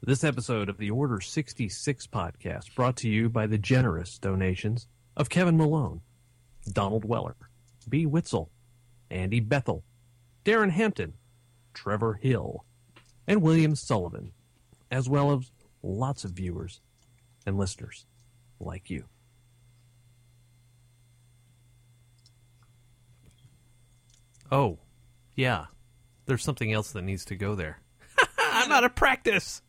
This episode of the Order 66 podcast brought to you by the generous donations of Kevin Malone, Donald Weller, B. Witzel, Andy Bethel, Darren Hampton, Trevor Hill, and William Sullivan, as well as lots of viewers and listeners like you. Oh, yeah. There's something else that needs to go there. I'm out of practice.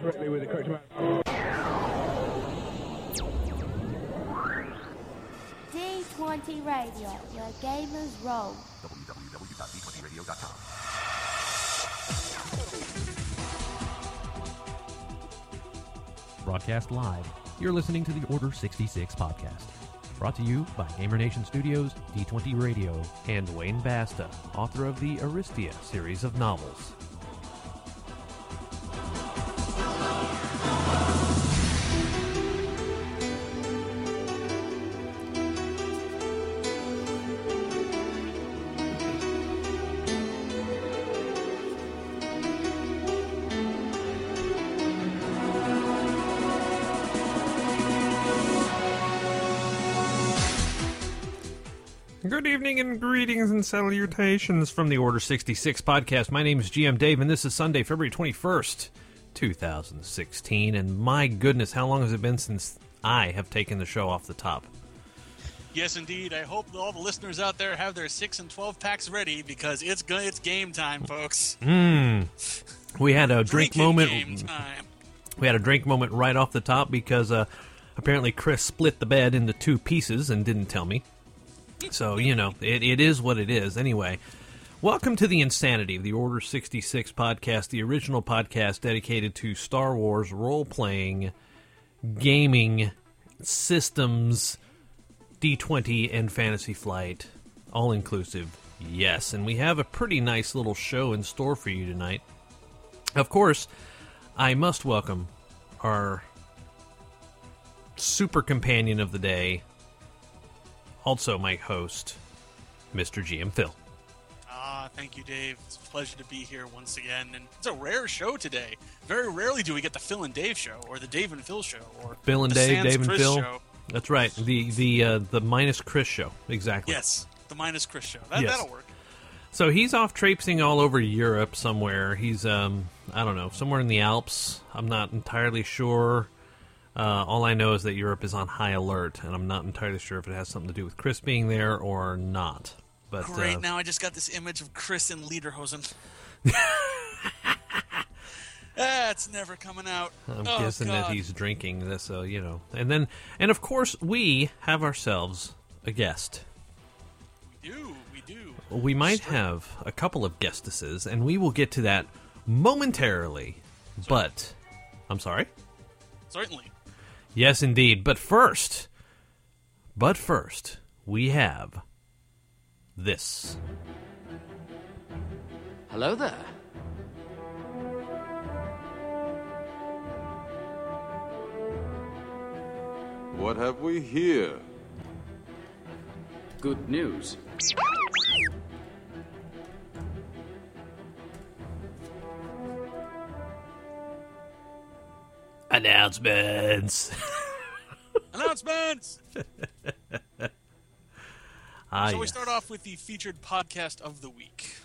Correctly with the correct amount. D20 Radio, where gamers roll. Broadcast live. You're listening to the Order 66 podcast. Brought to you by Gamer Nation Studios, D20 Radio, and Wayne Basta, author of the Aristia series of novels. Greetings and salutations from the Order 66 podcast. My name is GM Dave, and this is Sunday, February 21st, 2016. And my goodness, how long has it been since I have taken the show off the top? Yes, indeed. I hope all the listeners out there have their six and twelve packs ready because it's go- it's game time, folks. Hmm. We had a drink moment. We had a drink moment right off the top because uh, apparently Chris split the bed into two pieces and didn't tell me. So, you know, it, it is what it is. Anyway, welcome to the Insanity of the Order 66 podcast, the original podcast dedicated to Star Wars role playing, gaming, systems, D20, and Fantasy Flight. All inclusive, yes. And we have a pretty nice little show in store for you tonight. Of course, I must welcome our super companion of the day, also my host, Mr. GM Phil. Ah, thank you, Dave. It's a pleasure to be here once again, and it's a rare show today. Very rarely do we get the Phil and Dave show, or the Dave and Phil show, or Phil and the Dave, Sans Dave and Chris Phil. Show. That's right. The the uh, the minus Chris show. Exactly. Yes, the minus Chris show. That, Yes. That'll work. So he's off traipsing all over Europe somewhere. He's um I don't know somewhere in the Alps. I'm not entirely sure. Uh, all I know is that Europe is on high alert, and I'm not entirely sure if it has something to do with Chris being there or not. But Great. uh, now I just got this image of Chris in Lederhosen. That's never coming out. I'm oh, guessing that he's drinking this, so you know. And then, and of course, we have ourselves a guest. We do. We do. We might have a couple of guestesses, and we will get to that momentarily. But, I'm sorry. Certainly. Yes, indeed. But first, but first, we have this. Hello there. What have we here? Good news. Announcements. Announcements. ah, so we yes. start off with the featured podcast of the week.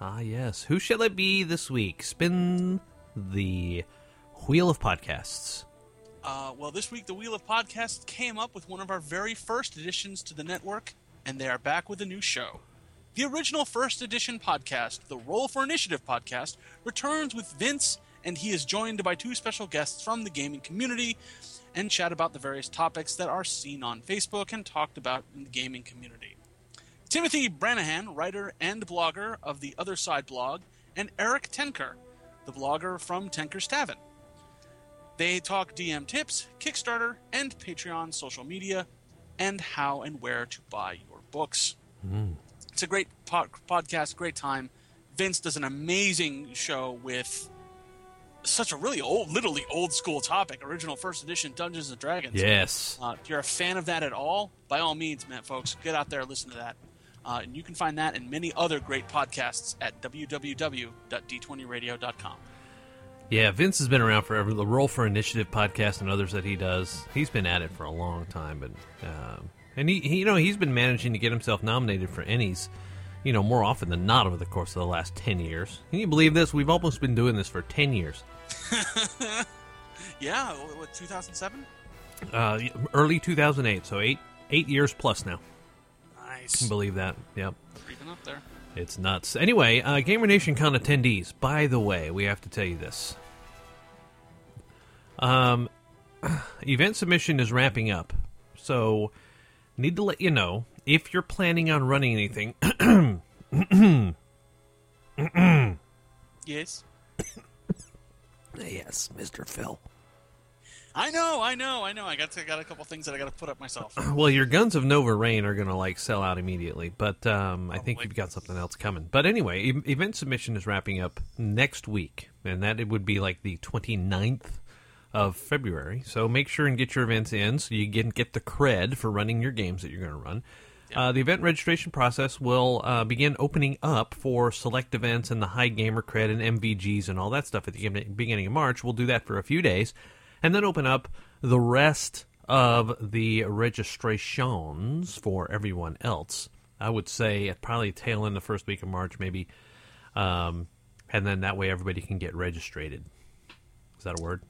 Ah, yes. Who shall it be this week? Spin the wheel of podcasts. Uh, well, this week the Wheel of Podcasts came up with one of our very first additions to the network, and they are back with a new show. The original first edition podcast, the Roll for Initiative podcast, returns with Vince, and he is joined by two special guests from the gaming community and chat about the various topics that are seen on Facebook and talked about in the gaming community. Timothy Brannan, writer and blogger of the Other Side blog, and Eric Tenkar, the blogger from Tenkar's Tavern. They talk DM tips, Kickstarter, and Patreon social media, and how and where to buy your books. Mm. It's a great pod- podcast, great time. Vince does an amazing show with such a really old, literally old school topic, original first edition Dungeons and Dragons. Yes. Uh, if you're a fan of that at all, by all means, man, folks, get out there, listen to that. Uh, and you can find that and many other great podcasts at www.d20radio.com. Yeah, Vince has been around forever. The Roll for Initiative podcast and others that he does, he's been at it for a long time. But um, and he, he, you know, he's been managing to get himself nominated for Ennies, you know, more often than not over the course of the last ten years. Can you believe this? We've almost been doing this for ten years. Yeah, what, what 2007? Uh, early 2008, so eight eight years plus now. Nice. Can believe that? Yep. Creeping up there. It's nuts. Anyway, uh, Gamer Nation Con attendees. By the way, we have to tell you this. Um, event submission is wrapping up, so need to let you know if you're planning on running anything. Yes. yes, Mister Phil. I know, I know, I know. I got to, got a couple things that I got to put up myself. Well, your Guns of Nova Rain are going to like sell out immediately, but um, I think you've got something else coming. But anyway, e- event submission is wrapping up next week, and that it would be like the 29th of February. So make sure and get your events in so you can get the cred for running your games that you're going to run. Uh, the event registration process will uh, begin opening up for select events and the high gamer cred and MVGs and all that stuff at the beginning of March. We'll do that for a few days, and then open up the rest of the registrations for everyone else. I would say at probably tail end the first week of March, maybe, um, and then that way everybody can get registered. Is that a word?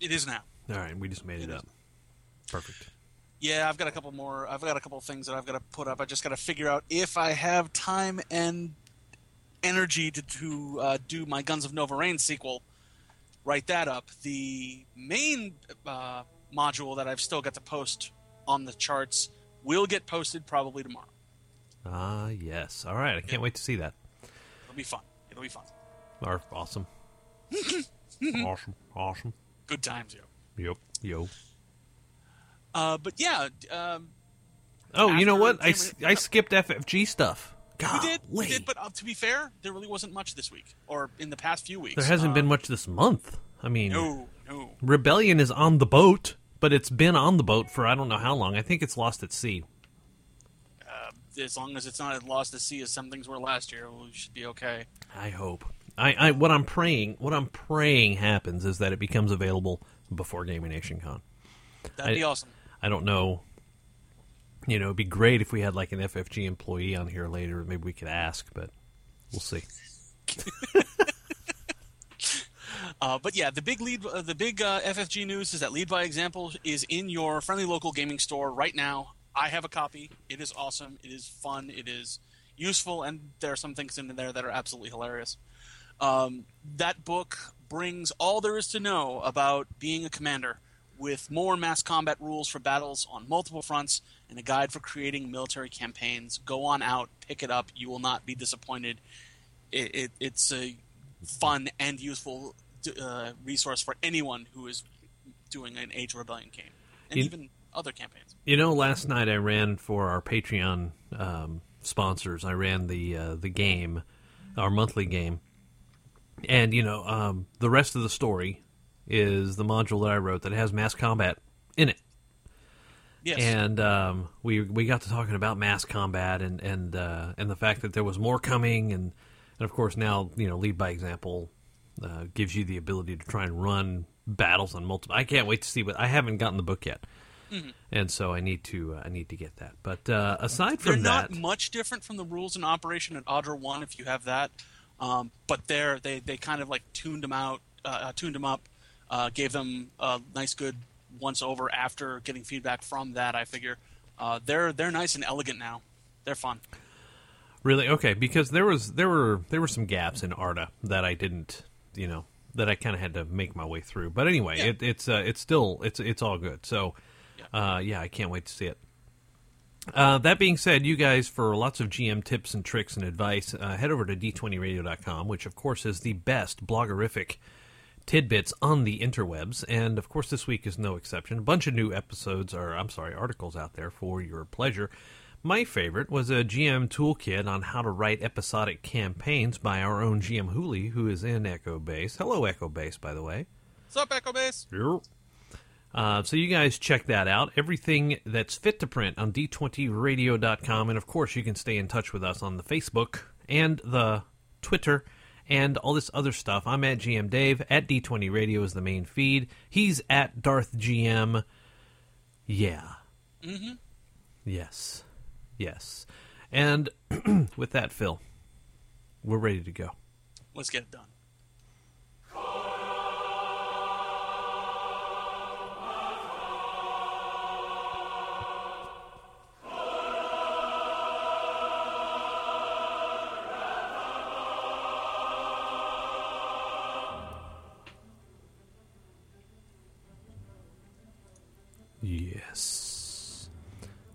It is now. All right, we just made it up. Perfect. Yeah, I've got a couple more. I've got a couple of things that I've got to put up. I just got to figure out if I have time and energy to, to uh, do my Guns of Nova Rain sequel. Write that up. The main uh, module that I've still got to post on the charts will get posted probably tomorrow. Ah, yes. All right, I can't wait to see that. It'll be fun. It'll be fun. Or awesome. awesome. Awesome. Good times, yo. Yep. Yo. Uh, but yeah, um, Oh, you know what? I, I skipped FFG stuff. God, we did. We did. But uh, to be fair, there really wasn't much this week or in the past few weeks. there hasn't Uh, been much this month. I mean, No, no. Rebellion is on the boat, but it's been on the boat for I don't know how long. I think it's lost at sea. As long as it's not as lost at sea as some things were last year, we should be okay. I hope. I, I what I'm praying what I'm praying happens is that it becomes available before Gaming Nation Con. That'd I- be awesome. I don't know. You know, it'd be great if we had like an FFG employee on here later. Maybe we could ask, but we'll see. Uh, but yeah, the big lead, uh, the big uh, FFG news is that Lead by Example is in your friendly local gaming store right now. I have a copy. It is awesome. It is fun. It is useful, and there are some things in there that are absolutely hilarious. Um, that book brings all there is to know about being a commander, with more mass combat rules for battles on multiple fronts and a guide for creating military campaigns. Go on out, pick it up. You will not be disappointed. It, it, it's a fun and useful uh, resource for anyone who is doing an Age of Rebellion game, and You- even other campaigns. You know, last night I ran for our Patreon um, sponsors. I ran the uh, the game, our monthly game, and you know, um, the rest of the story is the module that I wrote that has mass combat in it. Yes. and um, we we got to talking about mass combat and and uh, and the fact that there was more coming, and and of course now you know lead by example uh, gives you the ability to try and run battles on multiple. I can't wait to see, but I haven't gotten the book yet, and so I need to uh, I need to get that. But uh, aside from they're not that, much different from the rules in Operation at Arda One if you have that, um, but they're they they kind of like tuned them out, uh, tuned them up, uh, gave them a nice good once over after getting feedback from that. I figure uh, they're they're nice and elegant now. They're fun. Really? Okay, because there was there were there were some gaps in Arda that I didn't, you know, that I kind of had to make my way through. But anyway, Yeah. it, it's uh, it's still it's it's all good. So, Yeah. uh, yeah, I can't wait to see it. Uh, that being said, you guys, for lots of GM tips and tricks and advice, uh, head over to d20radio.com, which of course is the best bloggerific tidbits on the interwebs. And of course, this week is no exception. A bunch of new episodes, or I'm sorry, articles out there for your pleasure. My favorite was a GM toolkit on how to write episodic campaigns by our own GM Hooley, who is in Echo Base. Hello, Echo Base, by the way. What's up, Echo Base? Yep. Uh, so you guys check that out. Everything that's fit to print on d20radio.com. And of course, you can stay in touch with us on the Facebook and the Twitter and all this other stuff. I'm at GM Dave. At D20 Radio is the main feed. He's at Darth GM. Yeah. Mm-hmm. Yes. Yes. And with that, Phil, we're ready to go. Let's get it done.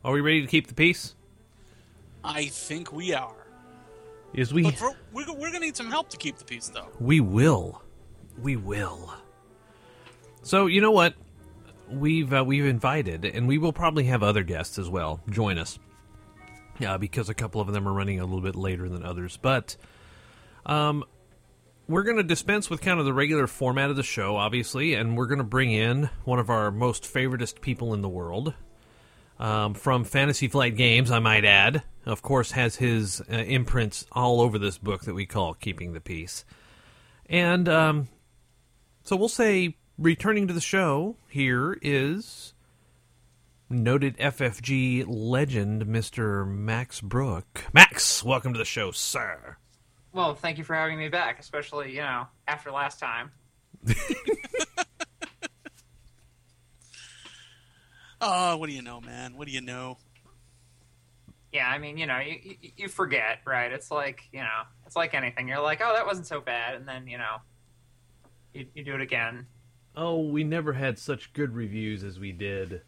Are we ready to keep the peace? I think we are. Is we? But for, we're, we're going to need some help to keep the peace, though. We will. We will. So you know what? We've uh, we've invited, and we will probably have other guests as well join us. Yeah, because a couple of them are running a little bit later than others, but um, we're going to dispense with kind of the regular format of the show, obviously, and we're going to bring in one of our most favoritist people in the world um, from Fantasy Flight Games, I might add. Of course, has his uh, imprints all over this book that we call Keeping the Peace. And um, so we'll say, returning to the show, here is noted FFG legend, Mr. Max Brooke. Max, welcome to the show, sir. Well, thank you for having me back, especially, you know, after last time. Oh, what do you know, man? What do you know? Yeah, I mean, you know, you, you, you forget, right? It's like, you know, it's like anything. You're like, oh, that wasn't so bad. And then, you know, you, you do it again. Oh, we never had such good reviews as we did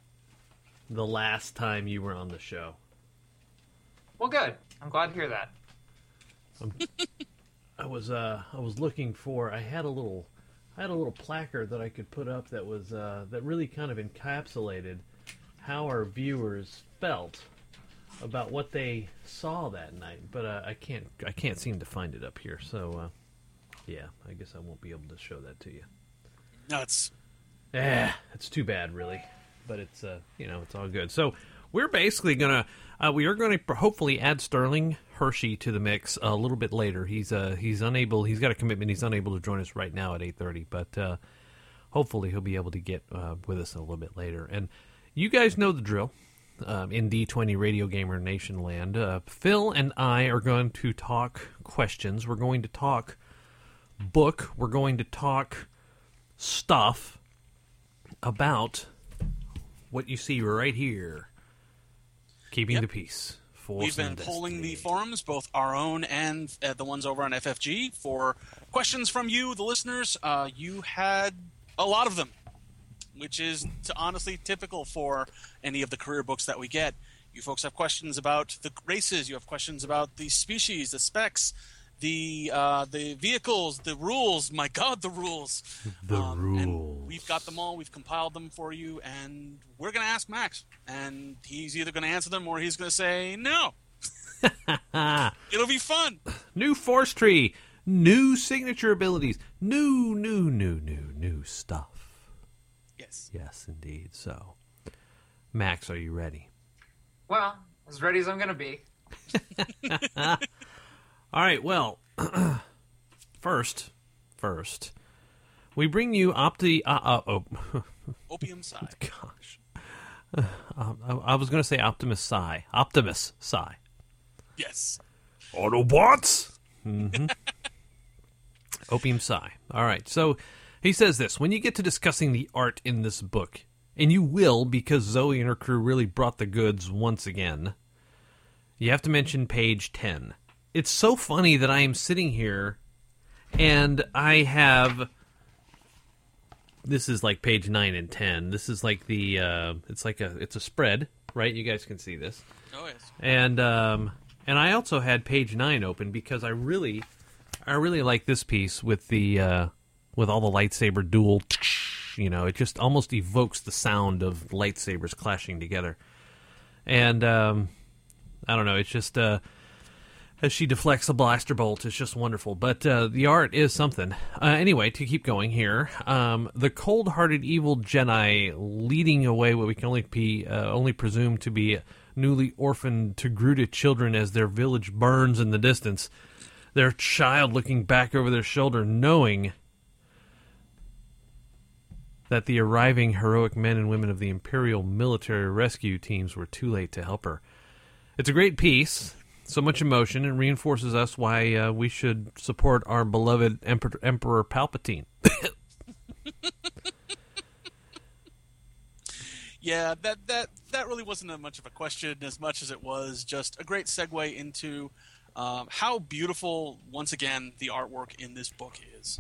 the last time you were on the show. Well, good. I'm glad to hear that. I was uh I was looking for I had a little I had a little placard that I could put up that was uh that really kind of encapsulated how our viewers felt about what they saw that night, but uh, I can't I can't seem to find it up here. So uh yeah, I guess I won't be able to show that to you. Nuts. Eh, it's too bad, really. But it's uh, you know, it's all good. So we're basically gonna uh, we are going to hopefully add Sterling Hershey to the mix a little bit later. He's uh he's unable. He's got a commitment. He's unable to join us right now at eight thirty. But uh, hopefully he'll be able to get uh, with us a little bit later. And you guys know the drill. Um, in D20 Radio Gamer Nation land, uh, Phil and I are going to talk questions. We're going to talk book. We're going to talk stuff about what you see right here. Keeping Yep. the peace. Force We've been polling the forums, both our own and uh, the ones over on FFG, for questions from you, the listeners. Uh, you had a lot of them, which is to honestly typical for any of the career books that we get. You folks have questions about the races. You have questions about the species, the specs, the uh, the vehicles, the rules. My God, the rules. The Um, rules. we've got them all. We've compiled them for you, and we're going to ask Max, and he's either going to answer them or he's going to say no. It'll be fun. New force tree, new signature abilities, new, new, new, new, new stuff. Yes. Yes, indeed. So, Max, are you ready? Well, as ready as I'm going to be. All right. Well, first, first, we bring you Opti. Uh, uh, oh, Opium side. gosh. Um, I, I was going to say Optimus Psi. Optimus Psi. Yes. Autobots. Mm-hmm. Opium Psi. All right. So he says this when you get to discussing the art in this book, and you will because Zoe and her crew really brought the goods once again, you have to mention page 10. It's so funny that I am sitting here and I have. This is like page 9 and 10. This is like the. Uh, it's like a. It's a spread, right? You guys can see this Oh yes. and um, and I also had page nine open because I really, I really like this piece with the uh, with all the lightsaber duel. You know, it just almost evokes the sound of lightsabers clashing together, and um, I don't know. It's just uh, as she deflects a blaster bolt. It's just wonderful. But uh, the art is something. Uh, anyway, to keep going here, um, the cold-hearted evil Jedi leading away what we can only be uh, only presume to be newly orphaned Togruta children as their village burns in the distance. Their child looking back over their shoulder, knowing that the arriving heroic men and women of the Imperial military rescue teams were too late to help her. It's a great piece, so much emotion, and reinforces us why uh, we should support our beloved Emperor, Emperor Palpatine. Yeah, that that that really wasn't much of a question as much as it was just a great segue into um, how beautiful once again the artwork in this book is.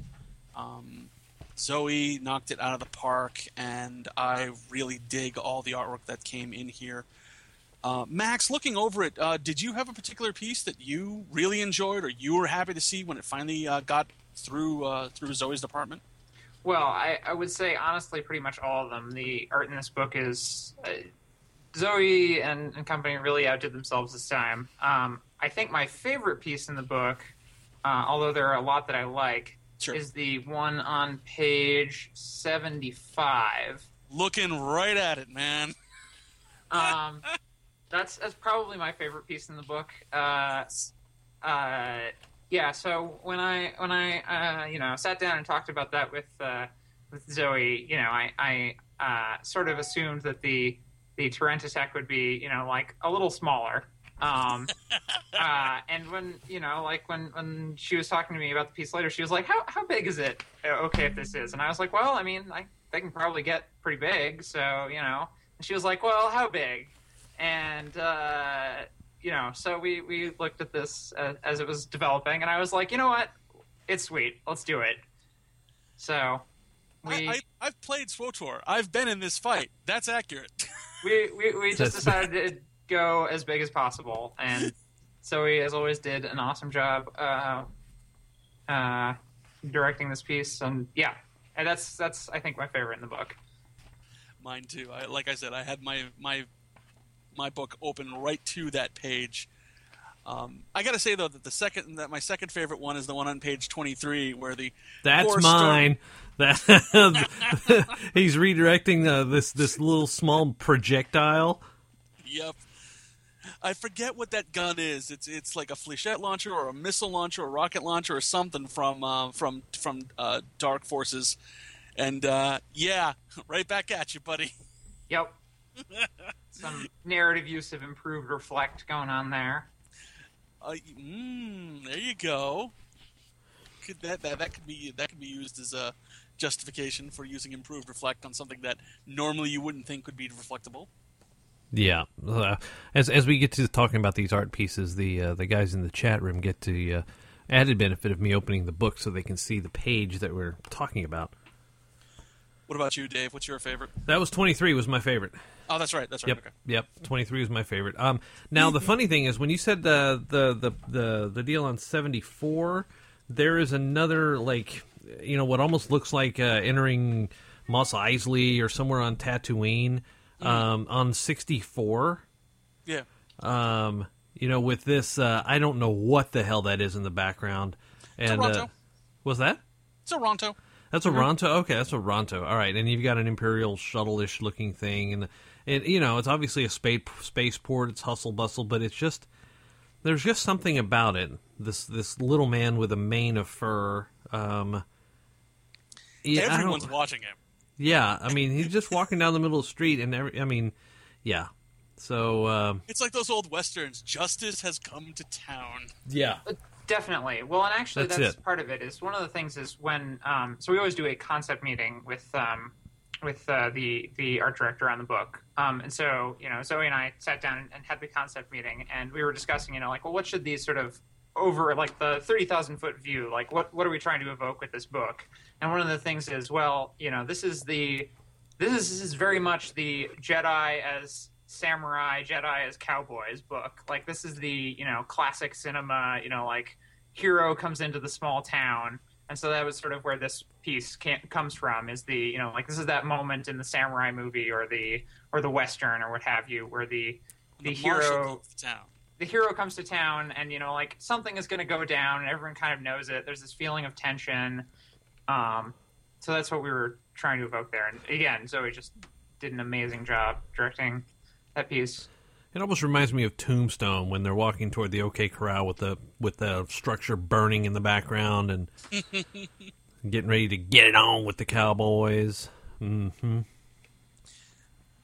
Um, Zoe knocked it out of the park, and I really dig all the artwork that came in here. Uh, Max, looking over it, uh, did you have a particular piece that you really enjoyed, or you were happy to see when it finally uh, got through uh, through Zoe's department? Well, I, I would say honestly, pretty much all of them. The art in this book is uh, Zoe and, and company really outdid themselves this time. Um, I think my favorite piece in the book, uh, although there are a lot that I like, Sure. is the one on page seventy-five. Looking right at it, man. Um, that's that's probably my favorite piece in the book. Uh, uh, yeah. So when I when I uh, you know sat down and talked about that with uh, with Zoe, you know, I I uh, sort of assumed that the the Terentatek would be you know like a little smaller. Um, uh, and when you know, like when when she was talking to me about the piece later, she was like, "How how big is it? Uh, Okay, if this is?" And I was like, "Well, I mean, I, they can probably get pretty big, so you know." And she was like, "Well, how big?" And uh, you know, so we we looked at this uh, as it was developing, and I was like, "You know what? It's sweet. Let's do it." So we I, I, I've played SWTOR. I've been in this fight. That's accurate. we, we, we just decided to go as big as possible, and Zoe, as always, did an awesome job uh, uh, directing this piece, and yeah, and that's that's I think my favorite in the book. Mine too. I, like I said, I had my my my book open right to that page. Um, I got to say though that the second that my second favorite one is the one on page twenty three where the That's War story- mine. That he's redirecting uh, this this little small projectile. Yep. I forget what that gun is. It's it's like a flechette launcher or a missile launcher or a rocket launcher or something from uh, from from uh, Dark Forces, and uh, yeah, right back at you, buddy. Yep. Some narrative use of improved reflect going on there. Uh, mm, there you go. Could that, that that could be that could be used as a justification for using improved reflect on something that normally you wouldn't think would be reflectable. Yeah, uh, as as we get to talking about these art pieces, the uh, the guys in the chat room get the uh, added benefit of me opening the book so they can see the page that we're talking about. What about you, Dave? What's your favorite? That was twenty three was my favorite. Oh, that's right. That's right. Yep, Okay. yep. Twenty three was my favorite. Um, now the funny thing is when you said the the the the, the deal on seventy four, there is another like you know what almost looks like uh, entering Mos Eisley or somewhere on Tatooine um, on sixty four. Yeah. Um, you know, with this, uh, I don't know what the hell that is in the background. And uh, was that? It's a Ronto. That's a Ronto. Okay, that's a Ronto. All right, and you've got an Imperial shuttle-ish looking thing, and and you know it's obviously a space spaceport. It's hustle bustle, but it's just there's just something about it. This this little man with a mane of fur. Um, yeah, Everyone's watching him. Yeah. I mean, he's just walking down the middle of the street, and every, I mean, yeah. So um, It's like those old westerns. Justice has come to town. yeah, Definitely. Well, and actually, That's that's, part of it. Is one of the things is when um, so we always do a concept meeting with um, with uh, the the art director on the book, um, and so you know Zoe and I sat down and, and had the concept meeting, and we were discussing, you know, like, well, what should these sort of over like the thirty thousand foot view, like, what what are we trying to evoke with this book? And one of the things is, well, you know, this is the this is, this is very much the Jedi as samurai, Jedi as cowboys book. Like this is the you know classic cinema. You know, like hero comes into the small town, and so that was sort of where this piece can, comes from. Is the you know like this is that moment in the samurai movie or the or the western or what have you, where the the, marshal hero town. the hero comes to town and you know like something is going to go down and everyone kind of knows it there's this feeling of tension um, so that's what we were trying to evoke there and again zoe just did an amazing job directing that piece It almost reminds me of Tombstone when they're walking toward the OK Corral with the with the structure burning in the background and getting ready to get it on with the cowboys. hmm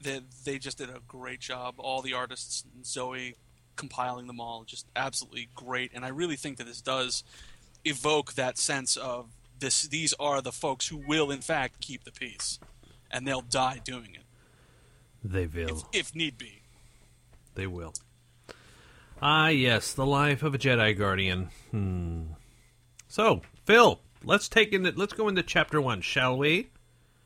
They, they just did a great job. All the artists, Zoe compiling them all, just absolutely great. And I really think that this does evoke that sense of this. These are the folks who will, in fact, keep the peace, and they'll die doing it They will. if need be. They will. Ah, yes, the life of a Jedi Guardian. Hmm. So, Phil, let's take into let's go into chapter one, shall we?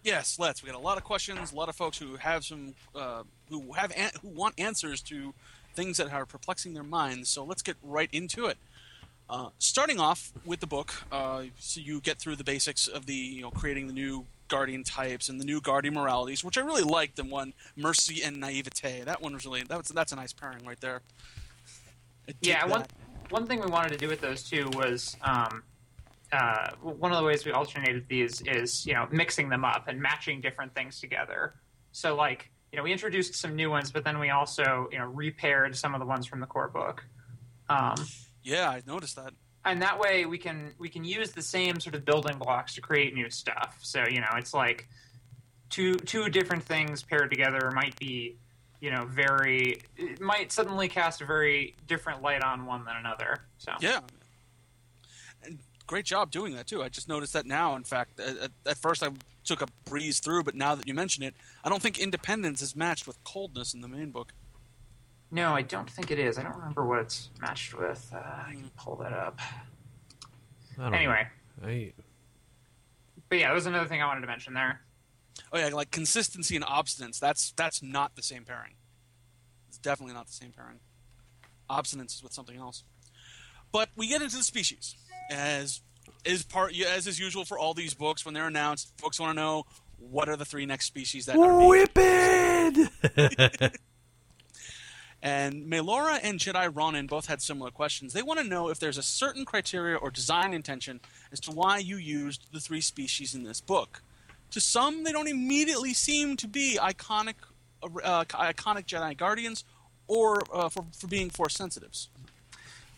Yes, let's. We got a lot of questions, a lot of folks who have some, uh, who have an- who want answers to things that are perplexing their minds. So let's get right into it. Uh, starting off with the book, uh, so you get through the basics of the, you know, creating the new guardian types and the new guardian moralities, which I really liked. The one mercy and naivete. That one was really that was that's a nice pairing right there. I yeah one, one thing we wanted to do with those two was um, uh, one of the ways we alternated these is you know mixing them up and matching different things together so like you know we introduced some new ones but then we also you know repaired some of the ones from the core book um, Yeah, I noticed that. and that way we can we can use the same sort of building blocks to create new stuff so you know it's like two two different things paired together might be you know very it might suddenly cast a very different light on one than another so Yeah. And great job doing that too. I just noticed that now. In fact, at, at- at first I took a breeze through, but now that you mention it, I don't think independence is matched with coldness in the main book. No, I don't think it is. I don't remember what it's matched with. Uh, I can pull that up. Anyway. I, but yeah, that was another thing I wanted to mention there. Oh yeah, like consistency and obstinance. That's that's not the same pairing. It's definitely not the same pairing. Obstinance is with something else. But we get into the species as is part as is usual for all these books when they're announced. Folks want to know what are the three next species that are named. And Melora and Jedi Ronin both had similar questions. They want to know if there's a certain criteria or design intention as to why you used the three species in this book. To some, they don't immediately seem to be iconic, uh, iconic Jedi Guardians, or uh, for, for being Force sensitives.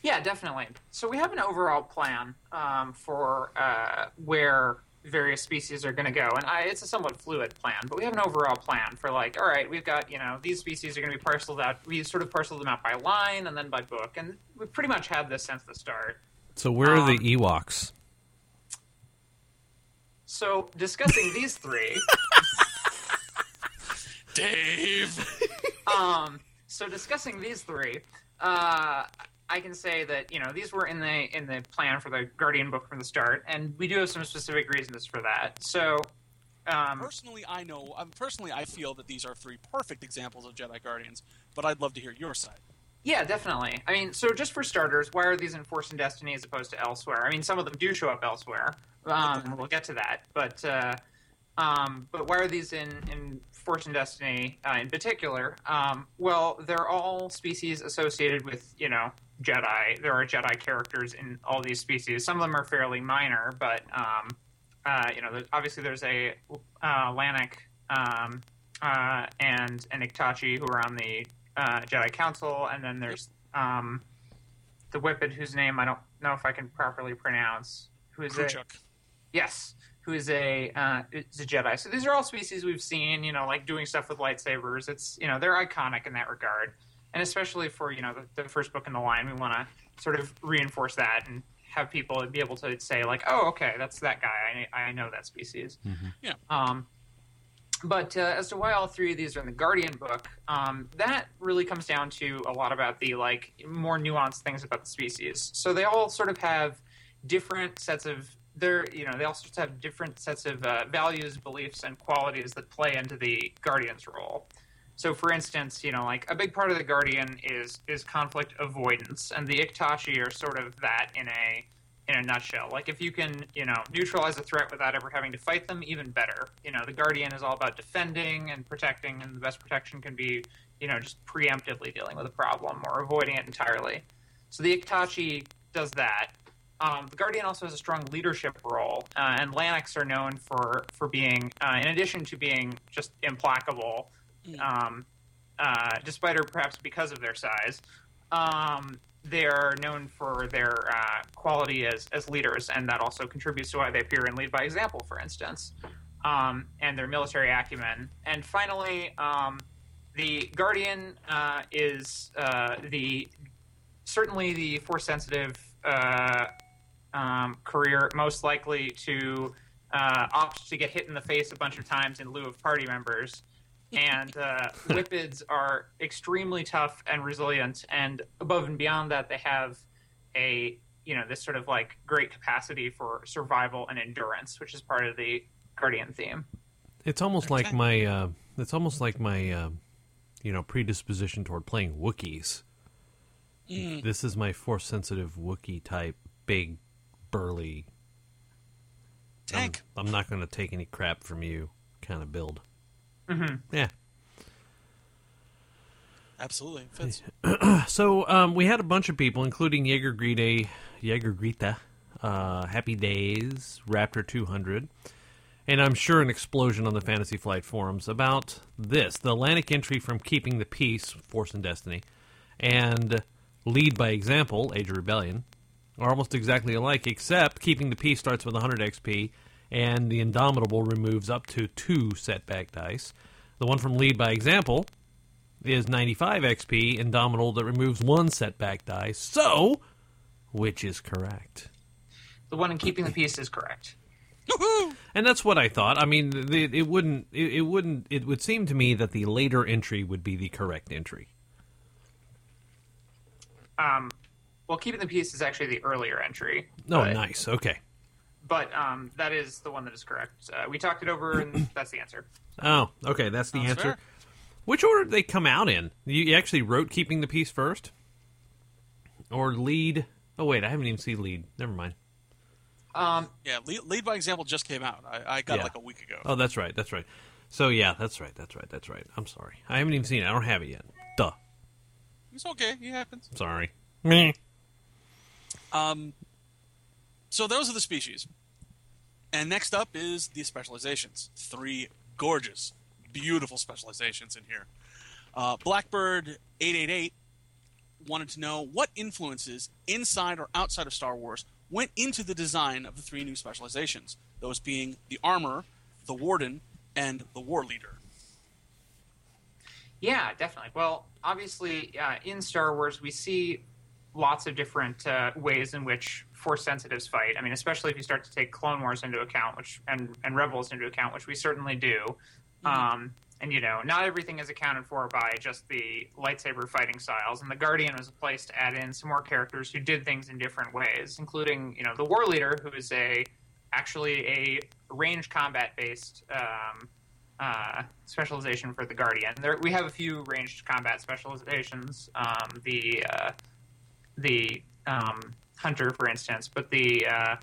Yeah, definitely. So we have an overall plan um, for uh, where various species are going to go, and I, it's a somewhat fluid plan. But we have an overall plan for like, all right, we've got you know these species are going to be parceled out. We sort of parceled them out by line and then by book, and we pretty much had this since the start. so where are the Um, Ewoks? So discussing these three. Dave! um, so discussing these three, uh, I can say that you know these were in the in the plan for the Guardian book from the start, and we do have some specific reasons for that. So, um, personally, I know, um, personally, I feel that these are three perfect examples of Jedi Guardians, but I'd love to hear your side. yeah, definitely. I mean, so just for starters, why are these in Force and Destiny as opposed to elsewhere? I mean, some of them do show up elsewhere. Um, we'll get to that, but uh, um, but why are these in in Force and Destiny uh, in particular? Um, well, they're all species associated with you know Jedi. There are Jedi characters in all these species. Some of them are fairly minor, but um, uh, you know, there's, obviously there's a uh, Lannik um, uh, and an Iktotchi who are on the uh, Jedi Council, and then there's um, the Whiphid, whose name I don't know if I can properly pronounce. Who is K'Kruhk. Yes, who is a uh, is a Jedi. So these are all species we've seen, you know, like doing stuff with lightsabers. It's you know they're iconic in that regard, and especially for you know the, the first book in the line, we want to sort of reinforce that and have people be able to say like, oh, okay, that's that guy. I I know that species. Yeah. Um, but uh, as to why all three of these are in the Guardian book, um, that really comes down to a lot about the like more nuanced things about the species. So they all sort of have different sets of they're you know they all sorts of have different sets of uh, values, beliefs, and qualities that play into the Guardian's role. So, for instance, you know, like a big part of the Guardian is is conflict avoidance, and the Iktotchi are sort of that in a in a nutshell. Like if you can, you know, neutralize a threat without ever having to fight them, even better. You know, the Guardian is all about defending and protecting, and the best protection can be you know, just preemptively dealing with a problem or avoiding it entirely. So the Iktotchi does that. Um, the Guardian also has a strong leadership role, uh, and Lanix are known for for being, uh, in addition to being just implacable, um, uh, despite or perhaps because of their size, um, they are known for their uh, quality as as leaders, and that also contributes to why they appear in Lead by Example, for instance, um, and their military acumen. And finally, um, the Guardian uh, is uh, the certainly the force sensitive uh, um, career most likely to uh, opt to get hit in the face a bunch of times in lieu of party members. And uh, Whiphids are extremely tough and resilient, and above and beyond that, they have a you know this sort of like great capacity for survival and endurance, which is part of the Guardian theme. It's almost like my uh, it's almost like my uh, you know predisposition toward playing Wookiees. This is my force sensitive Wookiee type, big, burly. Tank. I'm, I'm not going to take any crap from you kind of build. Mm-hmm. Yeah. Absolutely. So um, we had a bunch of people, including Jaeger Grita, Jaeger Grita, uh, Happy Days, Raptor 200, and I'm sure an explosion on the Fantasy Flight forums about this: the Lannik entry from Keeping the Peace, Force and Destiny, and Lead by Example, Age of Rebellion, are almost exactly alike, except Keeping the Peace starts with 100 XP, and the Indomitable removes up to two setback dice. The one from Lead by Example is 95 XP, Indomitable that removes one setback die. So, which is correct? The one in keeping the peace is correct. And that's what I thought. I mean, the, it wouldn't. It, it wouldn't. It would seem to me that the later entry would be the correct entry. Um, well, keeping the peace is actually the earlier entry. Oh, nice. Okay. But um, that is the one that is correct. Uh, we talked it over, and that's the answer. Oh, okay. That's the Sounds answer. fair. Which order did they come out in? You you actually wrote keeping the peace first, or lead? Oh wait, I haven't even seen lead. Never mind. Um, Yeah, lead, lead by example just came out. I, I got Yeah. it like a week ago. Oh, that's right. That's right. So yeah, that's right. That's right. That's right. I'm sorry. I haven't even seen it. I don't have it yet. Duh. It's okay. It happens. Sorry. Meh. Um, so those are the species. And next up is the specializations. Three gorgeous, beautiful specializations in here. Uh, Blackbird 888 wanted to know what influences inside or outside of Star Wars went into the design of the three new specializations, those being the Armorer, the Warden, and the War Leader. Yeah, definitely. Well, obviously, uh, in Star Wars, we see lots of different uh, ways in which Force sensitives fight. I mean, especially if you start to take Clone Wars into account, which and and Rebels into account, which we certainly do. Um, and you know, not everything is accounted for by just the lightsaber fighting styles. And the Guardian was a place to add in some more characters who did things in different ways, including you know the War Leader, who is a actually a range combat based um, uh, specialization for the Guardian. There, we have a few ranged combat specializations. Um, the uh, the um, Hunter, for instance, but the uh,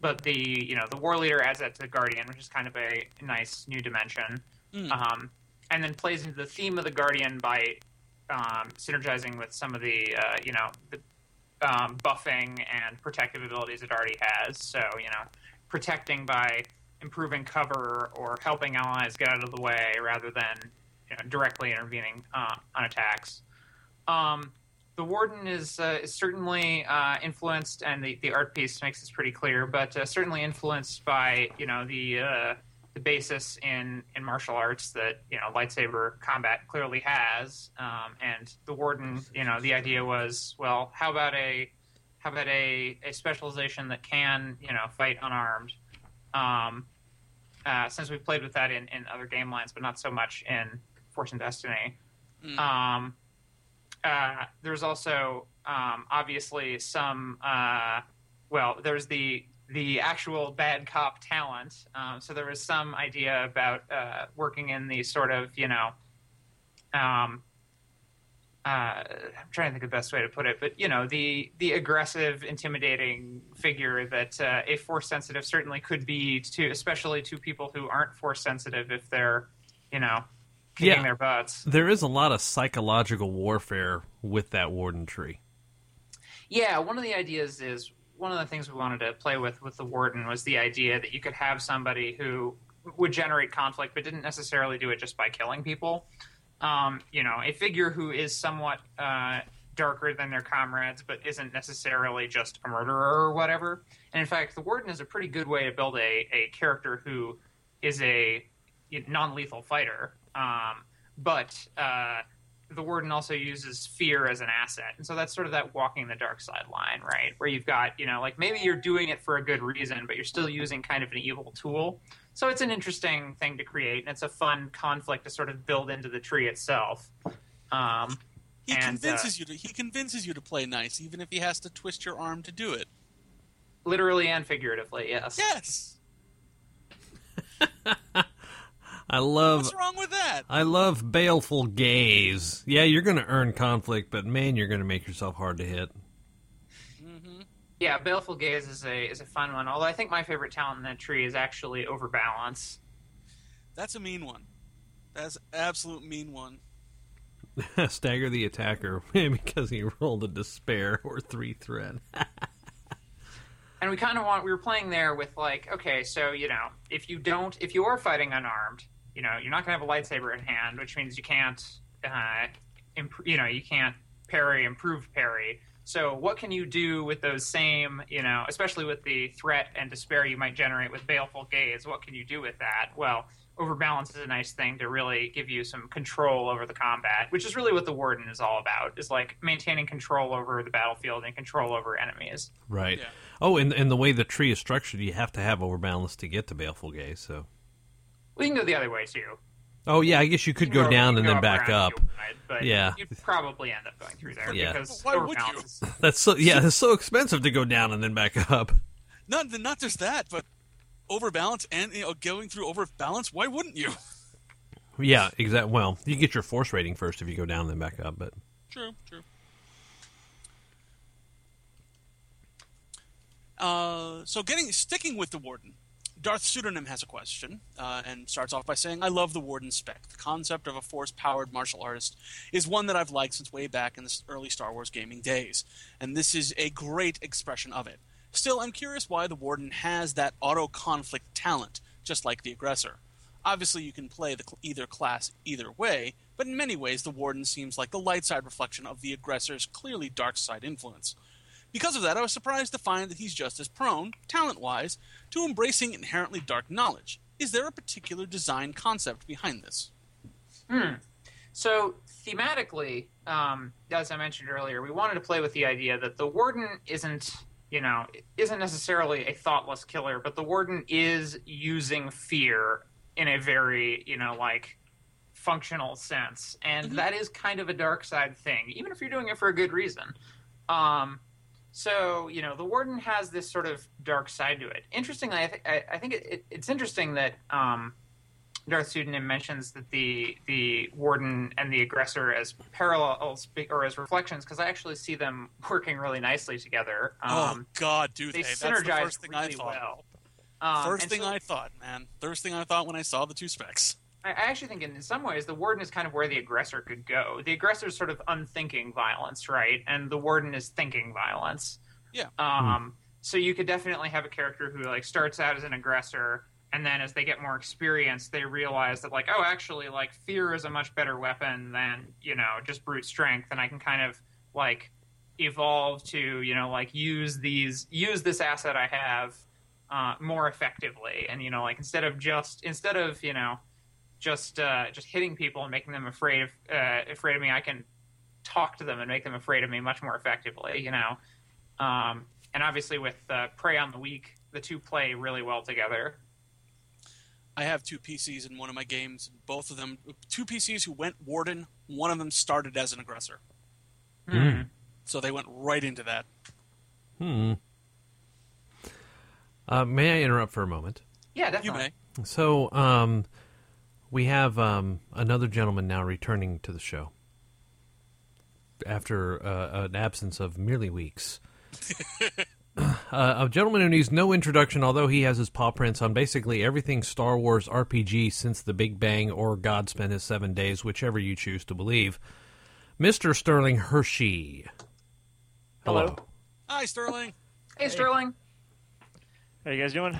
but the you know the War Leader adds that to the Guardian, which is kind of a nice new dimension. Um, and then plays into the theme of the Guardian by um, synergizing with some of the uh, you know the um, buffing and protective abilities it already has. So you know, protecting by improving cover or helping allies get out of the way rather than you know, directly intervening uh, on attacks. Um, the warden is uh, is certainly uh, influenced, and the, the art piece makes this pretty clear. But uh, certainly influenced by you know the uh, the basis in in martial arts that you know lightsaber combat clearly has. Um, and the warden, you know, the idea was, well, how about a how about a, a specialization that can you know fight unarmed? Um, uh, since we've played with that in, in other game lines, but not so much in Force and Destiny. Um, uh, there's also um, obviously some. Uh, well, there's the the actual bad cop talent. Um, so there was some idea about uh, working in the sort of you know. Um, uh, I'm trying to think of the best way to put it, but you know the the aggressive, intimidating figure that uh, a force sensitive certainly could be to, especially to people who aren't force sensitive if they're, you know, kicking Yeah. their butts. There is a lot of psychological warfare with that warden tree. Yeah, one of the ideas is one of the things we wanted to play with with the warden was the idea that you could have somebody who would generate conflict, but didn't necessarily do it just by killing people. Um, you know, a figure who is somewhat uh, darker than their comrades, but isn't necessarily just a murderer or whatever. And in fact, the warden is a pretty good way to build a, a character who is a non-lethal fighter, um, but uh, the warden also uses fear as an asset. And so that's sort of that walking the dark side line right? Where you've got you know like maybe you're doing it for a good reason but you're still using kind of an evil tool. So it's an interesting thing to create and it's a fun conflict to sort of build into the tree itself. Um, He And, convinces you to he convinces you to play nice, even if he has to twist your arm to do it. literally and figuratively yes. Yes. I love What's wrong with that? I love baleful gaze. Yeah, you're going to earn conflict, but man, you're going to make yourself hard to hit. Mm-hmm. yeah baleful gaze is a is a fun one although i think my favorite talent in that tree is actually overbalance That's a mean one. That's an absolute mean one. Stagger the attacker because he rolled a despair or three threat. and we kind of want we were playing there with like okay so you know if you don't if you are fighting unarmed you know you're not going to have a lightsaber in hand which means you can't uh imp- you know you can't parry improve parry so what can you do with those same you know especially with the threat and despair you might generate with baleful gaze what can you do with that well overbalance is a nice thing to really give you some control over the combat which is really what the warden is all about is like maintaining control over the battlefield and control over enemies Right. Yeah. Oh, and and the way the tree is structured, you have to have overbalance to get to baleful gaze. So. We can go the other way too. Oh yeah, I guess you could You go can down and can then back up. if but Yeah. you'd probably end up going through there Yeah. because Why would you? is- That's so yeah, it's so expensive to go down and then back up. Not not just that, but overbalance and you know going through overbalance. Why wouldn't you? Yeah, exactly. Well, you get your force rating first if you go down and then back up, but True, true. Uh, so getting sticking with the warden, Darth Pseudonym has a question uh, and starts off by saying, "I love the warden spec. The concept of a force-powered martial artist is one that I've liked since way back in the early Star Wars gaming days, and this is a great expression of it. Still, I'm curious why the warden has that auto-conflict talent, just like the aggressor. Obviously, you can play the cl- either class either way, but in many ways, the warden seems like the light side reflection of the aggressor's clearly dark side influence." Because of that, I was surprised to find that he's just as prone, talent wise, to embracing inherently dark knowledge. Is there a particular design concept behind this? Hmm. So thematically, um, as I mentioned earlier, we wanted to play with the idea that the warden isn't, you know, isn't necessarily a thoughtless killer, but the warden is using fear in a very, you know, like functional sense, and that is kind of a dark side thing, even if you're doing it for a good reason. Um, so you know, the warden has this sort of dark side to it. Interestingly, I, th- I, I think it, it, it's interesting that. Um, Darth Pseudonym mentions that the the warden and the aggressor as parallels or as reflections because I actually see them working really nicely together. Um, oh God, do they they? That's the first thing I thought. well. Um, First thing so I thought, man. First thing I thought when I saw the two specs. I actually think in, some ways the warden is kind of where the aggressor could go. The aggressor is sort of unthinking violence, right? And the warden is thinking violence. Yeah. Um, So you could definitely have a character who like starts out as an aggressor, and then as they get more experience, they realize that like, oh, actually, like fear is a much better weapon than you know just brute strength, and I can kind of like evolve to you know like use these use this asset I have uh, more effectively, and you know like instead of just instead of you know just uh, just hitting people and making them afraid of uh, afraid of me, I can talk to them and make them afraid of me much more effectively. You know, um, and obviously with uh, Prey on the Weak, the two play really well together. I have two PCs in one of my games. Both of them, two PCs who went warden. One of them started as an aggressor, Hmm. so they went right into that. hmm. Uh, may I interrupt for a moment? Yeah, You definitely. may. So, um, we have um, another gentleman now returning to the show after uh, an absence of merely weeks. uh, a gentleman who needs no introduction, although he has his paw prints on basically everything Star Wars RPG since the Big Bang or God spent his seven days, whichever you choose to believe. Mr. Sterling Hershey. Hello. Hi, Sterling. Hey, Sterling. How you guys doing?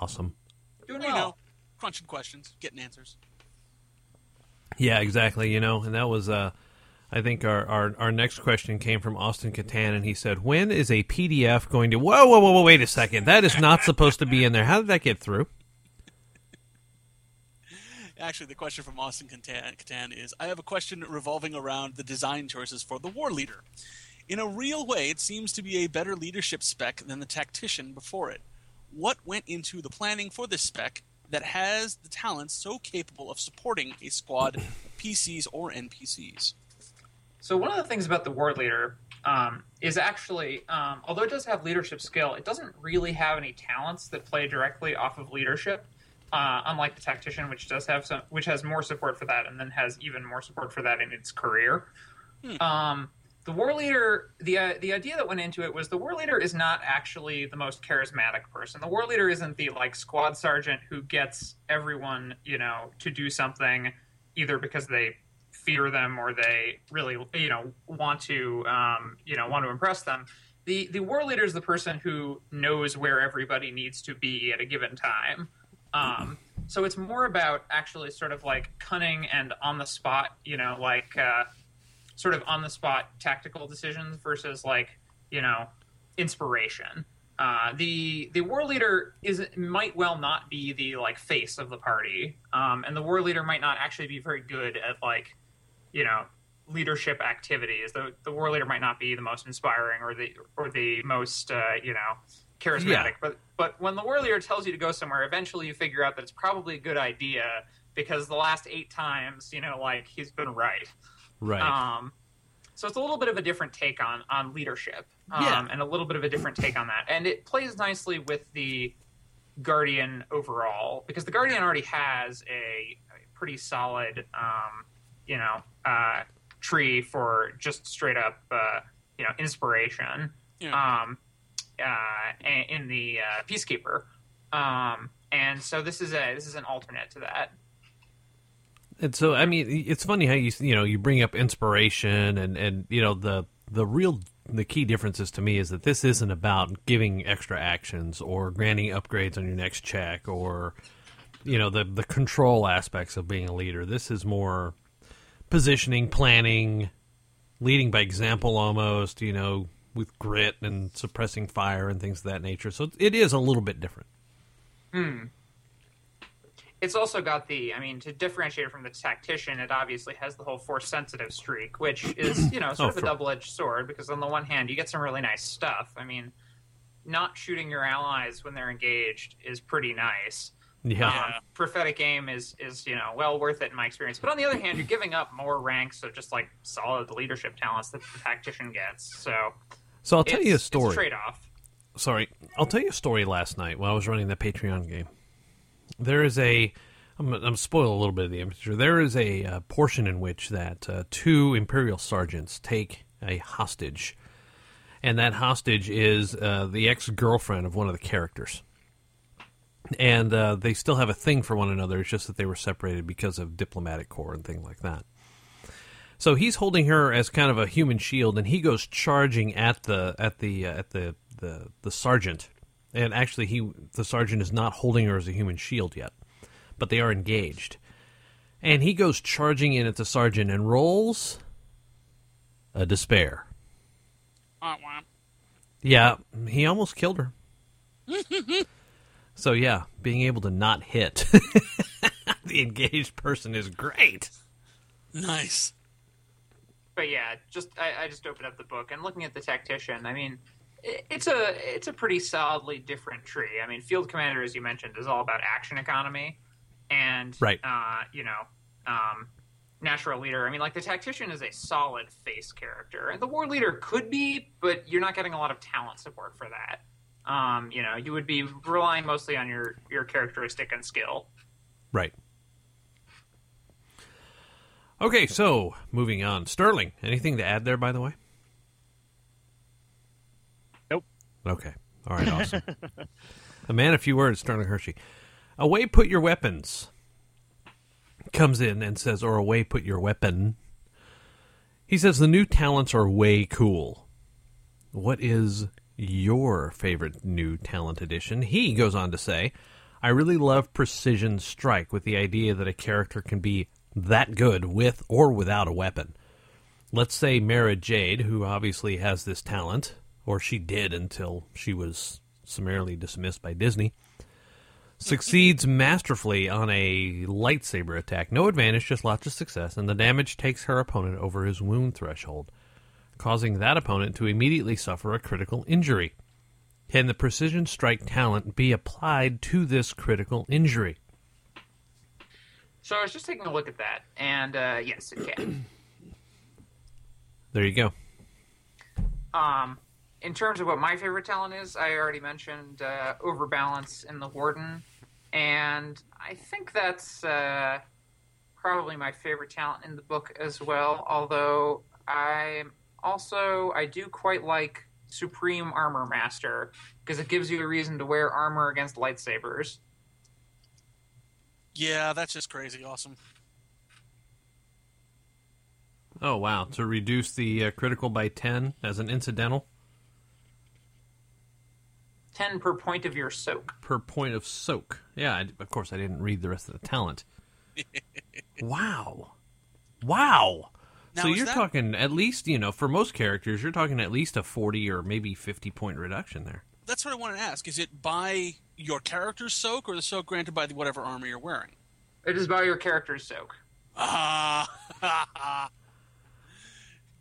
Awesome. Doing You well. Crunching questions, getting answers. Yeah, exactly. You know, and that was, uh, I think our, our, our next question came from Austin Catan, and he said, When is a PDF going to. Whoa, whoa, whoa, whoa, wait a second. That is not supposed to be in there. How did that get through? Actually, the question from Austin Catan is I have a question revolving around the design choices for the war leader. In a real way, it seems to be a better leadership spec than the tactician before it. What went into the planning for this spec that has the talents so capable of supporting a squad of PCs or NPCs? So one of the things about the war leader um, is actually, um, although it does have leadership skill, it doesn't really have any talents that play directly off of leadership. Uh, unlike the tactician, which does have some, which has more support for that, and then has even more support for that in its career. Um, the war leader, the uh, the idea that went into it was the war leader is not actually the most charismatic person. The war leader isn't the like squad sergeant who gets everyone, you know, to do something either because they fear them or they really, you know, want to, um, you know, want to impress them. The the war leader is the person who knows where everybody needs to be at a given time. Um, so it's more about actually sort of like cunning and on the spot, you know, like uh, sort of on the spot tactical decisions versus like you know inspiration. Uh, the the war leader is might well not be the like face of the party, um, and the war leader might not actually be very good at like you know leadership activities. The the war leader might not be the most inspiring or the or the most uh, you know charismatic. Yeah. But but when the war leader tells you to go somewhere, eventually you figure out that it's probably a good idea because the last eight times you know like he's been right. Right. Um, so it's a little bit of a different take on on leadership, um, Yeah. and a little bit of a different take on that, and it plays nicely with the Guardian overall because the Guardian already has a, a pretty solid, um, you know, uh, tree for just straight up, uh, you know, inspiration. Yeah. Um, uh, in the uh, Peacekeeper, um, and so this is a this is an alternate to that. And so, I mean, it's funny how you you know you bring up inspiration and and you know the the real the key differences to me is that this isn't about giving extra actions or granting upgrades on your next check or you know the the control aspects of being a leader. This is more positioning, planning, leading by example almost. You know, with grit and suppressing fire and things of that nature. So it is a little bit different. Hmm. It's also got the i mean to differentiate it from the tactician it obviously has the whole force sensitive streak which is you know sort Oh, of a double-edged sword because on the one hand you get some really nice stuff i mean not shooting your allies when they're engaged is pretty nice Yeah. um, prophetic aim is is you know well worth it in my experience but on the other hand you're giving up more ranks of just like solid leadership talents that the tactician gets so So I'll tell you a story. trade-off sorry, I'll tell you a story last night while I was running the Patreon game. There is a, I'm, I'm spoil a little bit of the imagery. There is a uh, portion in which that uh, two Imperial sergeants take a hostage, and that hostage is uh, the ex girlfriend of one of the characters. And uh, they still have a thing for one another. It's just that they were separated because of diplomatic corps and things like that. So he's holding her as kind of a human shield, and he goes charging at the at the uh, at the, the the sergeant. And actually, he the sergeant is not holding her as a human shield yet, but they are engaged. And he goes charging in at the sergeant and rolls a despair. Wah, wah. Yeah, he almost killed her. so yeah, being able to not hit the engaged person is great. Nice. but yeah, just I, I just opened up the book and looking at the tactician. I mean, i it's a it's a pretty solidly different tree. I mean, field commander, as you mentioned, is all about action economy, and Right. uh, you know, um, natural leader. I mean, like the tactician is a solid face character, and the war leader could be, but you're not getting a lot of talent support for that. Um, you know, you would be relying mostly on your your characteristic and skill. Right. Okay, so moving on. Sterling, anything to add there, by the way? Okay. All right. Awesome. a man, a few words. Sterling Hershey. Away, put your weapons. Comes in and says, or away, put your weapon. He says the new talents are way cool. What is your favorite new talent addition? He goes on to say, I really love Precision Strike with the idea that a character can be that good with or without a weapon. Let's say Mara Jade, who obviously has this talent, or she did until she was summarily dismissed by Disney, succeeds masterfully on a lightsaber attack. No advantage, just lots of success, and the damage takes her opponent over his wound threshold, causing that opponent to immediately suffer a critical injury. Can the precision strike talent be applied to this critical injury? So I was just taking a look at that, and uh, yes, it can. There you go. Um, in terms of what my favorite talent is, I already mentioned uh, overbalance in the warden, and I think that's uh, probably my favorite talent in the book as well. Although I also I do quite like supreme armor master because it gives you a reason to wear armor against lightsabers. Yeah, that's just crazy awesome. Oh wow! To reduce the uh, critical by ten as an incidental Ten per point of your soak. per point of soak. Yeah, I, of course I didn't read the rest of the talent. wow, wow. Now, so you're that- talking at least you know for most characters you're talking at least a forty or maybe fifty point reduction there. That's what I wanted to ask. Is it by your character's soak or the soak granted by the whatever armor you're wearing? It is by your character's soak. Ah,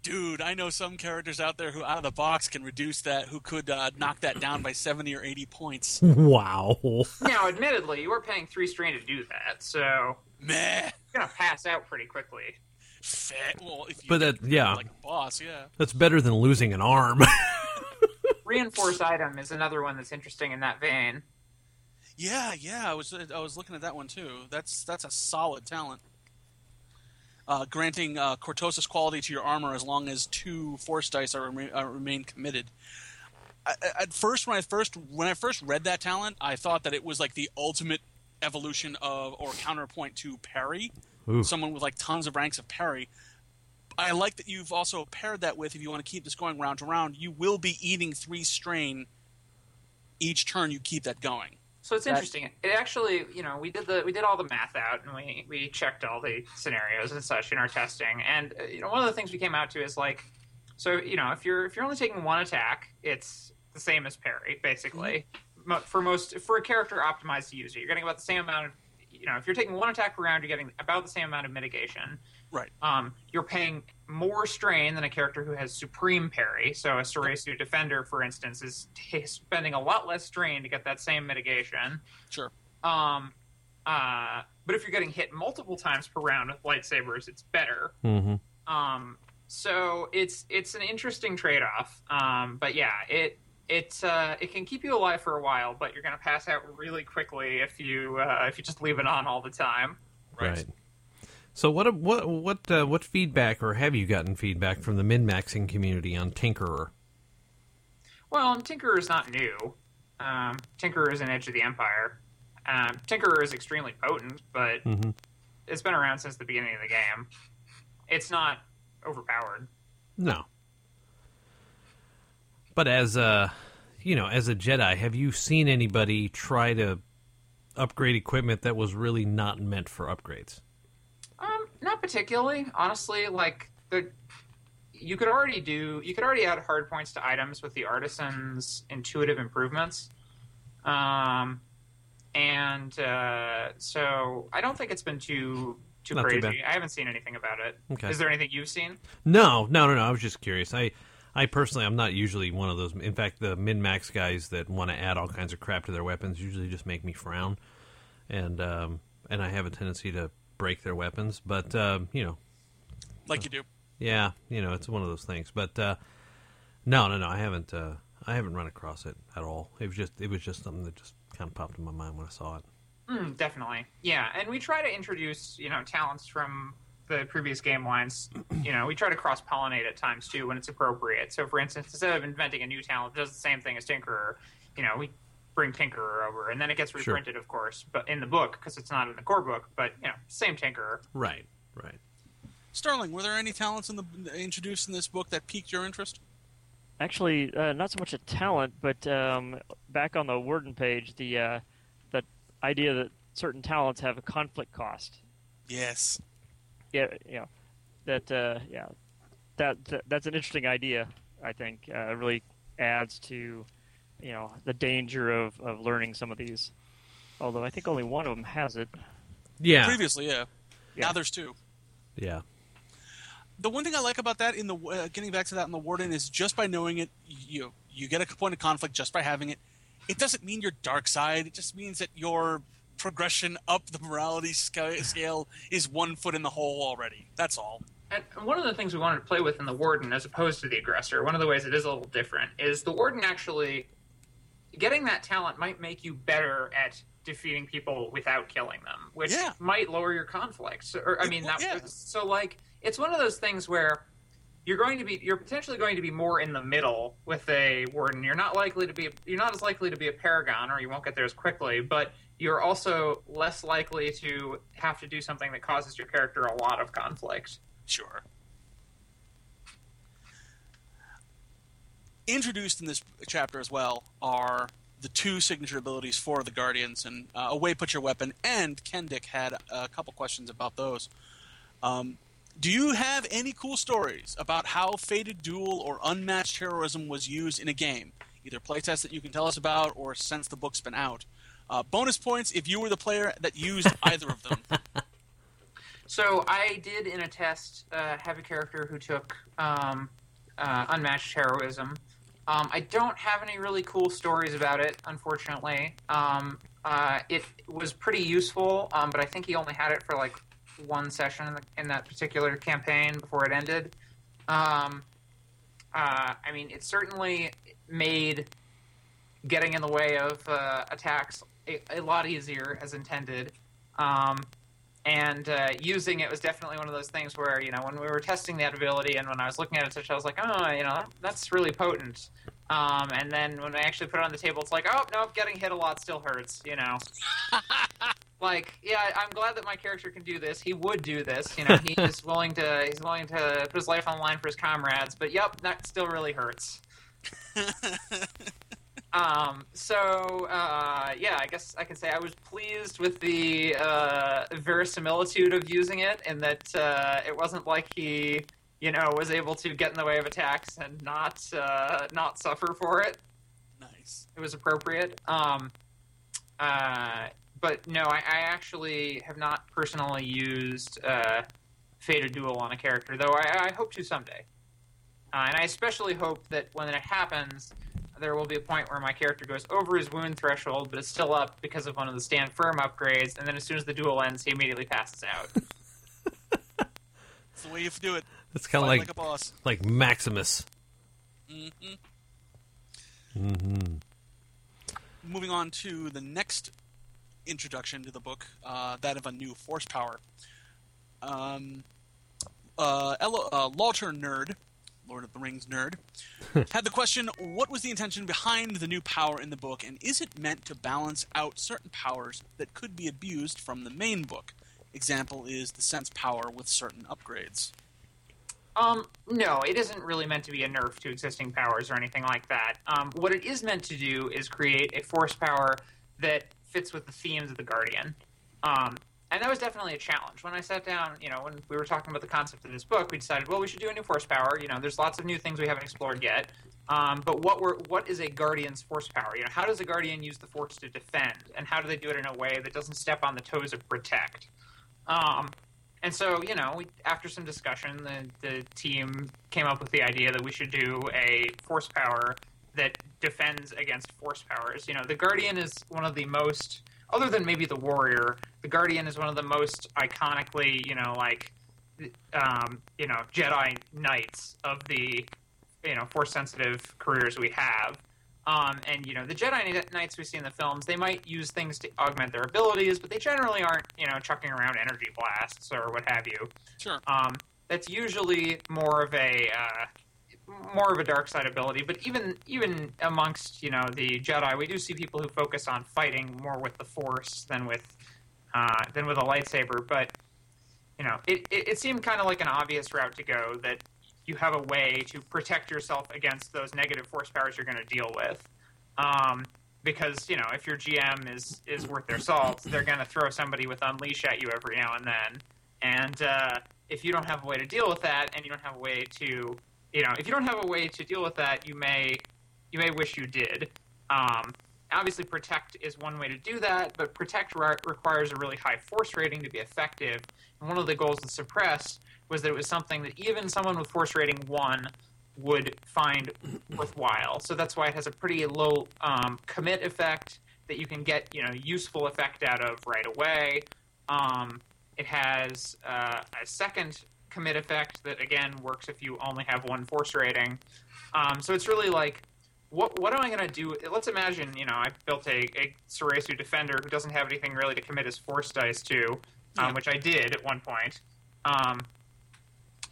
dude, I know some characters out there who out of the box can reduce that, who could uh, knock that down by seventy or eighty points. Wow. Now, admittedly, you are paying three strain to do that, so Meh, you're gonna pass out pretty quickly. fat. Well, if you But that- yeah. like a boss, yeah. That's better than losing an arm. Reinforced item is another one that's interesting in that vein. Yeah, yeah, I was I was looking at that one too. That's that's a solid talent. Uh, granting uh, cortosis quality to your armor as long as two force dice are, remain, uh, remain committed. I- at first, when I first when I first read that talent, I thought that it was like the ultimate evolution of or counterpoint to parry. Ooh. Someone with like tons of ranks of parry. I like that you've also paired that with if you want to keep this going round to round, you will be eating three strain each turn you keep that going. So it's interesting. It actually, you know, we did the we did all the math out and we we checked all the scenarios and such in our testing. And uh, you know, one of the things we came out to is like, so you know, if you're if you're only taking one attack, it's the same as parry basically. Mo- For most for a character optimized to use it, you're getting about the same amount of. You know, if you're taking one attack per round, you're getting about the same amount of mitigation. Right. Um, you're paying more strain than a character who has supreme parry. So a Soresu defender, for instance, is t- spending a lot less strain to get that same mitigation. Sure. Um, uh, but if you're getting hit multiple times per round with lightsabers, it's better. mm-hmm. Um, so it's it's an interesting trade off. Um, but yeah, it it uh, it can keep you alive for a while, but you're going to pass out really quickly if you uh, if you just leave it on all the time. Right. So what what what uh, what feedback or have you gotten feedback from the min maxing community on Tinkerer? Well, Tinkerer is not new. Um, Tinkerer is an Edge of the Empire. Um, Tinkerer is extremely potent, but Mhm. it's been around since the beginning of the game. It's not overpowered. No. But as a you know, as a Jedi, have you seen anybody try to upgrade equipment that was really not meant for upgrades? Not particularly, honestly. Like the, you could already do, you could already add hard points to items with the artisan's intuitive improvements. Um, and uh, so I don't think it's been too too Not crazy. bad. I haven't seen anything about it. Okay. Is there anything you've seen? No, no, no, no. I was just curious. I, I personally, I'm not usually one of those. In fact, the min max guys that want to add all kinds of crap to their weapons usually just make me frown, and um, and I have a tendency to break their weapons. But um, you know, Like you do. yeah, you know, it's one of those things. But uh, no, no, no. I haven't. Uh, I haven't run across it at all. It was just. It was just something that just kind of popped in my mind when I saw it. Mm, definitely, yeah. And we try to introduce, you know, talents from the previous game lines, you know, we try to cross pollinate at times too when it's appropriate. So, for instance, instead of inventing a new talent that does the same thing as Tinkerer, you know, we bring Tinkerer over, and then it gets Sure. reprinted, of course, but in the book because it's not in the core book. But you know, same Tinkerer. Right, right. Sterling, were there any talents in the introduced in this book that piqued your interest? Actually, uh, not so much a talent, but um, back on the Warden page, the uh, the idea that certain talents have a conflict cost. Yes. Yeah, you know, that uh, yeah, that, that that's an interesting idea. I think uh, it really adds to you know the danger of, of learning some of these. Although I think only one of them has it. Yeah, Previously, yeah. Yeah. Now there's two. yeah. The one thing I like about that in the uh, getting back to that in the warden is just by knowing it, you you get a point of conflict just by having it. It doesn't mean your dark side. It just means that your progression up the morality scale is one foot in the hole already. That's all. And one of the things we wanted to play with in the warden, as opposed to the aggressor, one of the ways it is a little different, is the warden actually getting that talent might make you better at defeating people without killing them, which Yeah. might lower your conflicts. So, or, I mean, that, Yeah. so like it's one of those things where you're going to be you're potentially going to be more in the middle with a warden. You're not likely to be you're not as likely to be a paragon, or you won't get there as quickly, but you're also less likely to have to do something that causes your character a lot of conflict. Sure. Introduced in this chapter as well are the two signature abilities for the Guardians, and uh, Away Put Your Weapon and Kendick had a couple questions about those. Um, do you have any cool stories about how Fated Duel or Unmatched Heroism was used in a game? Either playtest that you can tell us about or since the book's been out. Uh, bonus points if you were the player that used either of them. So I did in a test uh, have a character who took um, uh, unmatched heroism. Um, I don't have any really cool stories about it, unfortunately. Um, uh, it was pretty useful, um, but I think he only had it for like one session in, the, in that particular campaign before it ended. Um, uh, I mean, it certainly made getting in the way of uh, attacks a, a lot easier as intended. And uh, using it was definitely one of those things where you know when we were testing that ability and when I was looking at it, I was like, oh, you know, that's really potent. Um, and then when I actually put it on the table, it's like, oh no, getting hit a lot still hurts. You know, like yeah, I'm glad that my character can do this. He would do this. You know, he is willing to he's willing to put his life on the line for his comrades. But yep, that still really hurts. Um, so uh, yeah, I guess I can say I was pleased with the uh, verisimilitude of using it, in that uh, it wasn't like he, you know, was able to get in the way of attacks and not uh, not suffer for it. nice. It was appropriate. Um, uh, but no, I, I actually have not personally used uh, Fated Duel on a character, though I, I hope to someday. Uh, and I especially hope that when it happens, there will be a point where my character goes over his wound threshold, but it's still up because of one of the stand firm upgrades. And then as soon as the duel ends, he immediately passes out. It's the way you have to do it. It's kind of like like a boss. like Maximus. Mm-hmm. Mm-hmm. moving on to the next introduction to the book, uh, that of a new force power. Um, uh, Elo- uh, Lauter Nerd, Lord of the Rings nerd, had the question What was the intention behind the new power in the book, and is it meant to balance out certain powers that could be abused from the main book? Example is the sense power with certain upgrades. Um, no, it isn't really meant to be a nerf to existing powers or anything like that. Um, what it is meant to do is create a force power that fits with the themes of the Guardian. Um, and that was definitely a challenge. When I sat down, you know, when we were talking about the concept of this book, we decided, well, we should do a new force power. You know, there's lots of new things we haven't explored yet. Um, but what were what is a Guardian's force power? You know, how does a Guardian use the force to defend, and how do they do it in a way that doesn't step on the toes of protect? Um, and so, you know, we, after some discussion, the, the team came up with the idea that we should do a force power that defends against force powers. You know, the Guardian is one of the most, other than maybe the Warrior, the Guardian is one of the most iconically, you know, like, um, you know, Jedi Knights of the, you know, force sensitive careers we have. Um, and you know, the Jedi Knights we see in the films, they might use things to augment their abilities, but they generally aren't, you know, chucking around energy blasts or what have you. Sure. Um, that's usually more of a uh, more of a dark side ability. But even even amongst you know the Jedi, we do see people who focus on fighting more with the Force than with uh, than with a lightsaber. But you know, it, it, it seemed kind of like an obvious route to go that you have a way to protect yourself against those negative force powers you're going to deal with. Um, because you know, if your GM is is worth their salt, they're going to throw somebody with unleash at you every now and then. And uh, if you don't have a way to deal with that, and you don't have a way to, you know, if you don't have a way to deal with that, you may you may wish you did. Um, obviously, protect is one way to do that, but protect re- requires a really high force rating to be effective. And one of the goals of suppress was that it was something that even someone with force rating one would find worthwhile. So that's why it has a pretty low um, commit effect that you can get, you know, useful effect out of right away. Um, it has uh, a second commit effect that again works if you only have one force rating. Um, so it's really like, what what am I going to do? Let's imagine, you know, I built a, a defender who doesn't have anything really to commit his force dice to, um, Yeah. which I did at one point. Um,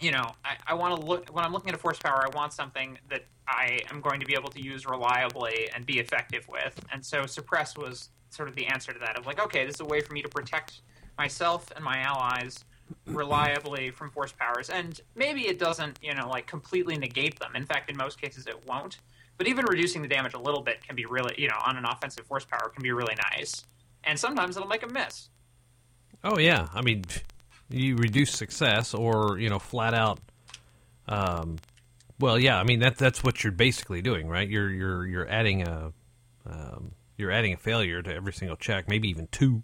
you know, I, I want to look when I'm looking at a force power. I want something that I am going to be able to use reliably and be effective with. And so suppress was sort of the answer to that. Of like, okay, this is a way for me to protect myself and my allies reliably from force powers. And maybe it doesn't, you know, like completely negate them. In fact, in most cases, it won't. But even reducing the damage a little bit can be really, you know, on an offensive force power can be really nice. And sometimes it'll make a miss. Oh yeah, I mean, you reduce success, or you know, flat out. Um, well, yeah, I mean that that's what you're basically doing, right? You're you're you're adding a um, you're adding a failure to every single check, maybe even two.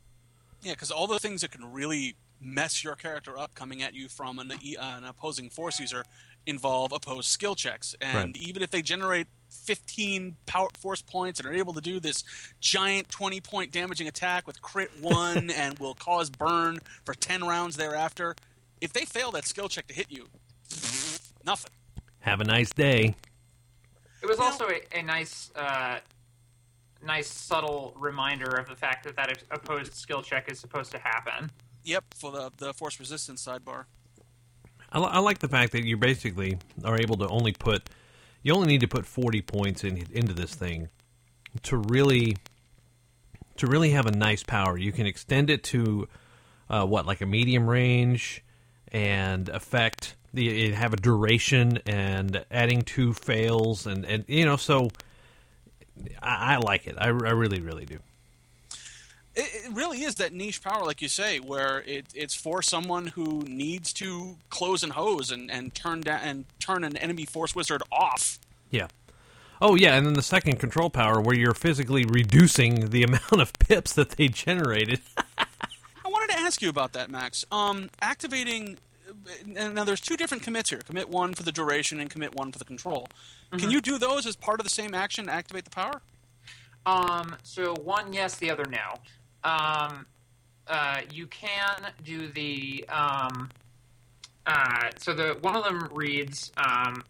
Yeah, because all the things that can really mess your character up coming at you from an, uh, an opposing force user involve opposed skill checks. And Right. even if they generate 15 power force points and are able to do this giant 20 point damaging attack with crit 1 and will cause burn for 10 rounds thereafter, if they fail that skill check to hit you, nothing. Have a nice day. It was also a, a nice, uh, nice subtle reminder of the fact that that opposed skill check is supposed to happen. Yep, for the, the force resistance sidebar. I, I like the fact that you basically are able to only put you only need to put 40 points in, into this thing to really to really have a nice power. You can extend it to uh, what like a medium range and affect the have a duration and adding two fails and and you know so I, I like it. I, I really really do. It, it really is that niche power, like you say, where it, it's for someone who needs to close and hose and, and turn down and turn an enemy force wizard off. Yeah. Oh yeah, and then the second control power where you're physically reducing the amount of pips that they generated. I wanted to ask you about that, Max. Um, activating now there's two different commits here: commit one for the duration and commit one for the control. Can you do those as part of the same action to activate the power? Um, so one yes, the other no. Um, uh, you can do the um, uh, so the one of them reads um,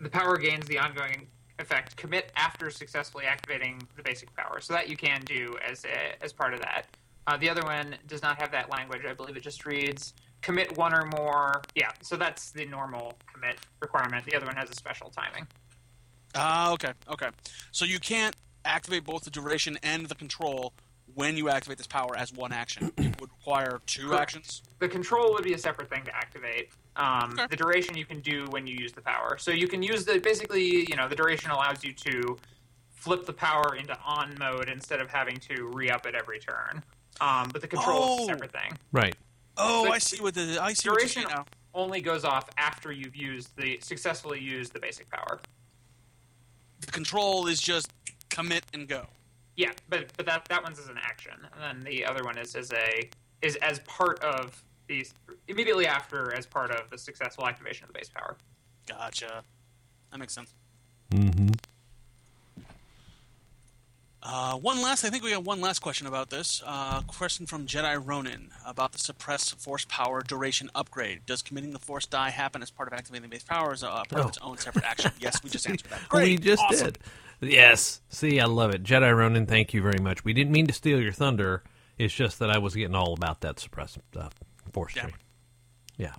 the power gains the ongoing effect commit after successfully activating the basic power. So that you can do as a, as part of that. Uh, the other one does not have that language. I believe it just reads commit one or more. Yeah, so that's the normal commit requirement. The other one has a special timing. Ah, okay, okay. So you can't activate both the duration and the control when you activate this power as one action. It would require two Correct. actions. the control would be a separate thing to activate. Um, Okay. The duration you can do when you use the power. So you can use the basically, you know, the duration allows you to flip the power into on mode instead of having to re up it every turn. Um, but the control is Oh. a separate thing. right. Oh, The I see what the I see what you're duration saying now. only goes off after you've used the successfully used the basic power. The control is just commit and go. Yeah, but but that that one's as an action, and then the other one is as a is as part of the immediately after as part of the successful activation of the base power. Gotcha. That makes sense. Mm-hmm. Uh, one last, I think we have one last question about this. Uh, question from Jedi Ronin about the suppress force power duration upgrade. Does committing the force die happen as part of activating the base power as a uh, part Oh. of its own separate action? yes, we just answered that. Great, we just awesome. did. Yes. See, I love it. Jedi Ronin, thank you very much. We didn't mean to steal your thunder. It's just that I was getting all about that suppressive stuff. Force Yeah. tree. Yeah.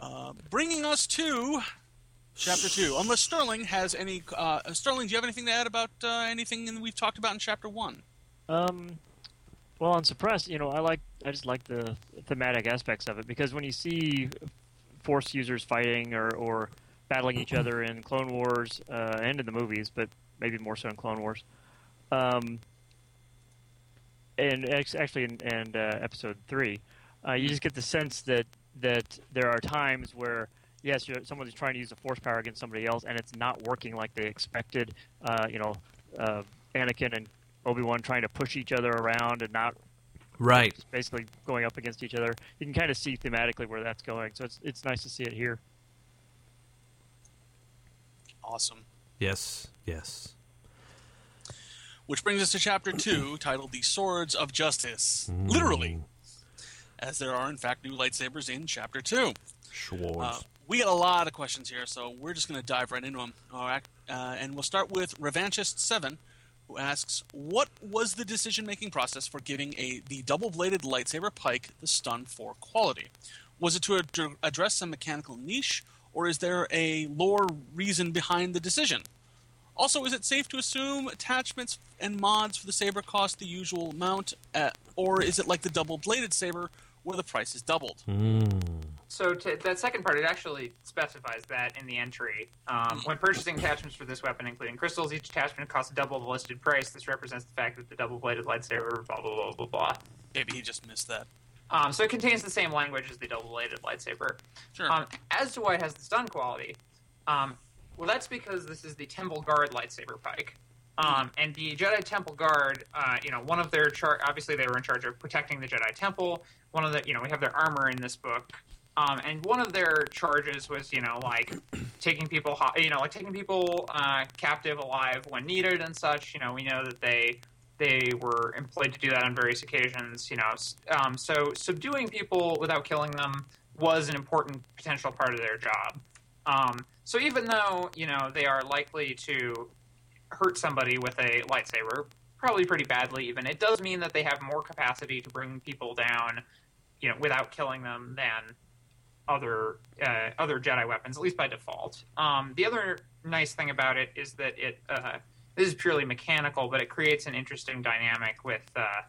Uh, bringing us to chapter two. Unless Sterling has any. Uh, Sterling, do you have anything to add about uh, anything that we've talked about in chapter one? Um, well, on suppressed, you know, I like I just like the thematic aspects of it because when you see force users fighting or, or battling each other in Clone Wars uh, and in the movies, but maybe more so in Clone Wars, um, and ex- actually in and uh, Episode Three, uh, you just get the sense that that there are times where yes, you're, someone's trying to use a force power against somebody else, and it's not working like they expected. Uh, you know, uh, Anakin and Obi Wan trying to push each other around and not Right. basically going up against each other. You can kind of see thematically where that's going, so it's it's nice to see it here. Awesome. Yes. Yes. Which brings us to chapter two, titled "The Swords of Justice." Literally, as there are in fact new lightsabers in chapter two. Swords. Uh, we got a lot of questions here, so we're just going to dive right into them. All right, uh, and we'll start with Revanchist Seven, who asks, "What was the decision-making process for giving a the double-bladed lightsaber pike the stun four quality? Was it to ad- address some mechanical niche, or is there a lore reason behind the decision? Also, is it safe to assume attachments and mods for the saber cost the usual amount, uh, or is it like the double-bladed saber where the price is doubled?" So to that second part, it actually specifies that in the entry. Um, when purchasing attachments for this weapon, including crystals, each attachment costs double the listed price. This represents the fact that the double-bladed lightsaber, blah blah blah blah blah. Maybe he just missed that. Um, so it contains the same language as the double-bladed lightsaber. Sure. Um, as to why it has the stun quality, um, well, that's because this is the Temple Guard lightsaber pike. Um, and the Jedi Temple Guard, uh, you know, one of their char- obviously they were in charge of protecting the Jedi Temple. One of the, you know, we have their armor in this book, um, and one of their charges was, you know, like taking people, ho- you know, like taking people uh, captive alive when needed and such. You know, we know that they they were employed to do that on various occasions. You know, um, so subduing people without killing them was an important potential part of their job. Um, so even though you know they are likely to hurt somebody with a lightsaber, probably pretty badly even, it does mean that they have more capacity to bring people down, you know, without killing them than other uh, other Jedi weapons, at least by default. Um, the other nice thing about it is that it uh, this is purely mechanical, but it creates an interesting dynamic with uh,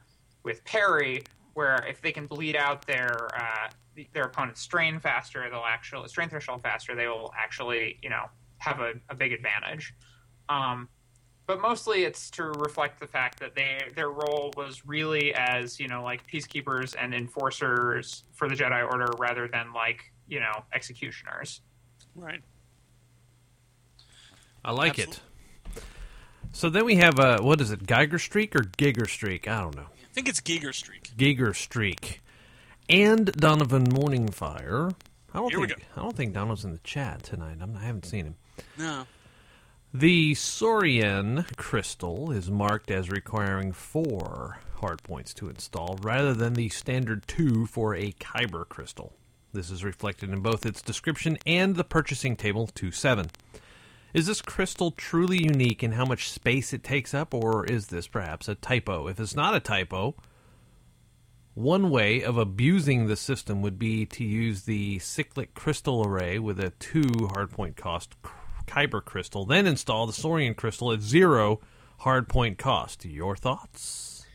with parry, where if they can bleed out their uh, their opponent's strain faster, they'll actually strain threshold faster. They will actually, you know, have a, a big advantage. Um, but mostly it's to reflect the fact that they their role was really as you know like peacekeepers and enforcers for the Jedi Order rather than like you know executioners. Right. I like Absolute- it. So then we have uh, what is it, Geiger Streak or Giger Streak? I don't know. I think it's Giger Streak. Giger Streak, and Donovan Morningfire. I don't Here we think go. I don't think Donovan's in the chat tonight. I'm, I haven't seen him. No. The Saurian crystal is marked as requiring four hard points to install, rather than the standard two for a Kyber crystal. This is reflected in both its description and the purchasing table 2.7. Is this crystal truly unique in how much space it takes up, or is this perhaps a typo? If it's not a typo, one way of abusing the system would be to use the cyclic crystal array with a two hardpoint cost Kyber crystal, then install the Saurian crystal at zero hardpoint cost. Your thoughts?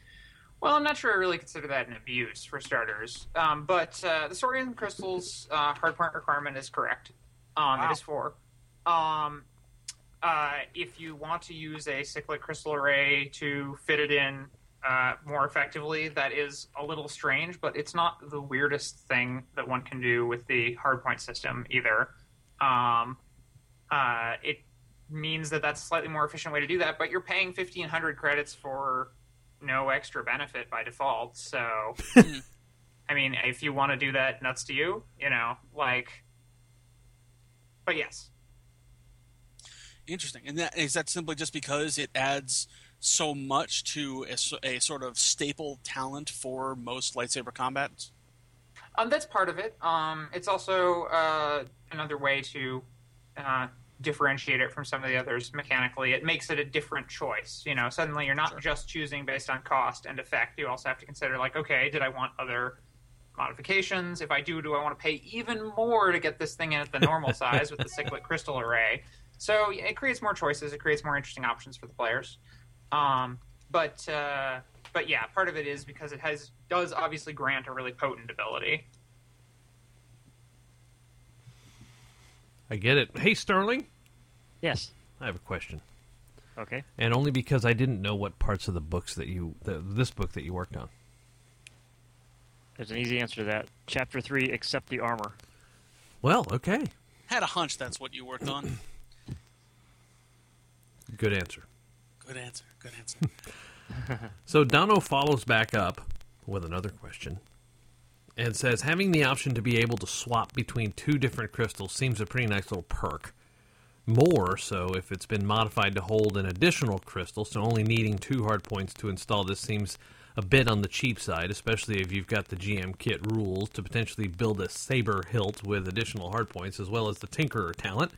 Well, I'm not sure I really consider that an abuse for starters. Um, but uh, the Saurian crystals uh, hardpoint requirement is correct. Um, Wow. It is four. Um, uh, if you want to use a cyclic crystal array to fit it in uh, more effectively, that is a little strange, but it's not the weirdest thing that one can do with the hardpoint system either. Um, uh, it means that that's a slightly more efficient way to do that, but you're paying 1,500 credits for no extra benefit by default. So, I mean, if you want to do that, nuts to you, you know, like. But yes, Interesting. And that is that simply just because it adds so much to a sort of staple talent for most lightsaber combats? um, that's part of it. Um, it's also uh, another way to uh, differentiate it from some of the others mechanically. It makes it a different choice. You know, suddenly you're not just choosing based on cost and effect. You also have to consider like, okay, did I want other modifications? If I do, do I want to pay even more to get this thing in at the normal size with the cyclic crystal array? So it creates more choices. It creates more interesting options for the players. Um, but uh, but yeah, part of it is because it has does obviously grant a really potent ability. I get it. Hey, Sterling, Yes. I have a question, Okay. and only because I didn't know what parts of the books that you, the, this book that you worked on. There's an easy answer to that. Chapter three, accept the armor. Well, okay, Had a hunch that's what you worked on. good answer. Good answer. Good answer. So Dono follows back up with another question and says having the option to be able to swap between two different crystals seems a pretty nice little perk. More so if it's been modified to hold an additional crystal, so only needing two hard points to install this seems a bit on the cheap side, especially if you've got the GM kit rules to potentially build a saber hilt with additional hard points as well as the Tinkerer talent.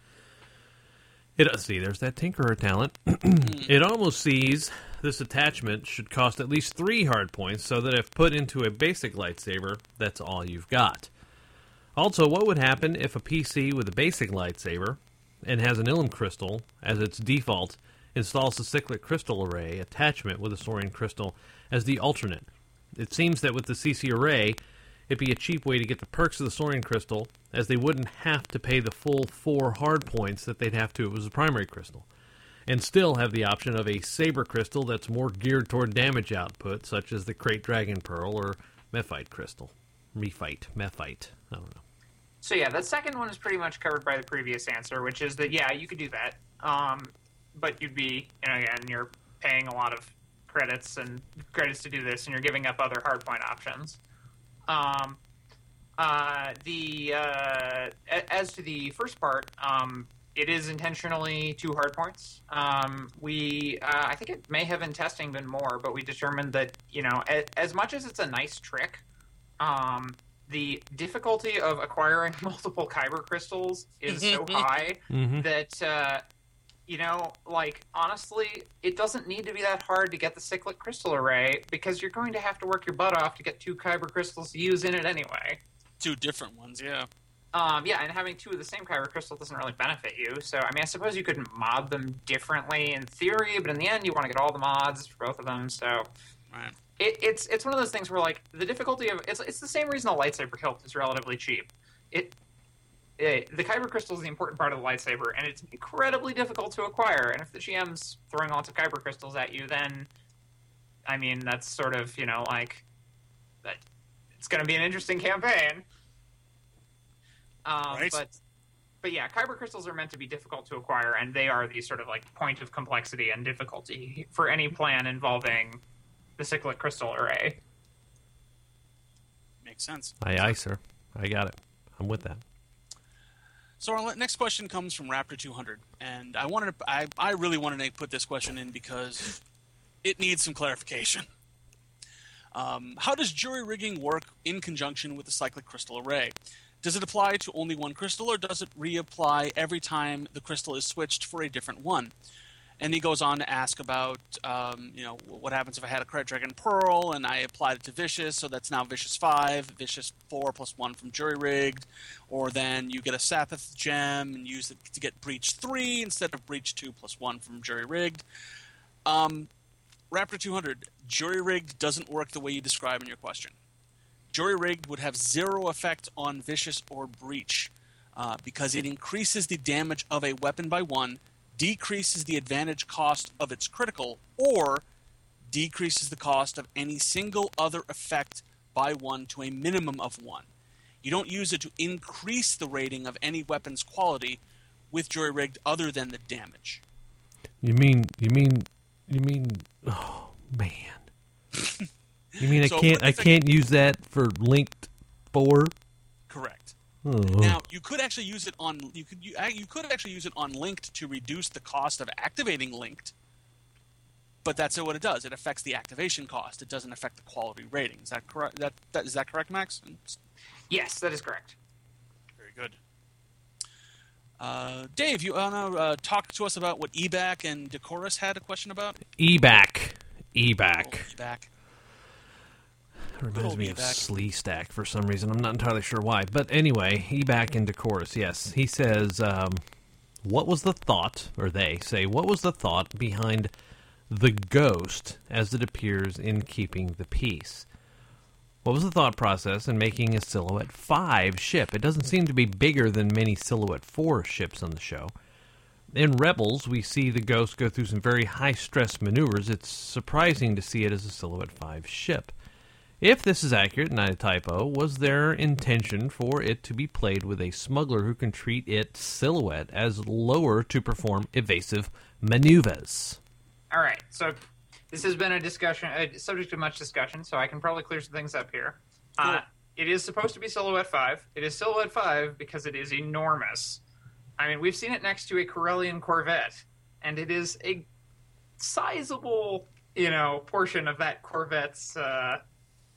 It see, there's that Tinkerer talent. it almost sees this attachment should cost at least three hard points, so that if put into a basic lightsaber, that's all you've got. Also, what would happen if a PC with a basic lightsaber and has an Ilum crystal as its default installs the cyclic crystal array attachment with a Saurian crystal as the alternate? It seems that with the CC array, it'd be a cheap way to get the perks of the Saurian crystal, as they wouldn't have to pay the full four hard points that they'd have to if it was a primary crystal and still have the option of a saber crystal that's more geared toward damage output, such as the Krayt Dragon Pearl or Mephite crystal. Mephite, Mephite. I don't know. So yeah, that second one is pretty much covered by the previous answer, which is that yeah, you could do that, um, but you'd be you know again you're paying a lot of credits and credits to do this, and you're giving up other hardpoint options. Um, uh, the uh, as to the first part, um, it is intentionally two hard points. Um, we uh, I think it may have in testing been more, but we determined that you know a- as much as it's a nice trick. Um, the difficulty of acquiring multiple kyber crystals is so high Mm-hmm. that uh, you know, like honestly, it doesn't need to be that hard to get the cyclic crystal array because you're going to have to work your butt off to get two kyber crystals to use in it anyway. Two different ones, yeah. Um, yeah, and having two of the same kyber crystal doesn't really benefit you. So, I mean, I suppose you could mod them differently in theory, but in the end, you want to get all the mods for both of them. So, Right. it, it's it's one of those things where like the difficulty of it's it's the same reason a lightsaber hilt is relatively cheap. It, it the kyber crystal is the important part of the lightsaber, and it's incredibly difficult to acquire. And if the GM's throwing lots of kyber crystals at you, then I mean that's sort of you know like that. It's going to be an interesting campaign. Um, Right. But but yeah, kyber crystals are meant to be difficult to acquire, and they are the sort of like point of complexity and difficulty for any plan involving the cyclic crystal array. Makes sense. Aye, aye, sir. I got it. I'm with that. So our next question comes from Raptor 200, and I wanted to, I, I really wanted to put this question in because it needs some clarification. Um, how does jury rigging work in conjunction with the cyclic crystal array? Does it apply to only one crystal, or does it reapply every time the crystal is switched for a different one? And he goes on to ask about, um, you know, what happens if I had a Krayt Dragon Pearl and I applied it to Vicious, so that's now Vicious 5, Vicious 4 plus 1 from Jury Rigged, or then you get a Sapith gem and use it to get Breach 3 instead of Breach 2 plus 1 from Jury Rigged. Um, Raptor 200, Jury Rigged doesn't work the way you describe in your question. Jury Rigged would have zero effect on Vicious or Breach uh, because it increases the damage of a weapon by 1 decreases the advantage cost of its critical, or decreases the cost of any single other effect by one to a minimum of one. You don't use it to increase the rating of any weapon's quality with jury rigged other than the damage. You mean, you mean, you mean, oh, man. You mean I So can't, I can't use that for linked 4? Correct. Oh. Now you could actually use it on you could you, you could actually use it on linked to reduce the cost of activating linked. But that's what it does. It affects the activation cost. It doesn't affect the quality rating. Is that correct? That, that is that correct, Max? Yes, that is correct. Very good. Uh, Dave, you want to uh, talk to us about what eBack and Decorus had a question about? eBack. eBack. Oh, Reminds me of. Sleestak for some reason. I'm not entirely sure why. But anyway, eBack into chorus. Yes, he says, um, "What was the thought?" Or they say, "What was the thought behind the ghost as it appears in keeping the peace?" What was the thought process in making a Silhouette 5 ship? It doesn't seem to be bigger than many Silhouette 4 ships on the show. In Rebels, we see the Ghost go through some very high stress maneuvers. It's surprising to see it as a Silhouette 5 ship. If this is accurate, not a typo, was there intention for it to be played with a smuggler who can treat its silhouette as lower to perform evasive maneuvers? All right, so this has been a discussion, a subject of much discussion, so I can probably clear some things up here. Uh, it is supposed to be Silhouette 5. It is Silhouette 5 because it is enormous. I mean, we've seen it next to a Corellian Corvette, and it is a sizable, you know, portion of that Corvette's uh,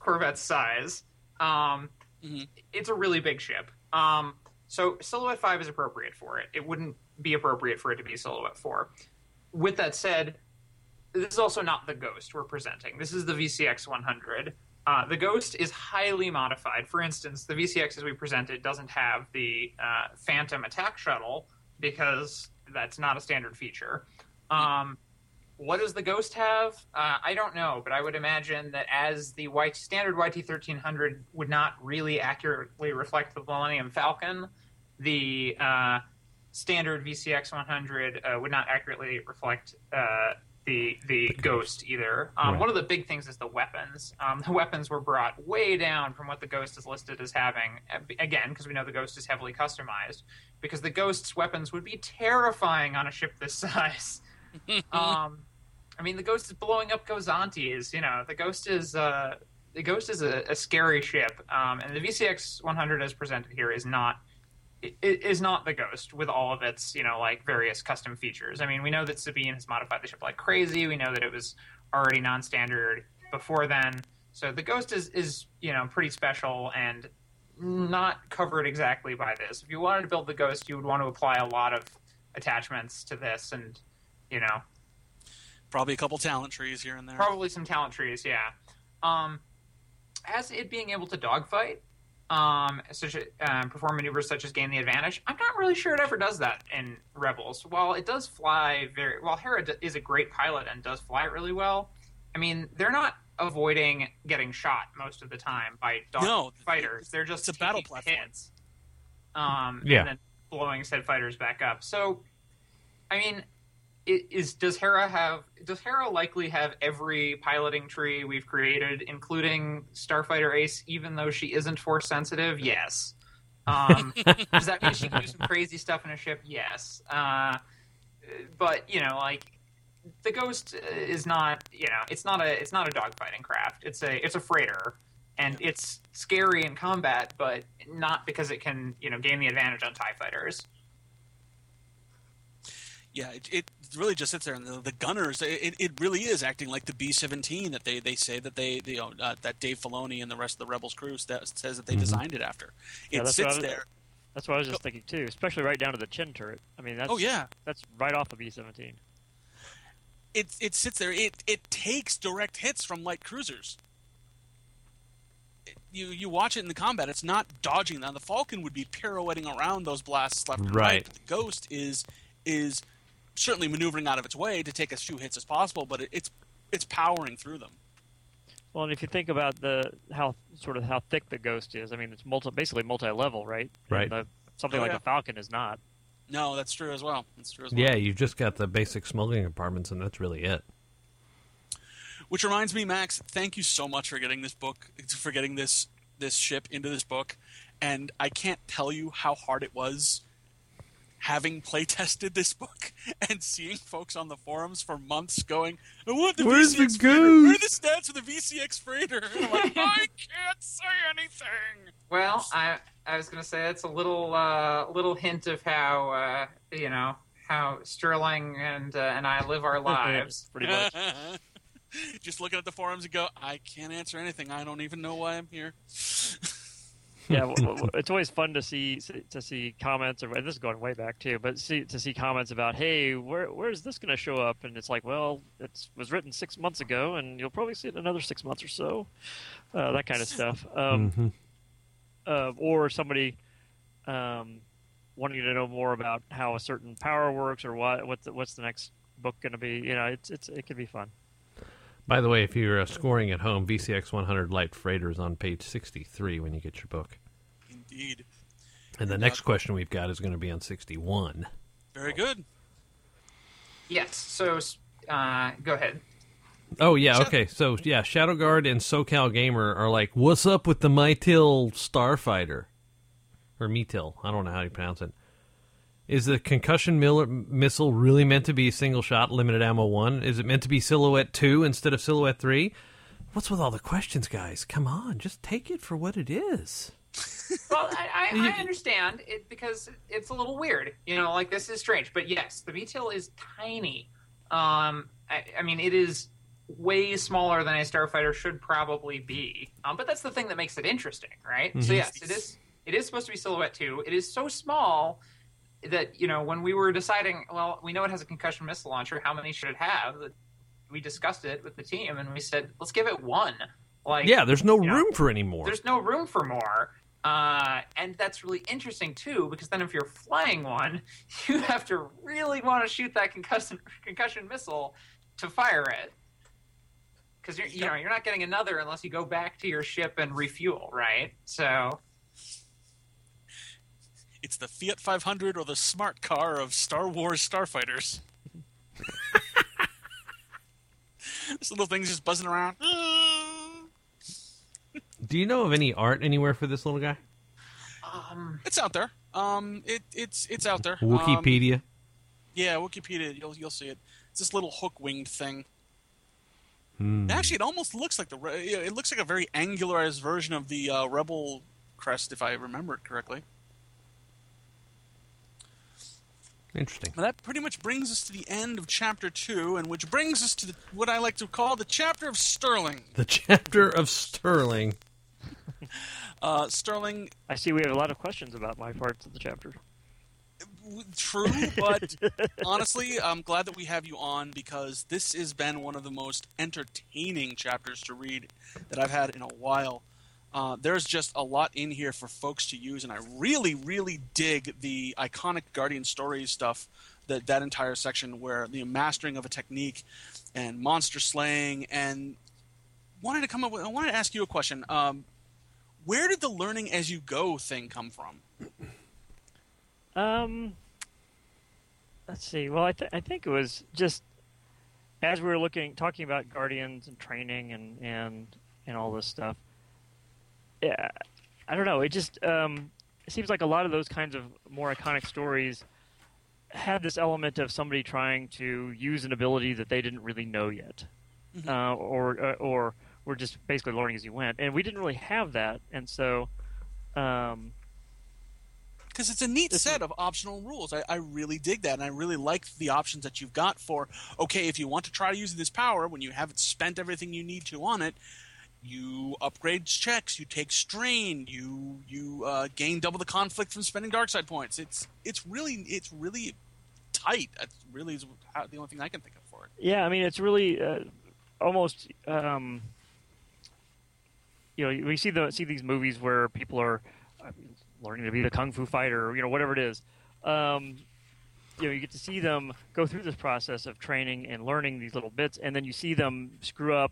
Corvette's size. Um, Mhm. It's a really big ship. Um, so Silhouette 5 is appropriate for it. It wouldn't be appropriate for it to be Silhouette 4. With that said, this is also not the Ghost we're presenting. This is the VCX 100. Uh, the Ghost is highly modified. For instance, the VCX as we presented doesn't have the uh, Phantom attack shuttle because that's not a standard feature. Um, what does the Ghost have? Uh, I don't know, but I would imagine that as the white standard YT 1300 would not really accurately reflect the Millennium Falcon, the uh, standard VCX 100 uh, would not accurately reflect uh, the the Ghost either. Um, Right. One of the big things is the weapons. Um, the weapons were brought way down from what the Ghost is listed as having. uh, Again, because we know the Ghost is heavily customized. Because the Ghost's weapons would be terrifying on a ship this size. um, I mean, the Ghost is blowing up Gozantis. You know, the Ghost is uh, the Ghost is a, a scary ship, um, and the VCX 100 as presented here is not i- i- is not the Ghost with all of its you know like various custom features. I mean, we know that Sabine has modified the ship like crazy. We know that it was already non-standard before then. So the Ghost is is you know pretty special and not covered exactly by this. If you wanted to build the Ghost, you would want to apply a lot of attachments to this, and you know Probably a couple talent trees here and there. Probably some talent trees, yeah. Um, as it being able to dogfight, um, such a, um, perform maneuvers such as gain the advantage, I'm not really sure it ever does that in Rebels. While it does fly very while Hera d- is a great pilot and does fly really well, I mean they're not avoiding getting shot most of the time by dog No, fighters. They're just it's a battle taking platform. hits, um, Yeah. and then blowing said fighters back up. So, I mean, i- is does Hera have does Hera likely have every piloting tree we've created, including Starfighter Ace, even though she isn't force sensitive? Yes. Um, does that mean she can do some crazy stuff in a ship? Yes. Uh, but you know, like the Ghost is not you know it's not a it's not a dogfighting craft. It's a it's a freighter. And it's scary in combat, but not because it can, you know, gain the advantage on Tie fighters. Yeah, it, it really just sits there, and the, the gunners. It, it really is acting like the B seventeen that they, they say that they, they you know, uh, that Dave Filoni and the rest of the Rebels crew st- says that they designed it after. It that's sits was- there. That's what I was just thinking too, especially right down to the chin turret. I mean, that's Oh yeah, that's right off of B-17. it it sits there. It it takes direct hits from light cruisers. You you watch it in the combat. It's not dodging. Now the Falcon would be pirouetting around those blasts left and right. Right. the Ghost is is certainly maneuvering out of its way to take as few hits as possible, but it, it's it's powering through them. Well, and if you think about the how sort of how thick the Ghost is, I mean, it's multi basically multi-level, right? Right. The, something Oh, like yeah. a Falcon is not. No, that's true as well. That's true as well. Yeah, you've just got the basic smuggling compartments, and that's really it. Which reminds me, Max, thank you so much for getting this book, for getting this this ship into this book, and I can't tell you how hard it was having play tested this book and seeing folks on the forums for months going, "I want the Where's the VCX freighter? Where are the stats for the VCX freighter?" And I'm like, I can't say anything. Well, I I was gonna say it's a little uh, little hint of how uh, you know how Sterling and uh, and I live our lives. Pretty much. Just looking at the forums and go, I can't answer anything. I don't even know why I'm here. Yeah, it's always fun to see to see comments, or this is going way back too, but see, to see comments about, hey, where where's this going to show up? And it's like, well, it was written six months ago, and you'll probably see it in another six months or so, uh, that kind of stuff. Um, Mhm. uh, or somebody um, wanting to know more about how a certain power works, or what what's the, what's the next book going to be. You know, it's it's it can be fun. By the way, if you're uh, scoring at home, VCX 100 Light Freighter is on page 63 when you get your book. Indeed. And the next question we've got is going to be on 61. Very good. Yes. So, uh, go ahead. Oh yeah, okay. So yeah, Shadow Guard and SoCal Gamer are like, "What's up with the Mytil Starfighter?" Or Metil, I don't know how you pronounce it. Is the concussion mil- missile really meant to be single shot, limited ammo one? Is it meant to be Silhouette two instead of Silhouette three? What's with all the questions, guys? Come on, just take it for what it is. Well, I, I, I understand it because it's a little weird. You know, like this is strange. But yes, the VTIL is tiny. Um, I, I mean, it is way smaller than a starfighter should probably be. Um, but that's the thing that makes it interesting, right? So yes, it is. It is supposed to be silhouette two. It is so small that you know when we were deciding, well, we know it has a concussion missile launcher. How many should it have? We discussed it with the team, and we said, let's give it one. Like, Yeah, there's no you know, room for any more. there's no room for more. Uh, and that's really interesting too, because then if you're flying one, you have to really want to shoot that concussion concussion missile to fire it, because you're you know you're not getting another unless you go back to your ship and refuel, right? So It's the Fiat 500 or the smart car of Star Wars starfighters. this little thing's just buzzing around. Do you know of any art anywhere for this little guy? um, It's out there. Um, it, it's it's out there. Um, Wikipedia. yeah, Wikipedia. You'll you'll see it. It's this little hook winged thing. Hmm. Actually, it almost looks like the it looks like a very angularized version of the uh, Rebel crest, if I remember it correctly. Interesting. Well, that pretty much brings us to the end of chapter two, and which brings us to the, what I like to call the chapter of Sterling. The chapter of Sterling. Uh, Sterling, I see we have a lot of questions about my parts of the chapter. true, but honestly, I'm glad that we have you on because this has been one of the most entertaining chapters to read that I've had in a while. Uh, there's just a lot in here for folks to use, and I really, really dig the iconic Guardian Stories stuff. That that entire section where the mastering of a technique and monster slaying, and wanted to come up with. I wanted to ask you a question. Um, where did the learning as you go thing come from? Um, let's see. Well, I, th- I think it was just as we were looking, talking about guardians and training and and and all this stuff. Yeah, I don't know. It just um, it seems like a lot of those kinds of more iconic stories have this element of somebody trying to use an ability that they didn't really know yet, uh, or uh, or were just basically learning as you went. And we didn't really have that, and so. Um, because it's a neat set of optional rules. I, I really dig that, and I really like the options that you've got for okay, if you want to try using this power when you haven't spent everything you need to on it, you upgrade checks, you take strain, you you uh, gain double the conflict from spending dark side points. It's it's really it's really tight. That's really is how, the only thing I can think of for it. Yeah, I mean it's really uh, almost um, you know we see the see these movies where people are uh, learning to be the kung fu fighter or you know whatever it is. Um, you know, you get to see them go through this process of training and learning these little bits, and then you see them screw up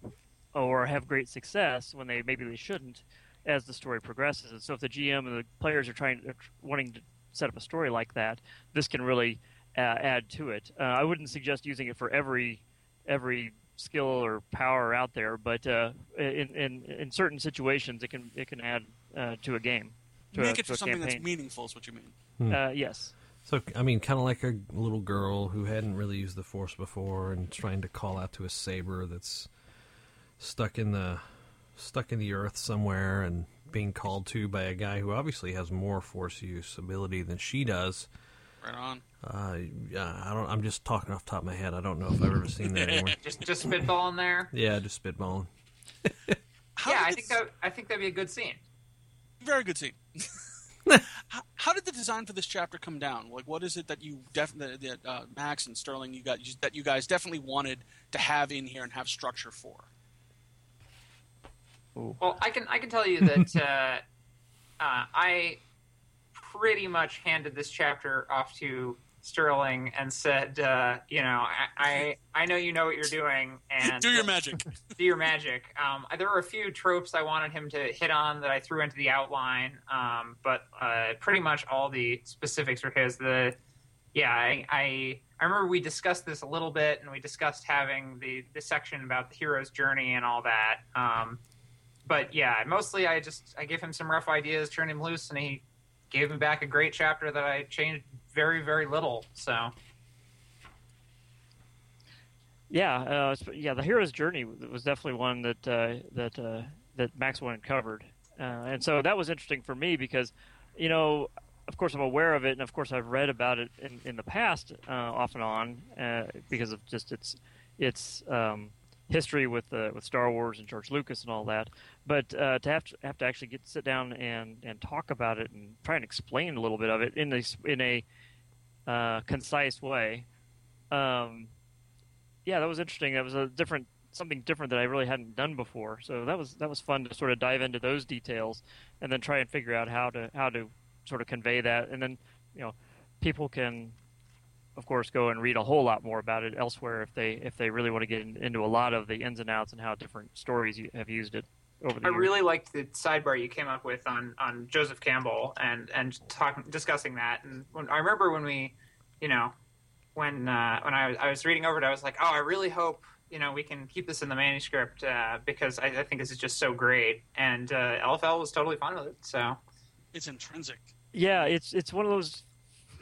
or have great success when they maybe they shouldn't as the story progresses. And so, if the GM and the players are trying are wanting to set up a story like that, this can really uh, add to it. Uh, I wouldn't suggest using it for every every skill or power out there, but uh, in, in in certain situations, it can it can add uh, to a game. To Make a, it to for a something that's meaningful. Is what you mean. Uh, yes. So, I mean, kind of like a little girl who hadn't really used the Force before and trying to call out to a saber that's stuck in the stuck in the earth somewhere and being called to by a guy who obviously has more Force use ability than she does. Right on. Uh, yeah, I don't. I'm just talking off the top of my head. I don't know if I've ever seen that anywhere. just just spitballing there. Yeah, just spitballing. How yeah, I think that I think that'd be a good scene. Very good scene. how, how did the design for this chapter come down? Like, what is it that you definitely, that uh, Max and Sterling, you got that you guys definitely wanted to have in here and have structure for? Well, I can I can tell you that uh, uh, I pretty much handed this chapter off to Sterling and said, uh, you know, I, I I know you know what you're doing and Do your magic. do your magic. Um, there were a few tropes I wanted him to hit on that I threw into the outline, um, but uh, pretty much all the specifics were his. The yeah, I, I I remember we discussed this a little bit, and we discussed having the the section about the hero's journey and all that. Um, but yeah, mostly I just I gave him some rough ideas, turned him loose, and he gave me back a great chapter that I changed very very little. So Yeah, uh, yeah. The hero's journey was definitely one that uh, that uh, that Max and covered, uh, and so that was interesting for me because, you know, of course I'm aware of it, and of course I've read about it in, in the past uh, off and on uh, because of just its its um, history with uh, with Star Wars and George Lucas and all that. But uh, to have to have to actually get sit down and, and talk about it and try and explain a little bit of it in a in a uh, concise way. Um, yeah, that was interesting. That was a different something different that I really hadn't done before. So that was that was fun to sort of dive into those details and then try and figure out how to how to sort of convey that. And then you know, people can of course go and read a whole lot more about it elsewhere if they if they really want to get in, into a lot of the ins and outs and how different stories have used it over the I years. really liked the sidebar you came up with on, on Joseph Campbell and and talking discussing that. And when, I remember when we, you know, when uh, when I was, I was reading over it, I was like, oh, I really hope you know we can keep this in the manuscript uh, because I, I think this is just so great. And uh, LFL was totally fine with it. So It's intrinsic. Yeah, it's it's one of those.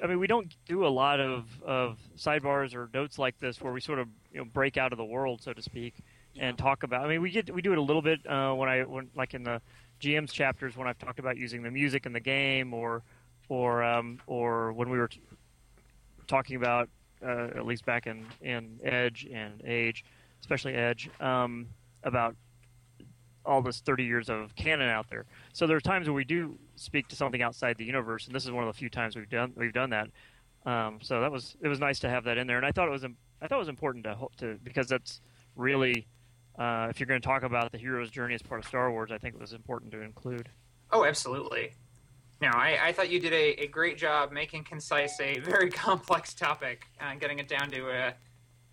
I mean, we don't do a lot of, of sidebars or notes like this where we sort of you know break out of the world, so to speak, and talk about. I mean, we get we do it a little bit uh, when I when like in the GM's chapters when I've talked about using the music in the game, or or um, or when we were t- talking about uh, at least back in in Edge and Age, especially Edge, um, about all this 30 years of canon out there. So there are times where we do speak to something outside the universe, and this is one of the few times we've done we've done that. Um, so that was it was nice to have that in there, and I thought it was I thought it was important to to because that's really uh, if you're going to talk about the hero's journey as part of Star Wars, I think it was important to include. oh, absolutely. No, I, I thought you did a, a great job making concise a very complex topic and getting it down to a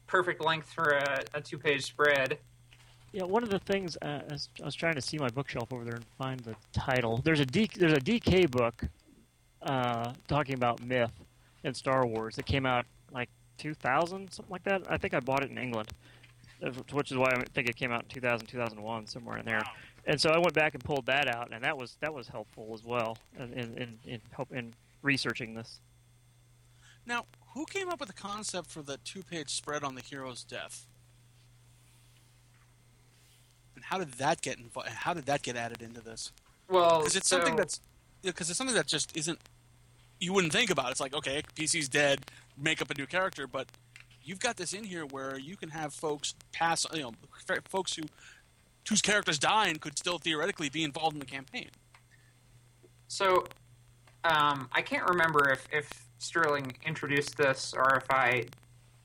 perfect length for a, a two page spread. Yeah, one of the things uh, I was- I was trying to see my bookshelf over there and find the title. There's a D, there's a DK book uh, talking about myth in Star Wars that came out like 2000, something like that. I think I bought it in England, which is why I think it came out in 2000, 2001, somewhere in there. And so I went back and pulled that out, and that was that was helpful as well in in, in, in help in researching this. Now, who came up with the concept for the two-page spread on the hero's death? And how did that get invo- How did that get added into this? Well, Because it's so- something that's because it's something that just isn't. You wouldn't think about. It's like okay, PC's dead, make up a new character, but you've got this in here where you can have folks pass. You know, folks who whose characters die and could still theoretically be involved in the campaign. So, um, I can't remember if, if Sterling introduced this or if I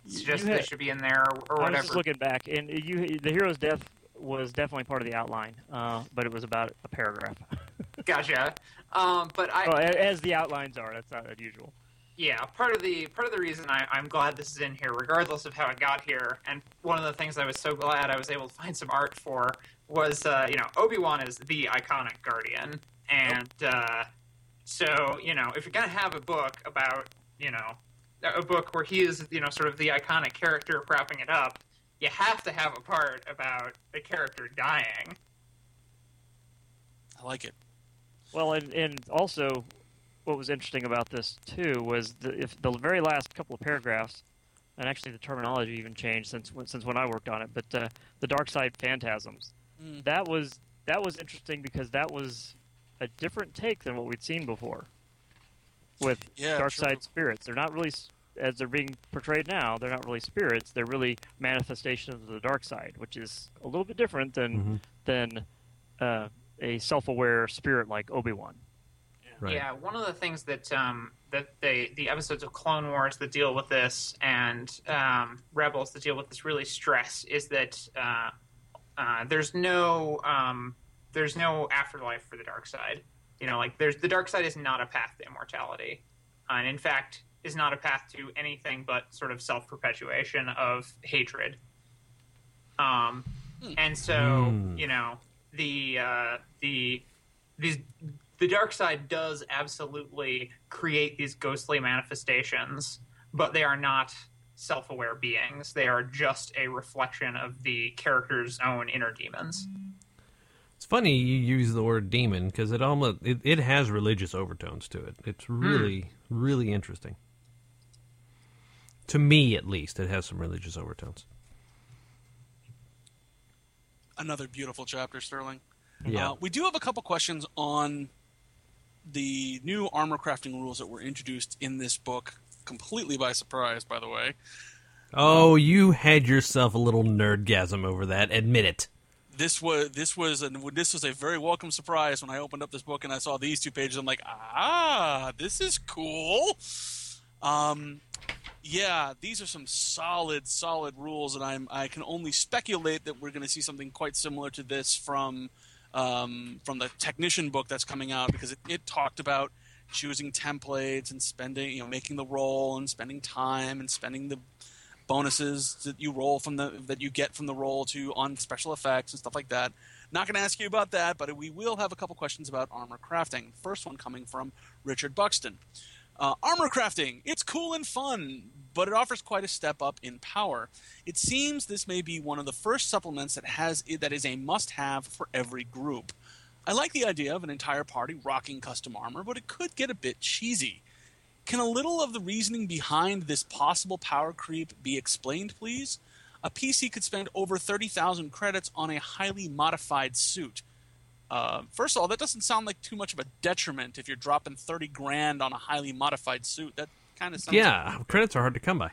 suggested had- this should be in there or, or I was whatever. just looking back, and you the hero's death was definitely part of the outline, uh, but it was about a paragraph. Gotcha. Um, but I, well, as the outlines are, that's not unusual. yeah, part of the part of the reason I, I'm glad this is in here, regardless of how it got here, and one of the things I was so glad I was able to find some art for was, uh, you know, Obi Wan is the iconic Guardian, and uh, so you know, if you're gonna have a book about, you know, a book where he is, you know, sort of the iconic character propping it up, you have to have a part about the character dying. I like it. Well, and, and also, what was interesting about this too was the, if the very last couple of paragraphs, and actually the terminology even changed since when- since when I worked on it. But uh, the dark side phantasms, Mm. that was that was interesting because that was a different take than what we'd seen before with Yeah, dark true. side spirits. They're not really s- as they're being portrayed now. They're not really spirits. They're really manifestations of the dark side, which is a little bit different than than uh, a self-aware spirit like Obi-Wan. Right. Yeah, one of the things that um, that they the episodes of Clone Wars that deal with this and um, Rebels that deal with this really stress is that uh, uh, there's no um, there's no afterlife for the dark side. You know, like there's the dark side is not a path to immortality, and in fact is not a path to anything but sort of self perpetuation of hatred. Um, and so Hmm. you know the uh, the these the dark side does absolutely create these ghostly manifestations, but they are not self-aware beings. They are just a reflection of the character's own inner demons. It's funny you use the word demon because it almost it, it has religious overtones to it. It's really really interesting. To me, at least, it has some religious overtones. Another beautiful chapter, Sterling. Yeah. Uh, we do have a couple questions on the new armor crafting rules that were introduced in this book, completely by surprise, by the way. oh, you had yourself a little nerdgasm over that. Admit it. This was this was a, this was a very welcome surprise when I opened up this book and I saw these two pages. I'm like, ah, this is cool. Um, yeah, these are some solid, solid rules, and I'm I can only speculate that we're going to see something quite similar to this from um, from the technician book that's coming out because it, it talked about choosing templates and spending, you know, making the roll and spending time and spending the bonuses that you roll from the that you get from the roll to on special effects and stuff like that. Not going to ask you about that, but we will have a couple questions about armor crafting. First one coming from Richard Buxton. Uh, armor crafting, it's cool and fun, but it offers quite a step up in power. It seems this may be one of the first supplements that has that is a must-have for every group. I like the idea of an entire party rocking custom armor, but it could get a bit cheesy. Can a little of the reasoning behind this possible power creep be explained, please? A PC could spend over 30,000 credits on a highly modified suit. Uh, first of all, that doesn't sound like too much of a detriment if you're dropping 30 grand on a highly modified suit. That kind of sounds Yeah, credits are hard to come by.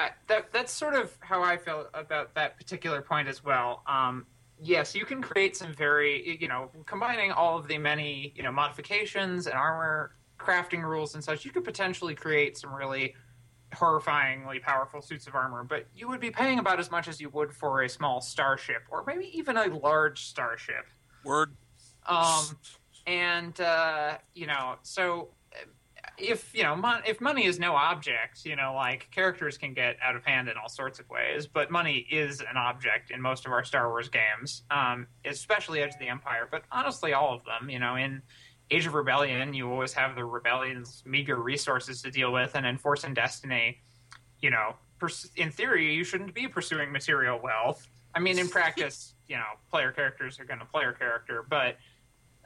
I, that that's sort of how I felt about that particular point as well. Um, yes, you can create some very, you know, combining all of the many, you know, modifications and armor crafting rules and such. You could potentially create some really horrifyingly powerful suits of armor, but you would be paying about as much as you would for a small starship, or maybe even a large starship. Word. Um, and uh, you know, so if you know, mon- if money is no object, you know, like characters can get out of hand in all sorts of ways, but money is an object in most of our Star Wars games, um, especially Edge of the Empire, but honestly, all of them. You know, in Age of Rebellion, you always have the rebellion's meager resources to deal with, and in Force and Destiny, you know, pers- in theory, you shouldn't be pursuing material wealth. I mean, in practice, you know, player characters are going to player character, but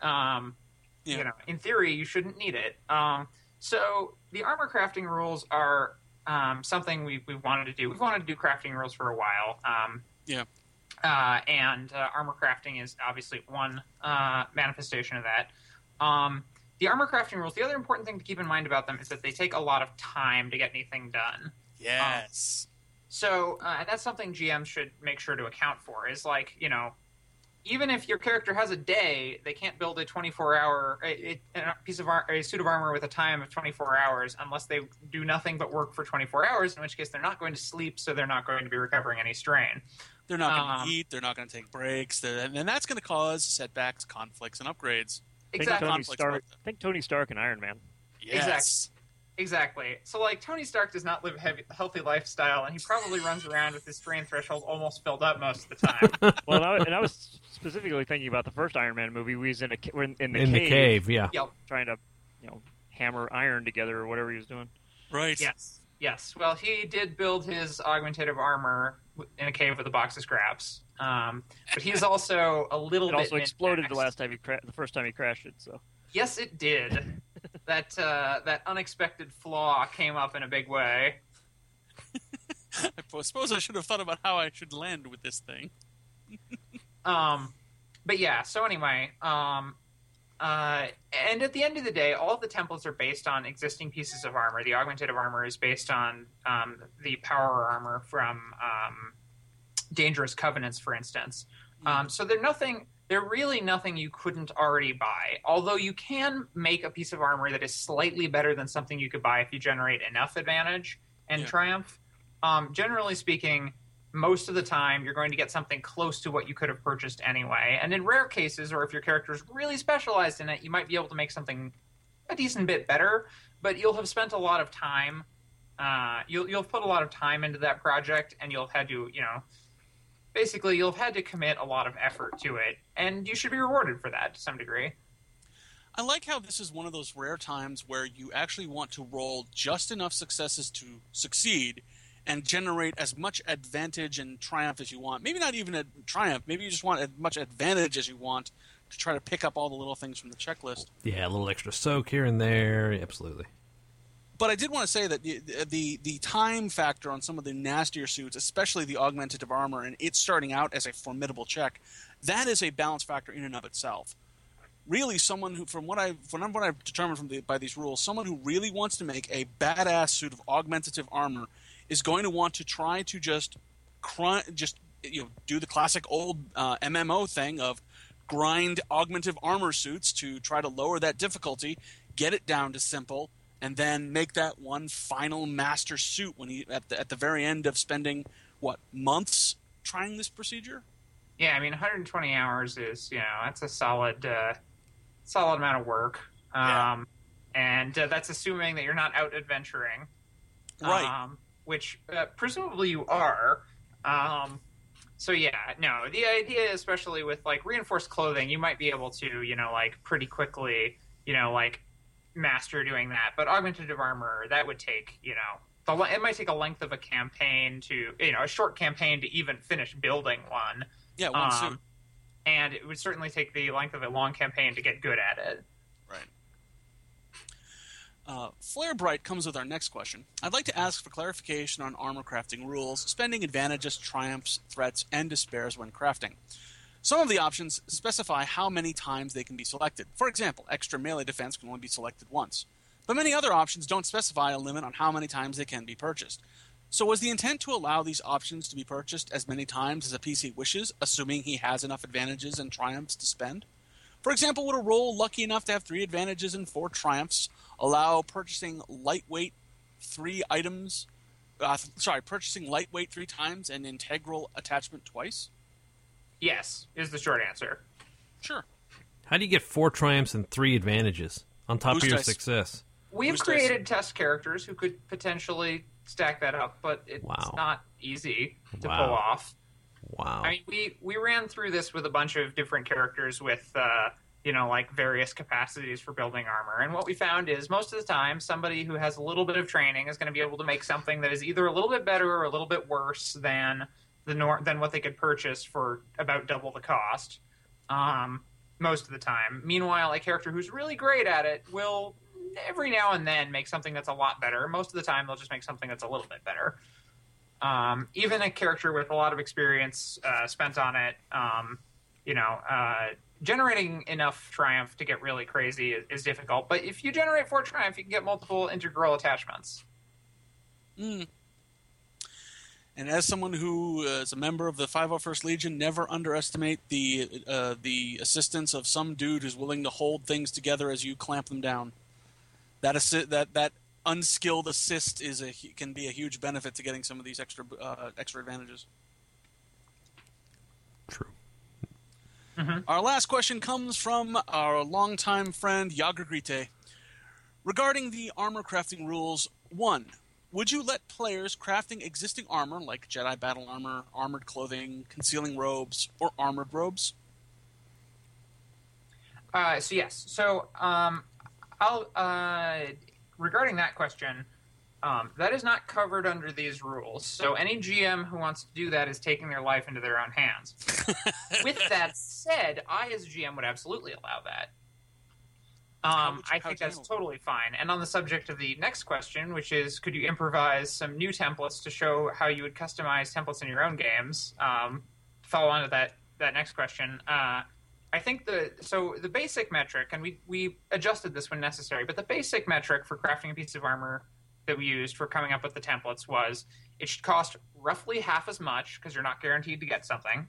um, Yeah. you know, in theory, you shouldn't need it. Um, so the armor crafting rules are um, something we we wanted to do. We've wanted to do crafting rules for a while. Um, Yeah. uh, and uh, armor crafting is obviously one uh, manifestation of that. Um, the armor crafting rules. The other important thing to keep in mind about them is that they take a lot of time to get anything done. Yes. So uh, that's something GMs should make sure to account for. Is like you know, even if your character has a day, they can't build a 24 hour a, a a piece of ar- a suit of armor with a time of 24 hours unless they do nothing but work for 24 hours. In which case, they're not going to sleep, so they're not going to be recovering any strain. they're not going to um, eat. They're not going to take breaks. And and that's going to cause setbacks, conflicts, and upgrades. Exactly. Think Tony Stark. Think Tony Stark and Iron Man. Yes. Exactly. So, like, Tony Stark does not live a heavy, healthy lifestyle, and he probably runs around with his strain threshold almost filled up most of the time. Well, and I, and I was specifically thinking about the first Iron Man movie. We was in a we're in, in the In cave, the cave, yeah. yep. trying to, you know, hammer iron together or whatever he was doing. Right. Yes. Yes. Well, he did build his augmentative armor in a cave with a box of scraps. Um, but he's also a little It bit. also exploded the min-maxed. last time he cra- the first time he crashed it. So Yes, it did. That uh, that unexpected flaw came up in a big way. I suppose I should have thought about how I should land with this thing. Um, but yeah. So anyway, um, uh, and at the end of the day, all the temples are based on existing pieces of armor. The augmentative armor is based on um, the power armor from um, Dangerous Covenants, for instance. Um, so they're nothing. They're really nothing you couldn't already buy. Although you can make a piece of armor that is slightly better than something you could buy if you generate enough advantage and Yeah. triumph. Um, generally speaking, most of the time you're going to get something close to what you could have purchased anyway. And in rare cases, or if your character is really specialized in it, you might be able to make something a decent bit better. But you'll have spent a lot of time. Uh, you'll you'll put a lot of time into that project, and you'll have had to, you know, basically you'll have had to commit a lot of effort to it, and you should be rewarded for that to some degree. I like how this is one of those rare times where you actually want to roll just enough successes to succeed and generate as much advantage and triumph as you want. Maybe not even a triumph, maybe you just want as much advantage as you want to try to pick up all the little things from the checklist. Yeah, a little extra soak here and there. Absolutely. But I did want to say that the, the the time factor on some of the nastier suits, especially the augmentative armor, and it starting out as a formidable check, that is a balance factor in and of itself. Really, someone who, from what I from what I've determined from the, by these rules, someone who really wants to make a badass suit of augmentative armor is going to want to try to just just you know do the classic old uh, MMO thing of grind augmentative armor suits to try to lower that difficulty, get it down to simple, and then make that one final master suit when he at the, at the very end of spending what months trying this procedure. Yeah, I mean, 120 hours is you know that's a solid uh, solid amount of work. Um, Yeah. And uh, that's assuming that you're not out adventuring, Right. Um, which uh, presumably you are. Um, so yeah, no. The idea, especially with like reinforced clothing, you might be able to, you know, like pretty quickly, you know, like master doing that. But augmentative armor, that would take, you know, the it might take a length of a campaign to, you know, a short campaign to even finish building one. Yeah, one Um, suit. and it would certainly take the length of a long campaign to get good at it. Right. Uh, Flare Bright comes with our next question. I'd like to ask for clarification on armor crafting rules, spending advantages, triumphs, threats, and despairs when crafting. Some of the options specify how many times they can be selected. For example, extra melee defense can only be selected once. But many other options don't specify a limit on how many times they can be purchased. So, was the intent to allow these options to be purchased as many times as a PC wishes, assuming he has enough advantages and triumphs to spend? For example, would a roll lucky enough to have three advantages and four triumphs allow purchasing lightweight three items? Uh, sorry, purchasing lightweight three times and integral attachment twice? Yes, is the short answer. Sure. How do you get four triumphs and three advantages on top Boost of your dice. success? We've Who's created test characters who could potentially stack that up, but it's Wow. not easy to Wow. pull off. Wow. I mean, we we ran through this with a bunch of different characters with uh, you know like various capacities for building armor, and what we found is most of the time somebody who has a little bit of training is going to be able to make something that is either a little bit better or a little bit worse than the nor- than what they could purchase for about double the cost. Um, most of the time. Meanwhile, a character who's really great at it will every now and then make something that's a lot better. Most of the time, they'll just make something that's a little bit better. Um, even a character with a lot of experience uh, spent on it, um, you know, uh, generating enough triumph to get really crazy is, is difficult. But if you generate four triumph, you can get multiple integral attachments. Mm. And as someone who uh, a member of the 501st Legion, never underestimate the uh, the assistance of some dude who's willing to hold things together as you clamp them down. That assi- that that unskilled assist is a can be a huge benefit to getting some of these extra uh, extra advantages. True. Our last question comes from our longtime friend Yagrgrite. Regarding the armor crafting rules, one, would you let players crafting existing armor like Jedi battle armor, armored clothing, concealing robes, or armored robes? Uh, so yes, so um, I'll uh, regarding that question, um, that is not covered under these rules. So any GM who wants to do that is taking their life into their own hands. With that said, I as a GM would absolutely allow that. Um, you- I think that's totally fine. And on the subject of the next question, which is, could you improvise some new templates to show how you would customize templates in your own games? Um, follow on to that that next question. Uh, I think the so the basic metric, and we we adjusted this when necessary, but the basic metric for crafting a piece of armor that we used for coming up with the templates was it should cost roughly half as much because you're not guaranteed to get something.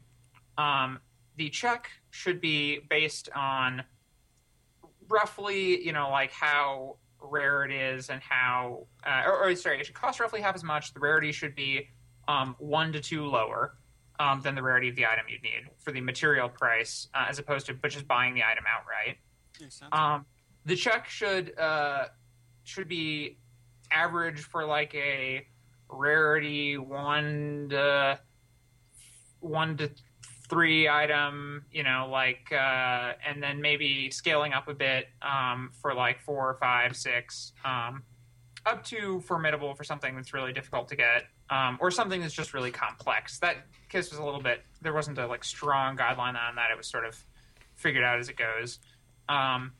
Um, the check should be based on roughly, you know, like how rare it is and how, uh, or, or sorry, it should cost roughly half as much. The rarity should be um, one to two lower um, than the rarity of the item you'd need for the material price, uh, as opposed to but just buying the item outright. Um, the check should uh, should be average for like a rarity one to one to three item, you know, like uh, and then maybe scaling up a bit um, for like four, five, six, um, up to formidable for something that's really difficult to get, um, or something that's just really complex. That case was a little bit. There wasn't a like strong guideline on that. It was sort of figured out as it goes. Um,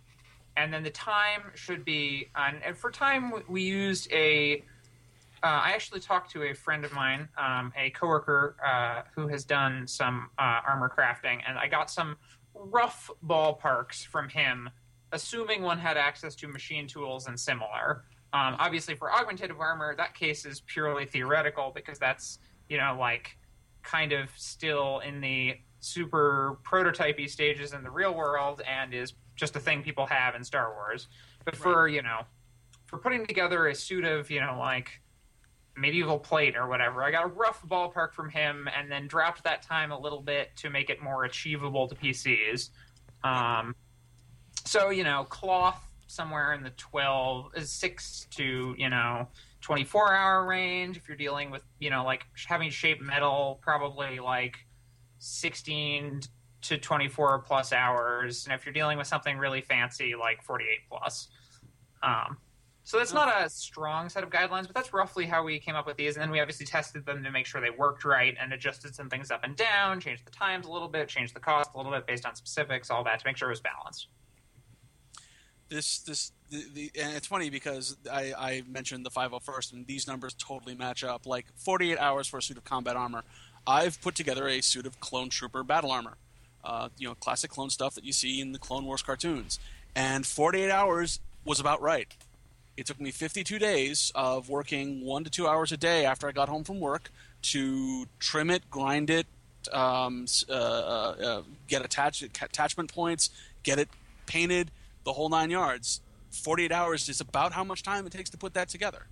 and then the time should be on. And for time, we- we used a. Uh, I actually talked to a friend of mine, um, a coworker uh, who has done some uh, armor crafting, and I got some rough ballparks from him, assuming one had access to machine tools and similar. Um, obviously, for augmentative armor, that case is purely theoretical because that's you know like kind of still in the super prototypey stages in the real world and is just a thing people have in Star Wars. But for you know, for putting together a suit of you know like medieval plate or whatever, I got a rough ballpark from him, and then dropped that time a little bit to make it more achievable to PCs. Um, so you know, cloth somewhere in the twelve is six to you know. 24 hour range if you're dealing with you know like having shaped metal probably like 16 to 24 plus hours and if you're dealing with something really fancy like 48 plus um, so that's not a strong set of guidelines but that's roughly how we came up with these and then we obviously tested them to make sure they worked right and adjusted some things up and down changed the times a little bit changed the cost a little bit based on specifics all that to make sure it was balanced. This this the, the and it's funny because I, I mentioned the 501st and these numbers totally match up. Like 48 hours for a suit of combat armor. I've put together a suit of clone trooper battle armor uh, you know classic clone stuff that you see in the clone wars cartoons. And 48 hours was about right it took me 52 days of working one to two hours a day after i got home from work to trim it grind it um, uh, uh, uh, get attach- attachment points get it painted the whole nine yards. 48 hours is about how much time it takes to put that together.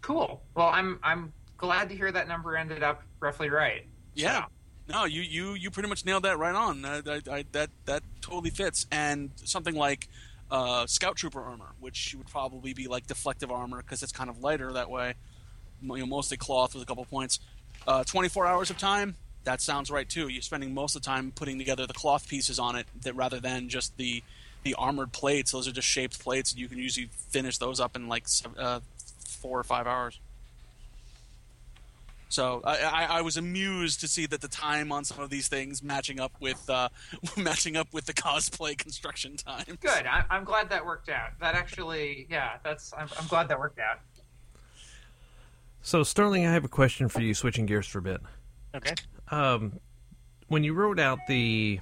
cool well i'm i'm glad to hear that number ended up roughly right Yeah. No, you, you, you pretty much nailed that right on. Uh, I, I, that that totally fits. And something like uh, Scout Trooper armor, which would probably be like deflective armor because it's kind of lighter that way. You know, mostly cloth with a couple points. Uh, 24 hours of time. That sounds right too. You're spending most of the time putting together the cloth pieces on it, that rather than just the the armored plates. Those are just shaped plates, and you can usually finish those up in like uh, four or five hours. So I, I, I was amused to see that the time on some of these things matching up with uh, matching up with the cosplay construction time. good I, i'm glad that worked out that actually yeah that's i'm, I'm glad that worked out So, Sterling, I have a question for you, switching gears for a bit. Okay. Um, when you wrote out the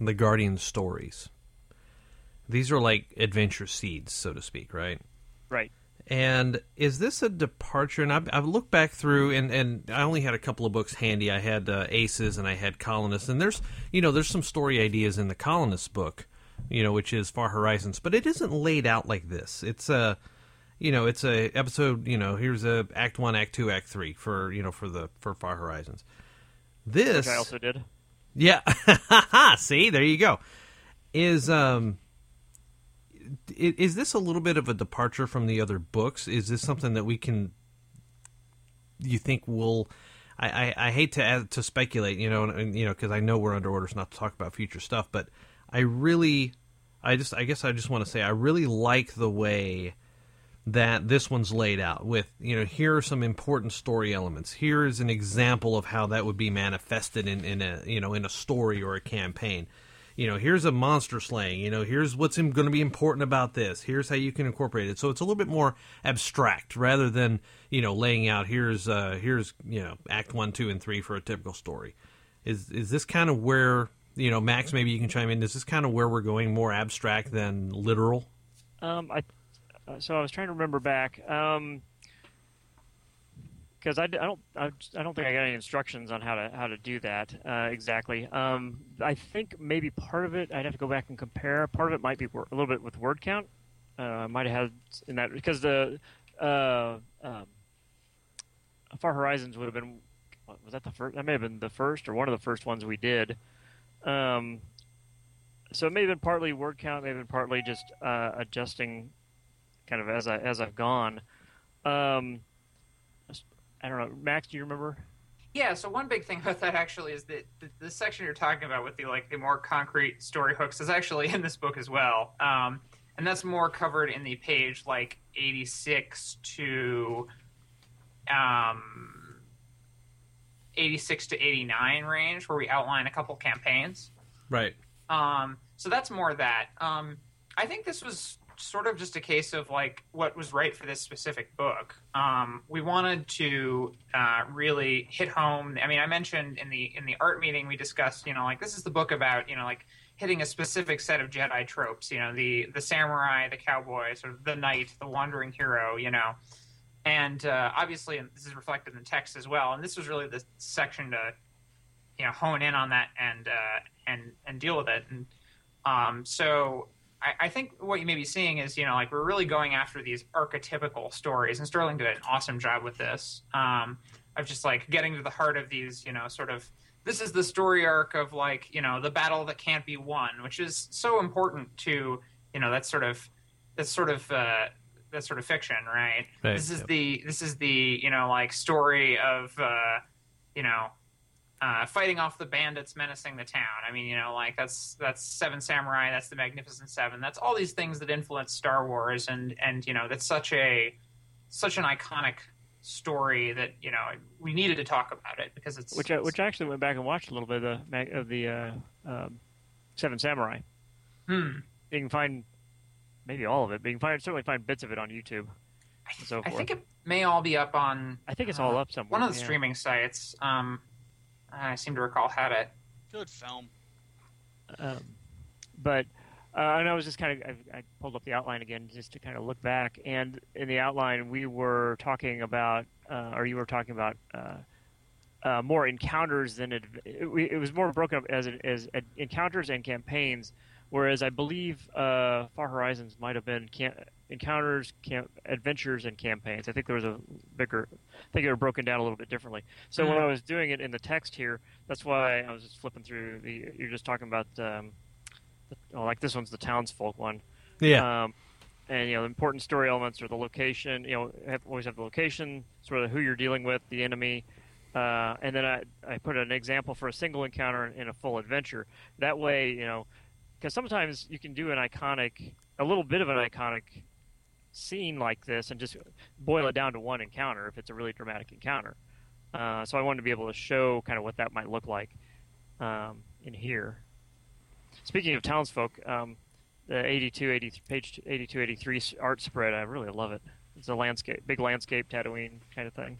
the Guardian stories, these are like adventure seeds, so to speak, right? Right. And is this a departure? And I've, I've looked back through, and, and I only had a couple of books handy. I had uh, Aces and I had Colonists, and there's you know there's some story ideas in the Colonists book, you know, which is Far Horizons, but it isn't laid out like this. It's a you know it's a episode. You know, here's a Act One, Act Two, Act Three for you know for the for Far Horizons. This Which I also did. yeah. See, there you go. Is um is this a little bit of a departure from the other books? Is this something that we can you think will I, I, I hate to add, to speculate, you know, and, and, you know, because I know we're under orders not to talk about future stuff, but I really, I just, I guess I just want to say I really like the way that this one's laid out with you know here are some important story elements here is an example of how that would be manifested in, in a you know in a story or a campaign you know here's a monster slaying you know here's what's going to be important about this here's how you can incorporate it. So it's a little bit more abstract rather than you know laying out here's uh here's you know act one two and three for a typical story. Is is this kind of where you know max maybe you can chime in is this kind of where we're going more abstract than literal? Um, I uh, so I was trying to remember back. Um, because I, I don't I, I don't think I got any instructions on how to how to do that uh, exactly. Um, I think maybe part of it I'd have to go back and compare. Part of it might be wor- a little bit with word count. Uh, I might have had in that because the uh, um, Far Horizons would have been was that the first? That may have been the first or one of the first ones we did. Um, so it may have been partly word count, may have been partly just uh, adjusting, kind of as I as I've gone. Um, I don't know, Max. Do you remember? Yeah, so one big thing about that actually is that the, the section you're talking about with the like the more concrete story hooks is actually in this book as well, um, and that's more covered in the page like 86 to um, 86 to 89 range, where we outline a couple campaigns. Right. Um, so that's more that. Um, I think this was sort of just a case of like what was right for this specific book. Um, we wanted to uh, really hit home. I mean, I mentioned in the in the art meeting we discussed, you know, like this is the book about you know like hitting a specific set of Jedi tropes. You know, the the samurai, the cowboy, sort of the knight, the wandering hero. You know. And uh, obviously, this is reflected in the text as well. And this was really the section to, you know, hone in on that and uh, and and deal with it. And um, so I, I think what you may be seeing is, you know, like we're really going after these archetypical stories, and Sterling did an awesome job with this um, of just like getting to the heart of these, you know, sort of. This is the story arc of like you know the battle that can't be won, which is so important to you know that sort of that's sort of uh, that sort of fiction, right? Right, This is yep. the this is the you know like story of uh, you know uh, fighting off the bandits menacing the town. I mean, you know, like that's that's Seven Samurai, that's the Magnificent Seven, that's all these things that influence Star Wars, and and you know, that's such a such an iconic story that you know we needed to talk about it because it's Which I, which I actually went back and watched a little bit of the of the uh, um, Seven Samurai. Hmm. You can find maybe all of it, but you can find certainly find bits of it on YouTube. and so I think it may all be up on I think it's all uh, up somewhere. one of the yeah. streaming sites. Um, I seem to recall had it. Good film. Um, but uh, and I was just kind of I, I pulled up the outline again just to kind of look back, and in the outline we were talking about, uh, or you were talking about. Uh, uh, more encounters than adv- it, it was more broken up as as encounters and campaigns, whereas I believe uh, Far Horizons might have been cam- encounters, camp- adventures, and campaigns. I think there was a bigger. I think they were broken down a little bit differently. So when I was doing it in the text here, that's why I was just flipping through the. You're just talking about, um, the, oh, like this one's the townsfolk one. Yeah. Um, and you know, the important story elements are the location. You know, have, always have the location, sort of who you're dealing with, the enemy, uh, and then I, I put an example for a single encounter in a full adventure. That way, you know, because sometimes you can do an iconic, a little bit of an iconic scene like this, and just boil it down to one encounter if it's a really dramatic encounter. Uh, so I wanted to be able to show kind of what that might look like um, in here. Speaking of townsfolk, um, the 82, 80, page 82, 83 s- art spread, I really love it. It's a landscape, big landscape Tatooine kind of thing.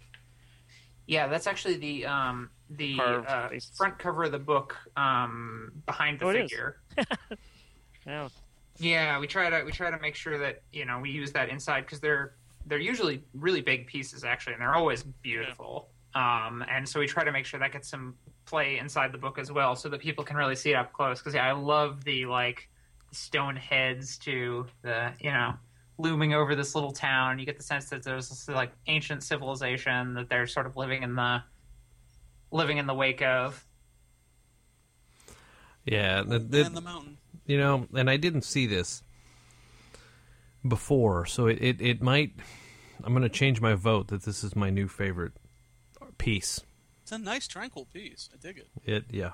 Yeah, that's actually the um, the uh, front cover of the book um, behind the Oh, figure. Yeah, Yeah, we try to we try to make sure that you know we use that inside because they're they're usually really big pieces actually, and they're always beautiful. Um, and so we try to make sure that gets some play inside the book as well, so that people can really see it up close. Because yeah, I love the like stone heads to the you know looming over this little town. You get the sense that there's this like ancient civilization that they're sort of living in the living in the wake of. Yeah. The, the- and the mountain. You know, and I didn't see this before, so it, it, it might. I'm going to change my vote that this is my new favorite piece. It's a nice tranquil piece. I dig it. It, yeah.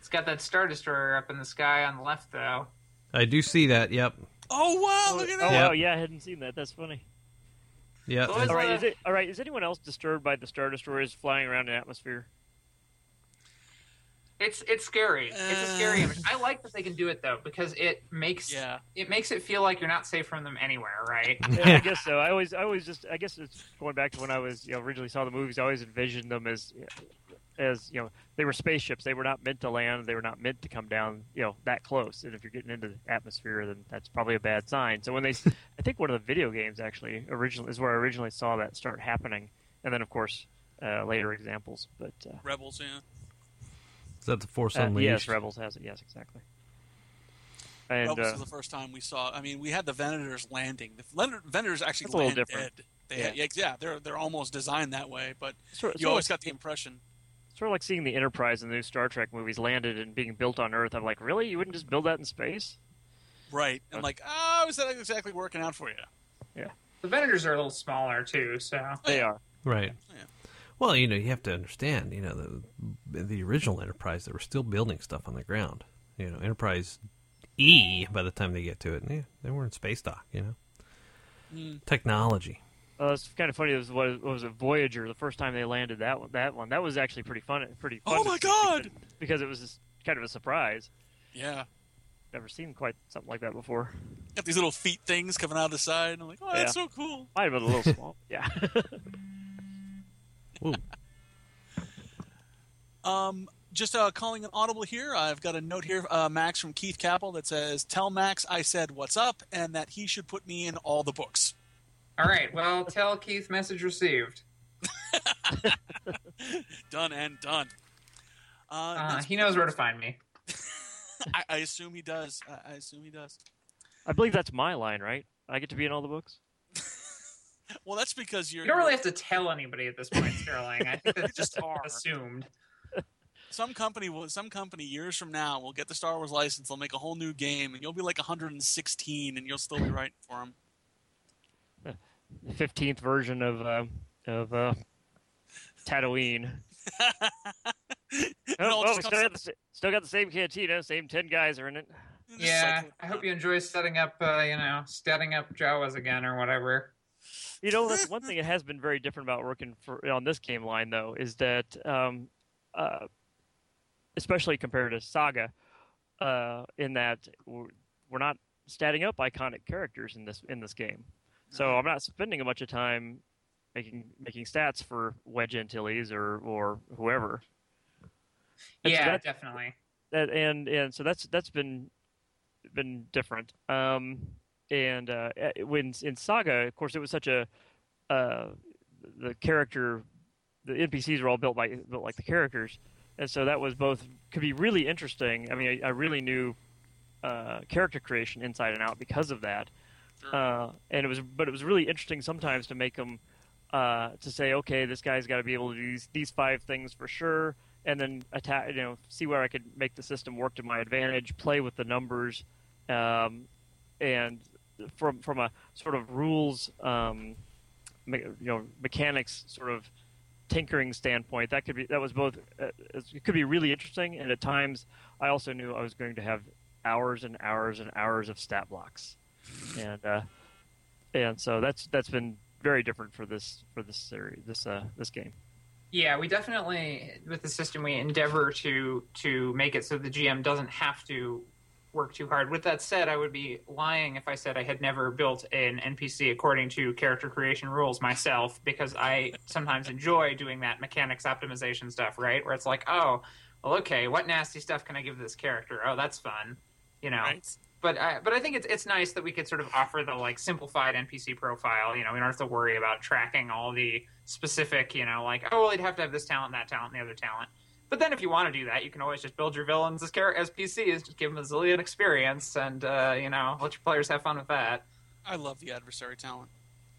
It's got that star destroyer up in the sky on the left though. I do see that. Yep. Oh wow! Look at Oh that. Oh, yeah. wow, yeah, I hadn't seen that. That's funny. Yeah. All right, is it all right? Is anyone else disturbed by the star destroyers flying around in atmosphere? It's it's scary. It's a scary Uh. image. I like that they can do it though because it makes Yeah. it makes it feel like you're not safe from them anywhere, right? Yeah, I guess so. I always, I always just, I guess it's going back to when I was, you know, originally saw the movies. I always envisioned them as, as you know, they were spaceships. They were not meant to land. They were not meant to come down, you know, that close. And if you're getting into the atmosphere, then that's probably a bad sign. So when they, I think one of the video games actually originally is where I originally saw that start happening. And then of course, uh, later examples. But uh, Rebels, yeah. Is that the Force uh, yes, Rebels has it. Yes, exactly. And Rebels uh, was the first time we saw. I mean, we had the Venators landing. The Ven- Venators actually That's land different. dead. They yeah. Had, yeah, they're they're almost designed that way, but sort, you sort always of, got the impression. sort of like seeing the Enterprise in the new Star Trek movies landed and being built on Earth. I'm like, really? You wouldn't just build that in space? Right. I'm like, oh, is that exactly working out for you? Yeah. The Venators are a little smaller too, so They are. Right. Yeah. Well, you know, you have to understand, you know, the the original Enterprise, they were still building stuff on the ground. You know, Enterprise E, by the time they get to it, yeah, they were in space dock, you know. Mm. Technology. Uh, it's kind of funny. It was, what was it Voyager? The first time they landed that one, that one, that was actually pretty fun. Pretty. Fun Oh my God! Because, because it was kind of a surprise. Yeah. Never seen quite something like that before. Got these little feet things coming out of the side. I'm like, oh, that's so cool. Might have been a little small. Yeah. Ooh. Um, just uh, calling an audible here. I've got a note here, uh, Max from Keith Capel, that says, "Tell Max I said what's up, and that he should put me in all the books." all right. Well, tell Keith message received. Done and done. Uh, Uh, he knows where to find me. I, I assume he does. I, I assume he does. I believe that's my line, right? I get to be in all the books. Well, that's because you're. You don't really have to tell anybody at this point, Sterling. I think that's just just are. assumed. Some company will. Some company years from now will get the Star Wars license. They'll make a whole new game, and you'll be like 116, and you'll still be writing for them. The fifteenth version of uh, of uh, Tatooine. It Oh, all well, just still, got the, still got the same cantina, same ten guys are in it. Yeah, I hope you enjoy setting up, uh, you know, setting up Jawas again or whatever. You know, that's one thing that has been very different about working for on this game line, though, is that, um, uh, especially compared to Saga, uh, in that we're, we're not statting up iconic characters in this in this game, so I'm not spending a bunch of time making making stats for Wedge Antilles or or whoever. And so yeah, that- definitely. that and and so that's that's been been different. Um, and uh, eh, when in Saga, of course, it was such a uh, the character, the NPCs were all built by built like the characters, and so that was both could be really interesting. I mean, I, I really knew uh, character creation inside and out because of that, uh, and it was but it was really interesting sometimes to make them uh, to say, okay, this guy's got to be able to do these, these five things for sure, and then attack, you know, see where I could make the system work to my advantage, play with the numbers, um, and from from a sort of rules, um, me, you know, mechanics sort of tinkering standpoint, that could be that was both uh, it could be really interesting, and at times I also knew I was going to have hours and hours and hours of stat blocks, and uh, and so that's that's been very different for this for this series this uh this game. Yeah, we definitely with the system we endeavor to to make it so the GM doesn't have to work too hard. With that said, I would be lying if I said I had never built an NPC according to character creation rules myself because I sometimes enjoy doing that mechanics optimization stuff, right? Where it's like, oh, well, okay, what nasty stuff can I give this character? Oh, that's fun, you know. Right. But I, but I think it's it's nice that we could sort of offer the like simplified NPC profile. You know, we don't have to worry about tracking all the specific. You know, like oh, well, you'd have to have this talent, that talent, and the other talent. But then, if you want to do that, you can always just build your villains as char- as PCs, just give them a zillion experience, and uh, you know, let your players have fun with that. I love the adversary talent.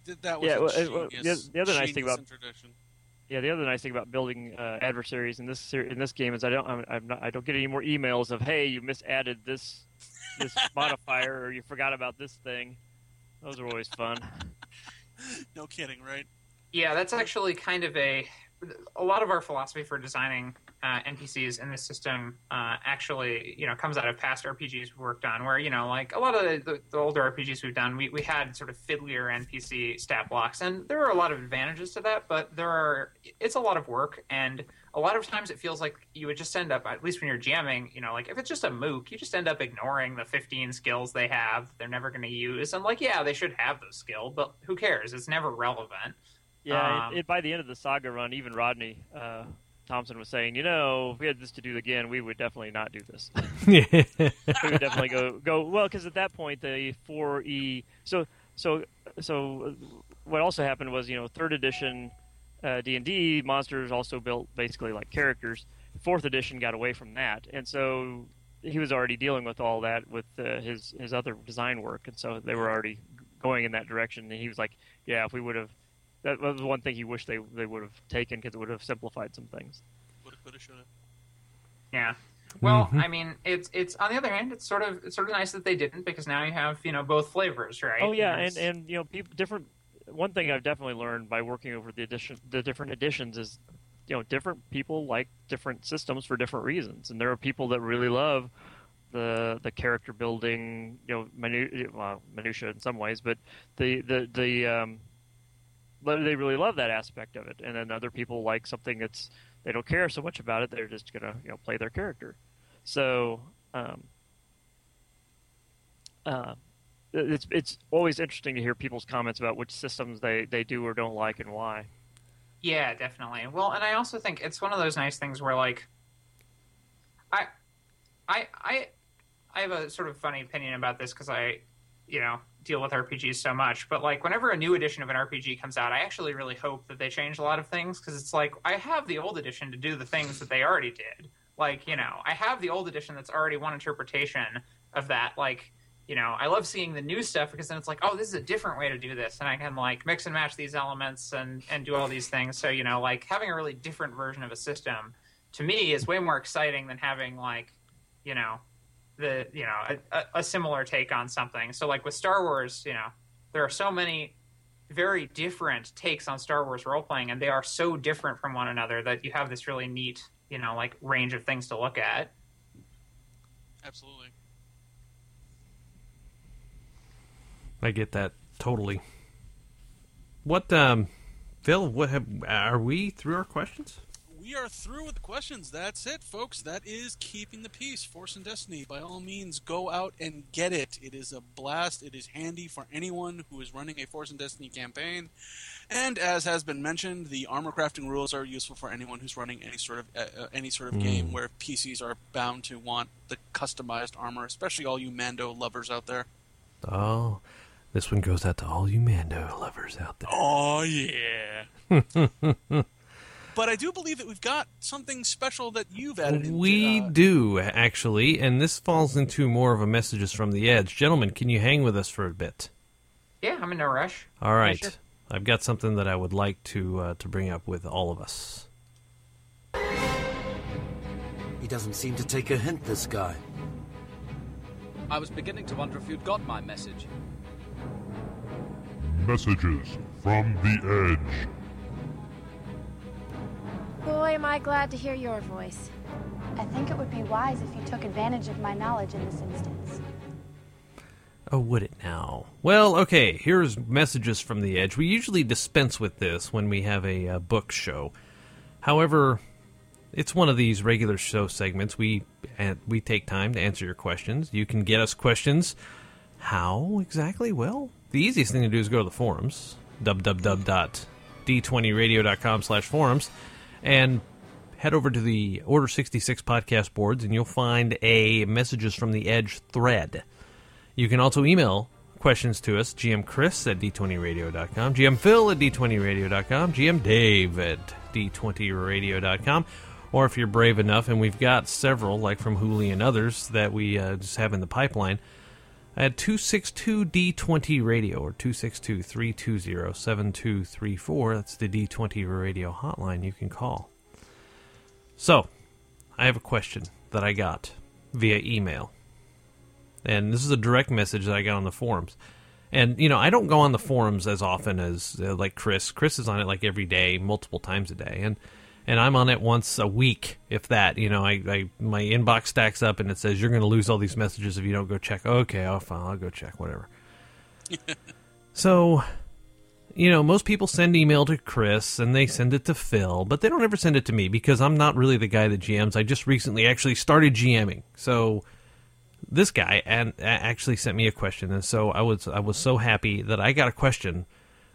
Th- That was Yeah, a well, it- well, genius, the- the other nice thing about- introduction. Yeah, the other nice thing about building uh, adversaries in this ser- in this game is I don't I'm, I'm not I don't get any more emails of hey you misadded this this modifier or you forgot about this thing. Those are always fun. No kidding, right? Yeah, that's actually kind of a a lot of our philosophy for designing uh, NPCs in this system uh, actually, you know, comes out of past RPGs we've worked on. Where you know, like a lot of the, the older RPGs we've done, we, we had sort of fiddlier NPC stat blocks, and there are a lot of advantages to that. But there are, it's a lot of work, and a lot of times it feels like you would just end up, at least when you're jamming, you know, like if it's just a mook, you just end up ignoring the 15 skills they have. They're never going to use, and like, yeah, they should have those skills, but who cares? It's never relevant. Yeah, Um, it, it, by the end of the saga run, even Rodney uh, Thompson was saying, you know, if we had this to do again, we would definitely not do this. we would definitely go go well because at that point the four E. So so so uh, what also happened was you know third edition uh, D&D, monsters also built basically like characters. Fourth edition got away from that, and so he was already dealing with all that with uh, his his other design work, and so they were already going in that direction. And he was like, "Yeah, if we would have." That was one thing he wished they they would have taken because it would have simplified some things. Woulda, coulda, shoulda. Yeah. Well, Mhm. I mean, it's it's on the other hand, it's sort of it's sort of nice that they didn't because now you have you know both flavors, right? Oh yeah, and There's- and you know, people different. One thing I've definitely learned by working over the edition, the different editions is, you know, different people like different systems for different reasons, and there are people that really love the the character building, you know, minu- well, minutia in some ways, but the the the um, but they really love that aspect of it, and then other people like something that's they don't care so much about it; they're just gonna you know play their character. So. Um, uh, it's it's always interesting to hear people's comments about which systems they, they do or don't like and why. Yeah, definitely. Well, and I also think it's one of those nice things where like I I I I have a sort of funny opinion about this cuz I, you know, deal with RPGs so much, but like whenever a new edition of an RPG comes out, I actually really hope that they change a lot of things cuz it's like I have the old edition to do the things that they already did. Like, you know, I have the old edition that's already one interpretation of that like you know, I love seeing the new stuff because then it's like, oh, this is a different way to do this, and I can like mix and match these elements and and do all these things. So you know, like having a really different version of a system to me is way more exciting than having like, you know, the you know a, a, a similar take on something. So like with Star Wars, you know, there are so many very different takes on Star Wars role playing, and they are so different from one another that you have this really neat, you know, like range of things to look at. Absolutely. I get that totally. What, um, Phil? What have, are we through our questions? We are through with the questions. That's it, folks. That is keeping the peace. Force and Destiny. By all means, go out and get it. It is a blast. It is handy for anyone who is running a Force and Destiny campaign. And as has been mentioned, the armor crafting rules are useful for anyone who's running any sort of uh, uh, any sort of game where PCs are bound to want the customized armor, especially all you Mando lovers out there. Oh, this one goes out to all you Mando lovers out there. Oh yeah. but I do believe that we've got something special that you've added. into, We uh, do, actually, and this falls into more of a messages from the edge. Gentlemen, can you hang with us for a bit? Yeah, I'm in no rush. All right. sure. I've got something that I would like to uh, to bring up with all of us. He doesn't seem to take a hint, this guy. I was beginning to wonder if you'd got my message. Messages from the Edge. Boy, am I glad to hear your voice. I think it would be wise if you took advantage of my knowledge in this instance. Oh, would it now? Well, okay, here's messages from the edge. We usually dispense with this when we have a uh, book show. However, it's one of these regular show segments. We uh, we take time to answer your questions. You can get us questions. How exactly? Well, the easiest thing to do is go to the forums, www.d20radio.com slash forums, and head over to the Order 66 podcast boards, and you'll find a Messages from the Edge thread. You can also email questions to us, GM Chris at d20radio.com, GM Phil at d20radio.com, GM Dave at d20radio.com, or if you're brave enough, and we've got several, like from Hooli and others, that we uh, just have in the pipeline, at 262D20 Radio or 262 320 7234. That's the D20 Radio hotline you can call. So, I have a question that I got via email. And this is a direct message that I got on the forums. And, you know, I don't go on the forums as often as, uh, like, Chris. Chris is on it, like, every day, multiple times a day. And and I'm on it once a week, if that. You know, I, I my inbox stacks up and it says you're going to lose all these messages if you don't go check. Okay, I'll fine, I'll go check, whatever. so, you know, most people send email to Chris and they send it to Phil, but they don't ever send it to me because I'm not really the guy that GMs. I just recently actually started GMing, so this guy and actually sent me a question, and so I was I was so happy that I got a question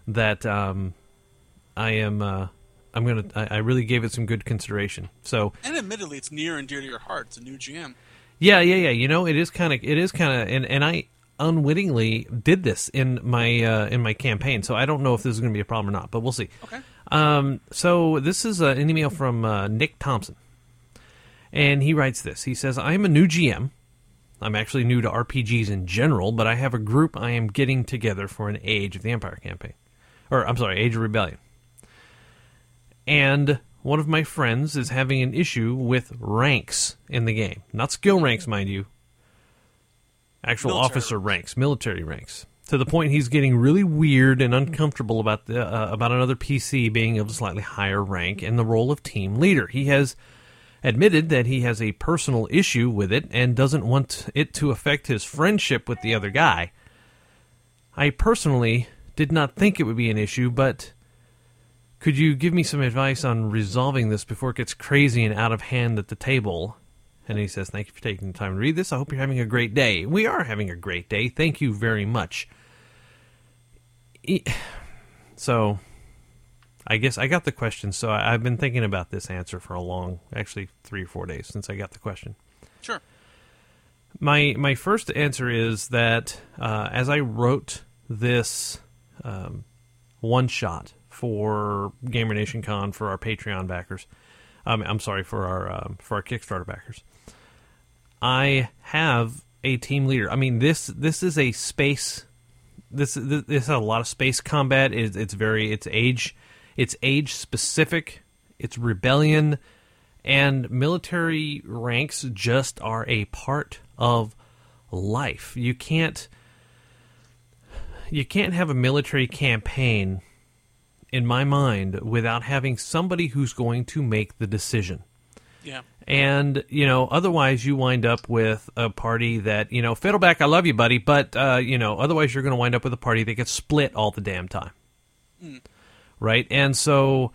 that um, I am uh, I'm gonna I, I really gave it some good consideration. So And admittedly, it's near and dear to your heart. It's a new GM. yeah, yeah, yeah. You know, it is kind of it is kind of and and I unwittingly did this in my uh, in my campaign, so I don't know if this is going to be a problem or not, but we'll see. Okay. Um, so this is uh, an email from uh, Nick Thompson, and he writes this. He says, "I am a new GM. I'm actually new to RPGs in general, but I have a group I am getting together for an Age of the Empire campaign, or I'm sorry, Age of Rebellion. And one of my friends is having an issue with ranks in the game, not skill ranks, mind you, actual Military officer ranks, military ranks." To the point he's getting really weird and uncomfortable about the uh, about another PC being of a slightly higher rank in the role of team leader. He has admitted that he has a personal issue with it and doesn't want it to affect his friendship with the other guy. I personally did not think it would be an issue, but could you give me some advice on resolving this before it gets crazy and out of hand at the table? And he says, Thank you for taking the time to read this. I hope you're having a great day. We are having a great day. Thank you very much. So, I guess I got the question. So I've been thinking about this answer for a long, actually three or four days since I got the question. Sure. My my first answer is that uh, as I wrote this um, one shot for Gamer Nation Con for our Patreon backers, um, I'm sorry for our um, for our Kickstarter backers, I have a team leader. I mean this this is a space. This this, this has a lot of space combat. It's, it's very it's age it's age specific. It's rebellion and military ranks just are a part of life. You can't you can't have a military campaign in my mind without having somebody who's going to make the decision. Yeah. And, you know, otherwise you wind up with a party that, you know, Fiddleback, I love you, buddy, but, uh, you know, otherwise you're going to wind up with a party that gets split all the damn time. Right? And so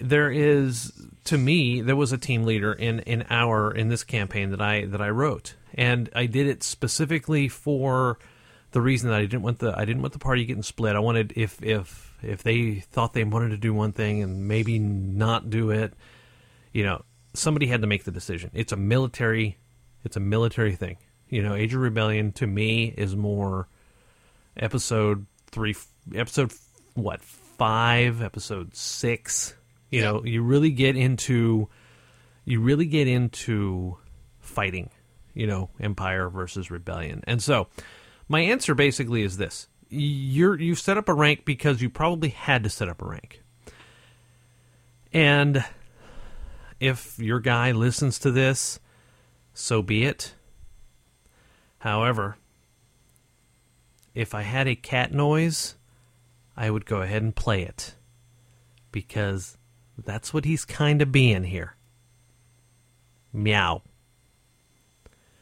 there is to me there was a team leader in in our in this campaign that I that I wrote and I did it specifically for the reason that I didn't want the I didn't want the party getting split. I wanted if if if they thought they wanted to do one thing and maybe not do it, you know, somebody had to make the decision. It's a military it's a military thing. You know, Age of Rebellion to me is more episode 3 episode what 5, episode 6. You know, you really get into you really get into fighting, you know, empire versus rebellion. And so, my answer basically is this. You're you've set up a rank because you probably had to set up a rank. And if your guy listens to this, so be it. However, if I had a cat noise, I would go ahead and play it. Because that's what he's kind of being here. Meow.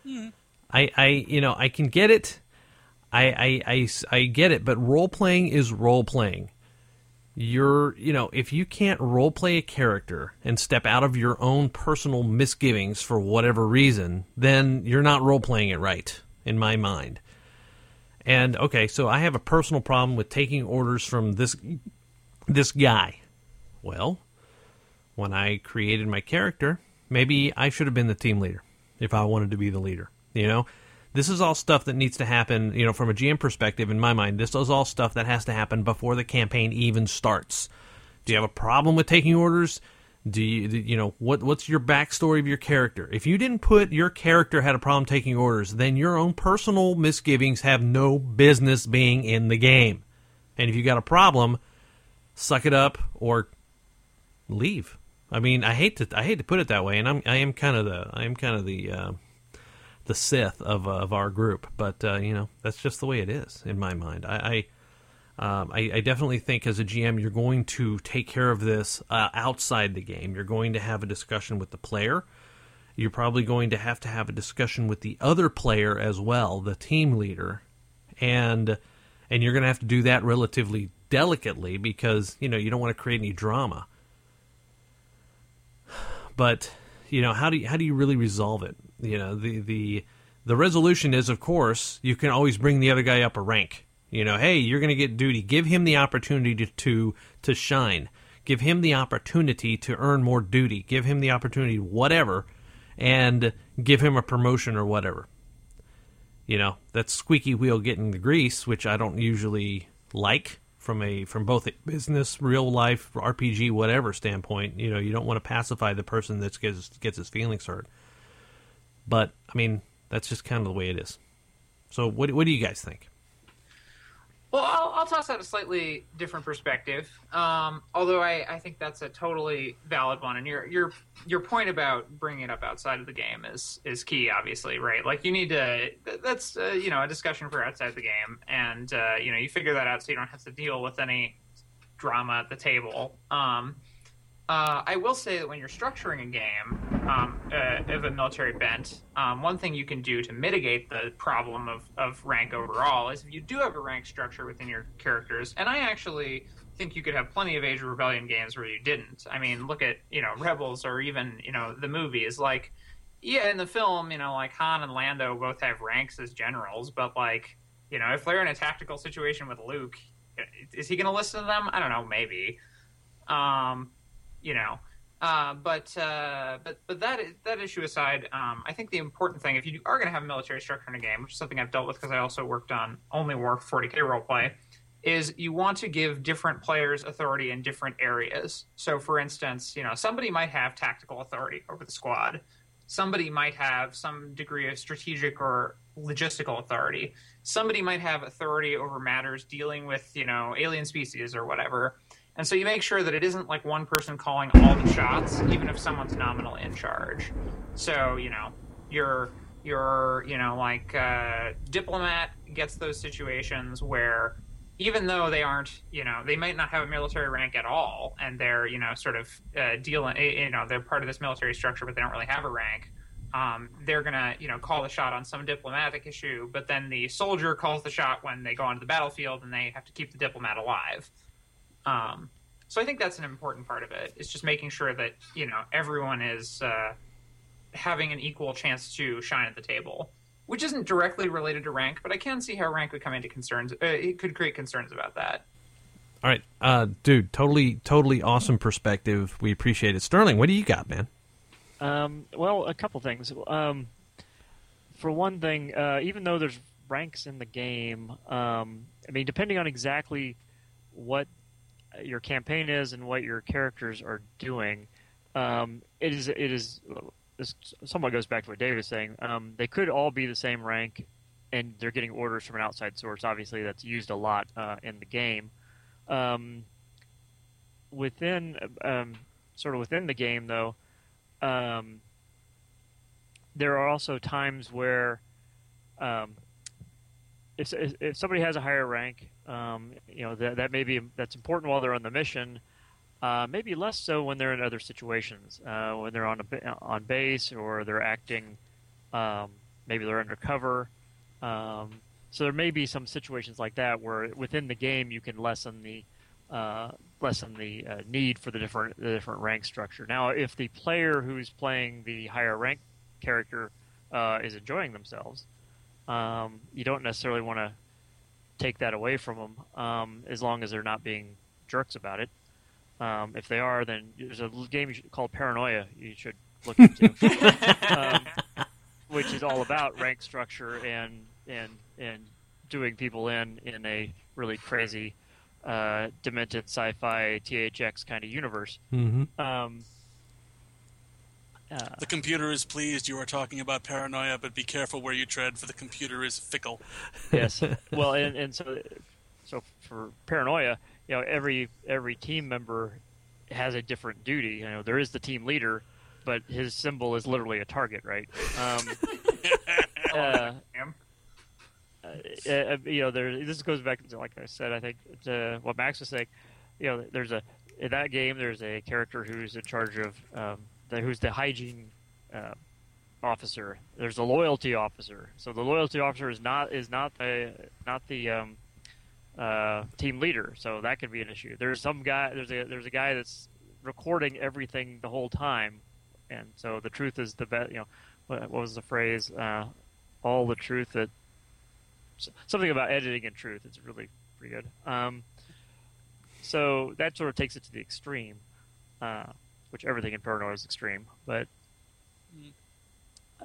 Hmm. I, I, you know, I can get it. I, I, I, I get it, but role playing is role playing. You're, you know, if you can't role play a character and step out of your own personal misgivings for whatever reason, then you're not role playing it right, in my mind. And okay, so I have a personal problem with taking orders from this this guy. Well, when I created my character, maybe I should have been the team leader if I wanted to be the leader. You know, this is all stuff that needs to happen. You know, from a GM perspective, in my mind, this is all stuff that has to happen before the campaign even starts. Do you have a problem with taking orders? Do you, you know what? What's your backstory of your character? If you didn't put your character had a problem taking orders, then your own personal misgivings have no business being in the game. And if you got a problem, suck it up or leave. I mean, I hate to I hate to put it that way, and I'm I am kind of the I am kind of the uh, the Sith of of our group, but uh, you know that's just the way it is in my mind. I. I um, I, I definitely think as a GM, you're going to take care of this uh, outside the game. You're going to have a discussion with the player. You're probably going to have to have a discussion with the other player as well, the team leader, and and you're going to have to do that relatively delicately because you know you don't want to create any drama. But you know how do you, how do you really resolve it? You know the the the resolution is of course you can always bring the other guy up a rank. You know, hey, you're going to get duty. Give him the opportunity to, to to shine. Give him the opportunity to earn more duty. Give him the opportunity whatever and give him a promotion or whatever. You know, that squeaky wheel getting the grease, which I don't usually like from a from both a business, real life, RPG, whatever standpoint. You know, you don't want to pacify the person that gets gets his feelings hurt. But I mean, that's just kind of the way it is. So, what what do you guys think? Well, I'll, I'll toss out a slightly different perspective. Um, although I, I think that's a totally valid one, and your your your point about bringing it up outside of the game is is key, obviously, right? Like you need to. That's uh, you know a discussion for outside the game, and uh, you know you figure that out so you don't have to deal with any drama at the table. Um, uh, I will say that when you're structuring a game um, uh, of a military bent, um, one thing you can do to mitigate the problem of, of rank overall is if you do have a rank structure within your characters, and I actually think you could have plenty of Age of Rebellion games where you didn't. I mean, look at you know Rebels or even you know the movies. Like, yeah, in the film, you know, like Han and Lando both have ranks as generals, but like, you know, if they're in a tactical situation with Luke, is he going to listen to them? I don't know, maybe. Um, you know. Uh, but uh, but but that that issue aside, um, I think the important thing, if you are going to have a military structure in a game, which is something I've dealt with because I also worked on Only War 40k roleplay, is you want to give different players authority in different areas. So, for instance, you know somebody might have tactical authority over the squad. Somebody might have some degree of strategic or logistical authority. Somebody might have authority over matters dealing with you know alien species or whatever and so you make sure that it isn't like one person calling all the shots, even if someone's nominal in charge. So, you know, your your, you know, like uh, diplomat gets those situations where even though they aren't, you know, they might not have a military rank at all, and they're, you know, sort of uh, dealing, you know, they're part of this military structure, but they don't really have a rank. Um, they're gonna, you know, call the shot on some diplomatic issue, but then the soldier calls the shot when they go onto the battlefield, and they have to keep the diplomat alive. Um, so I think that's an important part of it. It's just making sure that you know everyone is uh, having an equal chance to shine at the table, which isn't directly related to rank, but I can see how rank would come into concerns. Uh, it could create concerns about that. All right, uh, dude, totally, totally awesome perspective. We appreciate it, Sterling. What do you got, man? Um, well, a couple things. Um, for one thing, uh, even though there's ranks in the game, um, I mean, depending on exactly what your campaign is and what your characters are doing, um, it is it is this somewhat goes back to what Dave was saying. Um, they could all be the same rank, and they're getting orders from an outside source. Obviously, that's used a lot uh, in the game. Um, within um, sort of within the game, though, um, there are also times where um, if if somebody has a higher rank um, you know that that may be that's important while they're on the mission. Uh, maybe less so when they're in other situations, uh, when they're on a, on base or they're acting. Um, maybe they're undercover. Um, so there may be some situations like that where within the game you can lessen the uh, lessen the uh, need for the different the different rank structure. Now, if the player who's playing the higher rank character uh, is enjoying themselves, um, you don't necessarily want to take that away from them um, as long as they're not being jerks about it. Um, if they are, then there's a game called Paranoia you should look into, um, which is all about rank structure and and and doing people in in a really crazy, uh, demented sci-fi THX kind of universe. Mm-hmm. Um, uh, the computer is pleased you are talking about paranoia, but be careful where you tread, for the computer is fickle. yes. Well, and, and so so for paranoia, you know, every every team member has a different duty. You know, there is the team leader, but his symbol is literally a target, right? Um, uh, uh, uh, you know, there. This goes back to, like I said, I think to what Max was saying. You know, there's a in that game. There's a character who's in charge of um, the, who's the hygiene uh, officer. There's a loyalty officer. So the loyalty officer is not is not the not the um, uh, team leader. So that could be an issue. There's some guy. There's a there's a guy that's recording everything the whole time, and so the truth is the best. You know, what, what was the phrase? Uh, all the truth that something about editing and truth. It's really pretty good. Um, so that sort of takes it to the extreme. Uh, which everything in Paranoia is extreme. But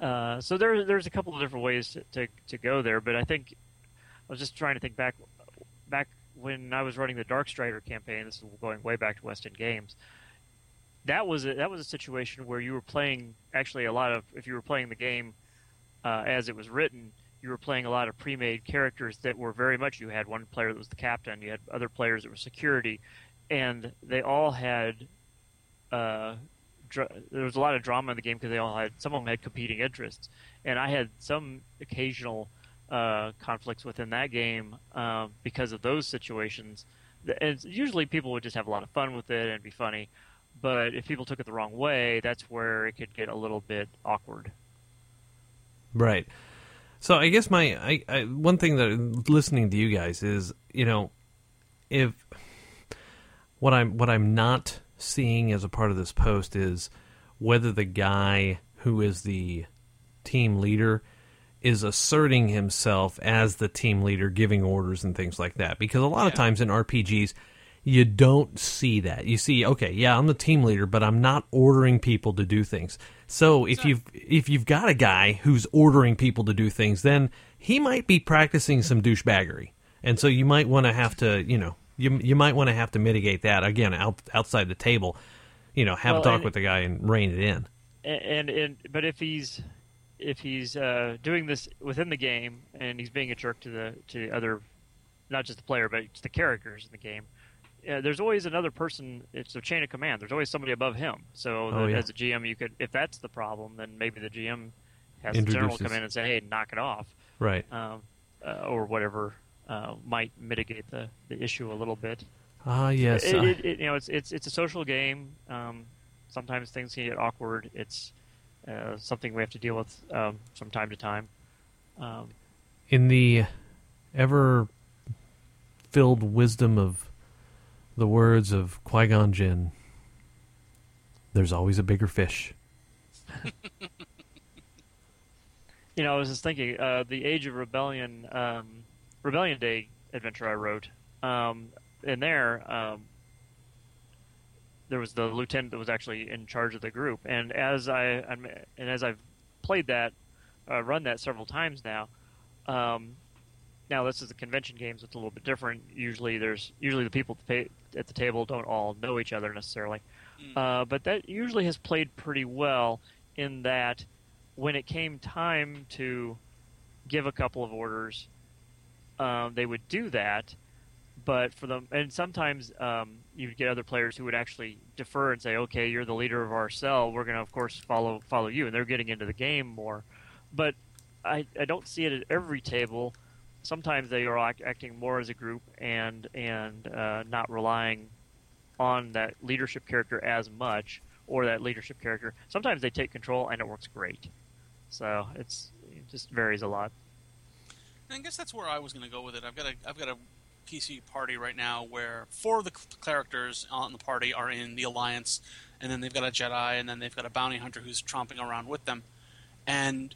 uh, so there, there's a couple of different ways to, to, to, go there. But I think I was just trying to think back back when I was running the DarkStryder campaign, this is going way back to West End Games. That was a, that was a situation where you were playing actually a lot of if you were playing the game uh, as it was written, you were playing a lot of pre-made characters that were very much. You had one player that was the captain, you had other players that were security, and they all had. Uh, dr- there was a lot of drama in the game because they all had some of them had competing interests, and I had some occasional uh, conflicts within that game um, because of those situations. And usually people would just have a lot of fun with it and be funny, but if people took it the wrong way, that's where it could get a little bit awkward. Right. So I guess my I, I one thing that listening to you guys is you know if what I'm what I'm not seeing as a part of this post is whether the guy who is the team leader is asserting himself as the team leader, giving orders and things like that. Because a lot of times in RPGs, you don't see that. You see, okay, yeah, I'm the team leader, but I'm not ordering people to do things. So if you've if you've got a guy who's ordering people to do things, then he might be practicing some douchebaggery, and so you might want to have to, you know, you you might want to have to mitigate that again out, outside the table. You know, have Well, a talk and- with the guy and rein it in. and, and but if he's if he's uh, doing this within the game and he's being a jerk to the to the other, not just the player but to the characters in the game, uh, there's always another person. It's a chain of command. There's always somebody above him. So Oh, yeah. as a GM, you could if that's the problem, then maybe the GM has the general Introduces- come in and say, "Hey, knock it off," Right. um, uh, or whatever uh, might mitigate the, the issue a little bit. Ah, yes. It, uh, it, it, you know, it's it's it's a social game. Um, sometimes things can get awkward. It's uh, something we have to deal with um, from time to time. Um, in the ever filled wisdom of the words of Qui Gon Jinn, there's always a bigger fish. you know, I was just thinking, uh, the Age of Rebellion, um, Rebellion Day adventure I wrote. Um, in there, um, there was the lieutenant that was actually in charge of the group, and as I I'm, and as I've played that, uh, run that several times now. Um, now this is the convention games; it's a little bit different. Usually, there's usually the people at the, pa- at the table don't all know each other necessarily, uh, but that usually has played pretty well in that when it came time to give a couple of orders, um, they would do that. But for them, and sometimes um, you would get other players who would actually defer and say, "Okay, you're the leader of our cell. We're going to, of course, follow follow you." And they're getting into the game more. But I, I don't see it at every table. Sometimes they are act, acting more as a group and and uh, not relying on that leadership character as much or that leadership character. Sometimes they take control and it works great. So it's it just varies a lot. And I guess that's where I was going to go with it. I've got a I've got a PC party right now where four of the characters on the party are in the Alliance, and then they've got a Jedi, and then they've got a bounty hunter who's tromping around with them. And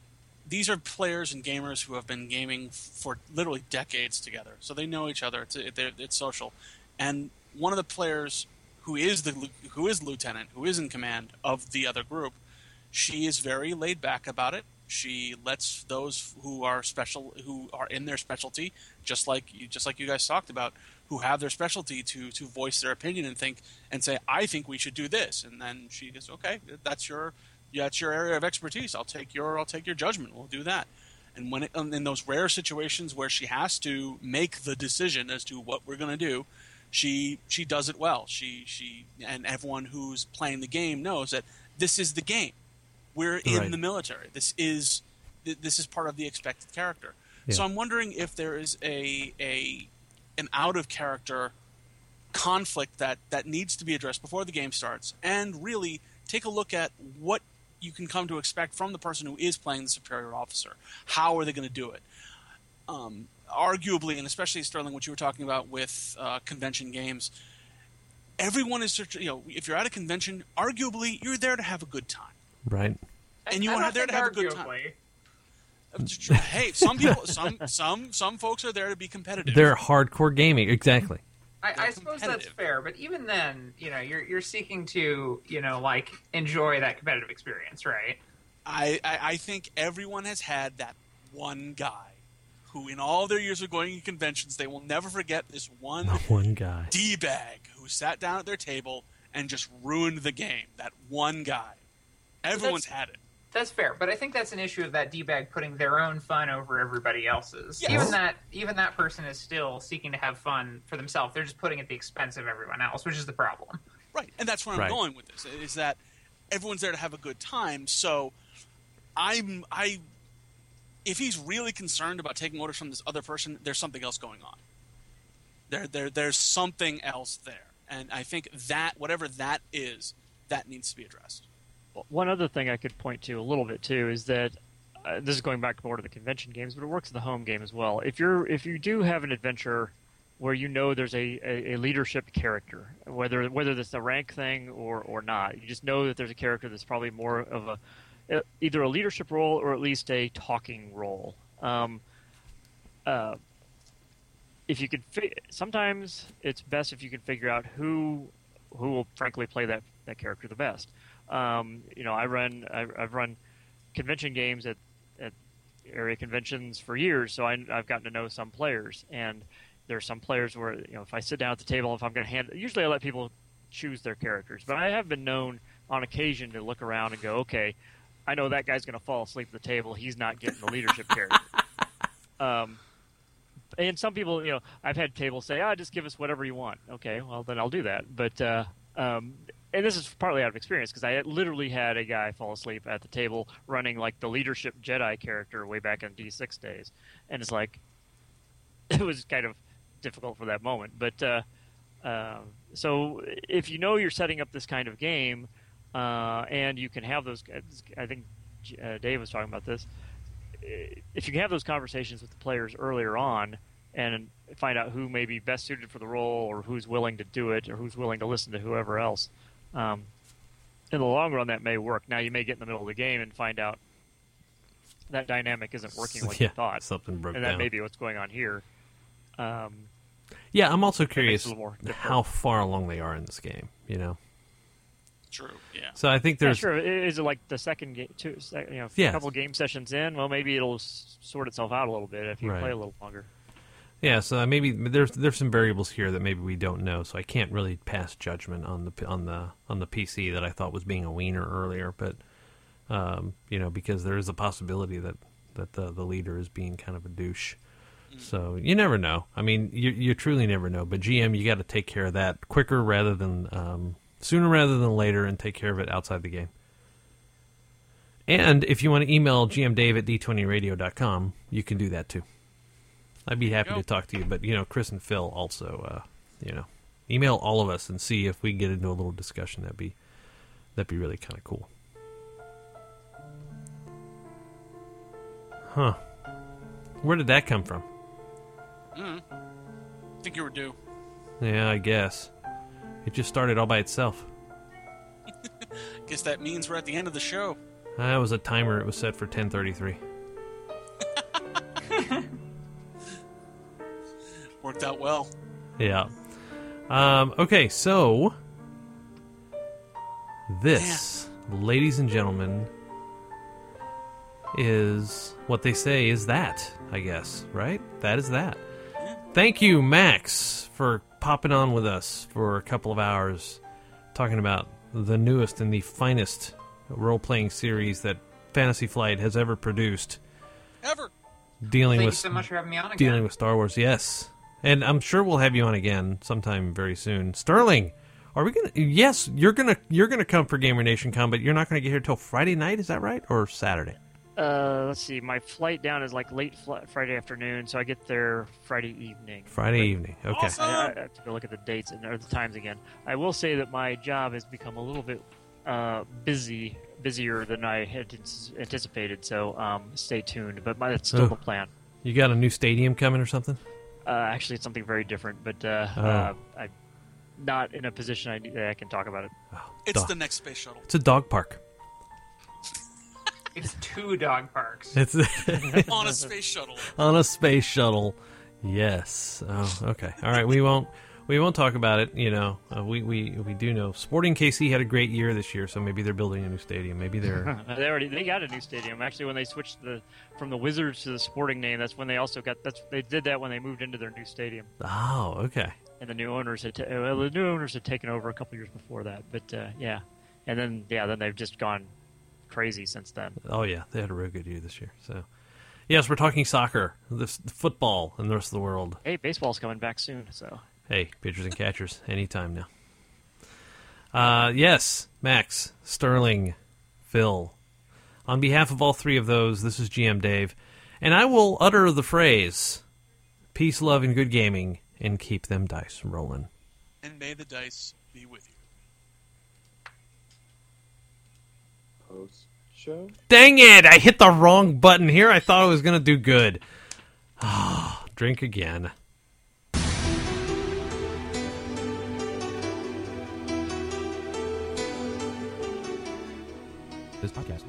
these are players and gamers who have been gaming for literally decades together, so they know each other. It's it's social. And one of the players who is the who is lieutenant, who is in command of the other group, she is very laid back about it. She lets those who are special, who are in their specialty, just like you, just like you guys talked about, who have their specialty to to voice their opinion and think and say, I think we should do this, and then she goes, okay, that's your that's your area of expertise. I'll take your I'll take your judgment. We'll do that. And when it, um, in those rare situations where she has to make the decision as to what we're going to do, she she does it well. She she and everyone who's playing the game knows that this is the game. We're in Right. the military. This is th- this is part of the expected character. Yeah. So I'm wondering if there is a a an out of character conflict that that needs to be addressed before the game starts, and really take a look at what you can come to expect from the person who is playing the superior officer. How are they going to do it? Um, arguably, and especially Sterling, what you were talking about with uh, convention games, everyone is you know if you're at a convention, arguably you're there to have a good time, Right. and you want are don't there to have a good time. hey, some people, some some some folks are there to be competitive. They're hardcore gaming. Exactly. I, I suppose that's fair, but even then, you know, you're you're seeking to, you know, like enjoy that competitive experience, right? I, I, I think everyone has had that one guy who, in all their years of going to conventions, they will never forget this one One guy. d bag who sat down at their table and just ruined the game. That one guy. Everyone's had it. That's fair, but I think that's an issue of that d bag putting their own fun over everybody else's. Yes. Even that, even that person is still seeking to have fun for themselves. They're just putting it at the expense of everyone else, which is the problem. Right, and that's where I'm Right. going with this. Is that everyone's there to have a good time. So I'm I if he's really concerned about taking orders from this other person, there's something else going on. There there there's something else there. And I think that whatever that is, that needs to be addressed. One other thing I could point to a little bit too is that uh, this is going back more to the convention games, but it works in the home game as well. If you're if you do have an adventure where you know there's a, a, a leadership character, whether whether that's a rank thing or or not, you just know that there's a character that's probably more of a either a leadership role or at least a talking role. Um, uh, if you could, fi- sometimes it's best if you can figure out who who will frankly play that that character the best. Um, you know, I run I, I've run convention games at at area conventions for years, so I, I've gotten to know some players, and there are some players where you know if I sit down at the table, if I'm going to hand, usually I let people choose their characters, but I have been known on occasion to look around and go, okay, I know that guy's going to fall asleep at the table. He's not getting the leadership character. Um, and some people, you know, I've had tables say, "Ah, just give us whatever you want." Okay, well then I'll do that. But uh, um, and this is partly out of experience because I literally had a guy fall asleep at the table running like the leadership Jedi character way back in D6 days, and it's like it was kind of difficult for that moment. But uh, uh, so if you know you're setting up this kind of game, uh, and you can have those, I think uh, Dave was talking about this. If you can have those conversations with the players earlier on and find out who may be best suited for the role or who's willing to do it or who's willing to listen to whoever else, um, in the long run that may work. Now you may get in the middle of the game and find out that dynamic isn't working like Yeah, you thought. something broke and that down. may be what's going on here. Um, Yeah, I'm also curious more how far along they are in this game. You know, True. Yeah. so I think Yeah, there's sure. Is it like the second game, two, you know, Yeah. a couple game sessions in? Well, maybe it'll sort itself out a little bit if you Right. play a little longer. Yeah, so maybe there's there's some variables here that maybe we don't know, so I can't really pass judgment on the on the on the PC that I thought was being a wiener earlier, but um, you know because there is a possibility that that the the leader is being kind of a douche. So you never know. I mean, you you truly never know. But GM, you got to take care of that quicker rather than um, sooner rather than later, and take care of it outside the game. And if you want to email gmdave at d20radio.com, you can do that too. I'd be happy to talk to you, but you know, Chris and Phil also, uh, you know, email all of us and see if we can get into a little discussion. That'd be that'd be really kind of cool. Huh? Where did that come from? Mm. think you were due. Yeah, I guess it just started all by itself. Guess that means we're at the end of the show. That was a timer. It was set for ten thirty-three. Worked out well. Yeah. Um, okay, so this, ladies and gentlemen, is what they say is that, I guess, right? That is that. Thank you, Max, for popping on with us for a couple of hours talking about the newest and the finest role playing series that Fantasy Flight has ever produced. Ever. Dealing Thank with you so much for having me on again. dealing with Star Wars. Yes, and I'm sure we'll have you on again sometime very soon. Sterling, are we gonna? Yes, you're gonna you're gonna come for Gamer Nation Con, but you're not gonna get here till Friday night. Is that right, or Saturday? Uh, let's see. My flight down is like late fl- Friday afternoon, so I get there Friday evening. Friday evening. Okay. Awesome. I, I have to go look at the dates and or the times again. I will say that my job has become a little bit uh, busy, busier than I had anticipated. So um, stay tuned. But my, that's still Oh. the plan. You got a new stadium coming or something? Uh, actually, it's something very different, but uh, Oh. uh, I'm not in a position I, that I can talk about it. It's Dog- the next space shuttle. It's a dog park. It's two dog parks. It's On a space shuttle. on a space shuttle. Yes. Oh, okay. All right. We won't we won't talk about it. You know, uh, we, we we do know Sporting KC had a great year this year, so maybe they're building a new stadium. Maybe they're they already they got a new stadium. Actually, when they switched the from the Wizards to the Sporting name, that's when they also got that's they did that when they moved into their new stadium. oh okay. And the new owners had ta- well, the new owners had taken over a couple years before that. But uh, yeah, and then yeah, then they've just gone crazy since then. Oh yeah, they had a real good year this year. So yes, we're talking soccer, this football, and the rest of the world. Hey, baseball's coming back soon, so Hey, pitchers and catchers, anytime now. Uh, yes, Max, Sterling, Phil. On behalf of all three of those, this is GM Dave, and I will utter the phrase peace, love, and good gaming, and keep them dice rolling. And may the dice be with you. Post show. Dang it! I hit the wrong button here. I thought I was going to do good. Ah, drink again.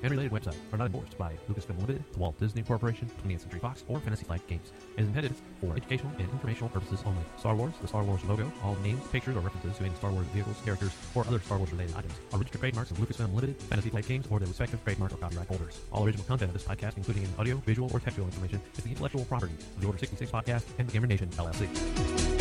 This podcast related website are not endorsed by Lucasfilm Limited, the Walt Disney Corporation, 20th Century Fox, or Fantasy Flight Games. It is intended for educational and informational purposes only. Star Wars, the Star Wars logo, all names, pictures, or references to any Star Wars vehicles, characters, or other Star Wars related items are registered trademarks of Lucasfilm Limited, Fantasy Flight Games, or their respective trademark or copyright holders. All original content of this podcast, including any audio, visual, or textual information, is the intellectual property of the Order 66 podcast and the Gamer Nation LLC.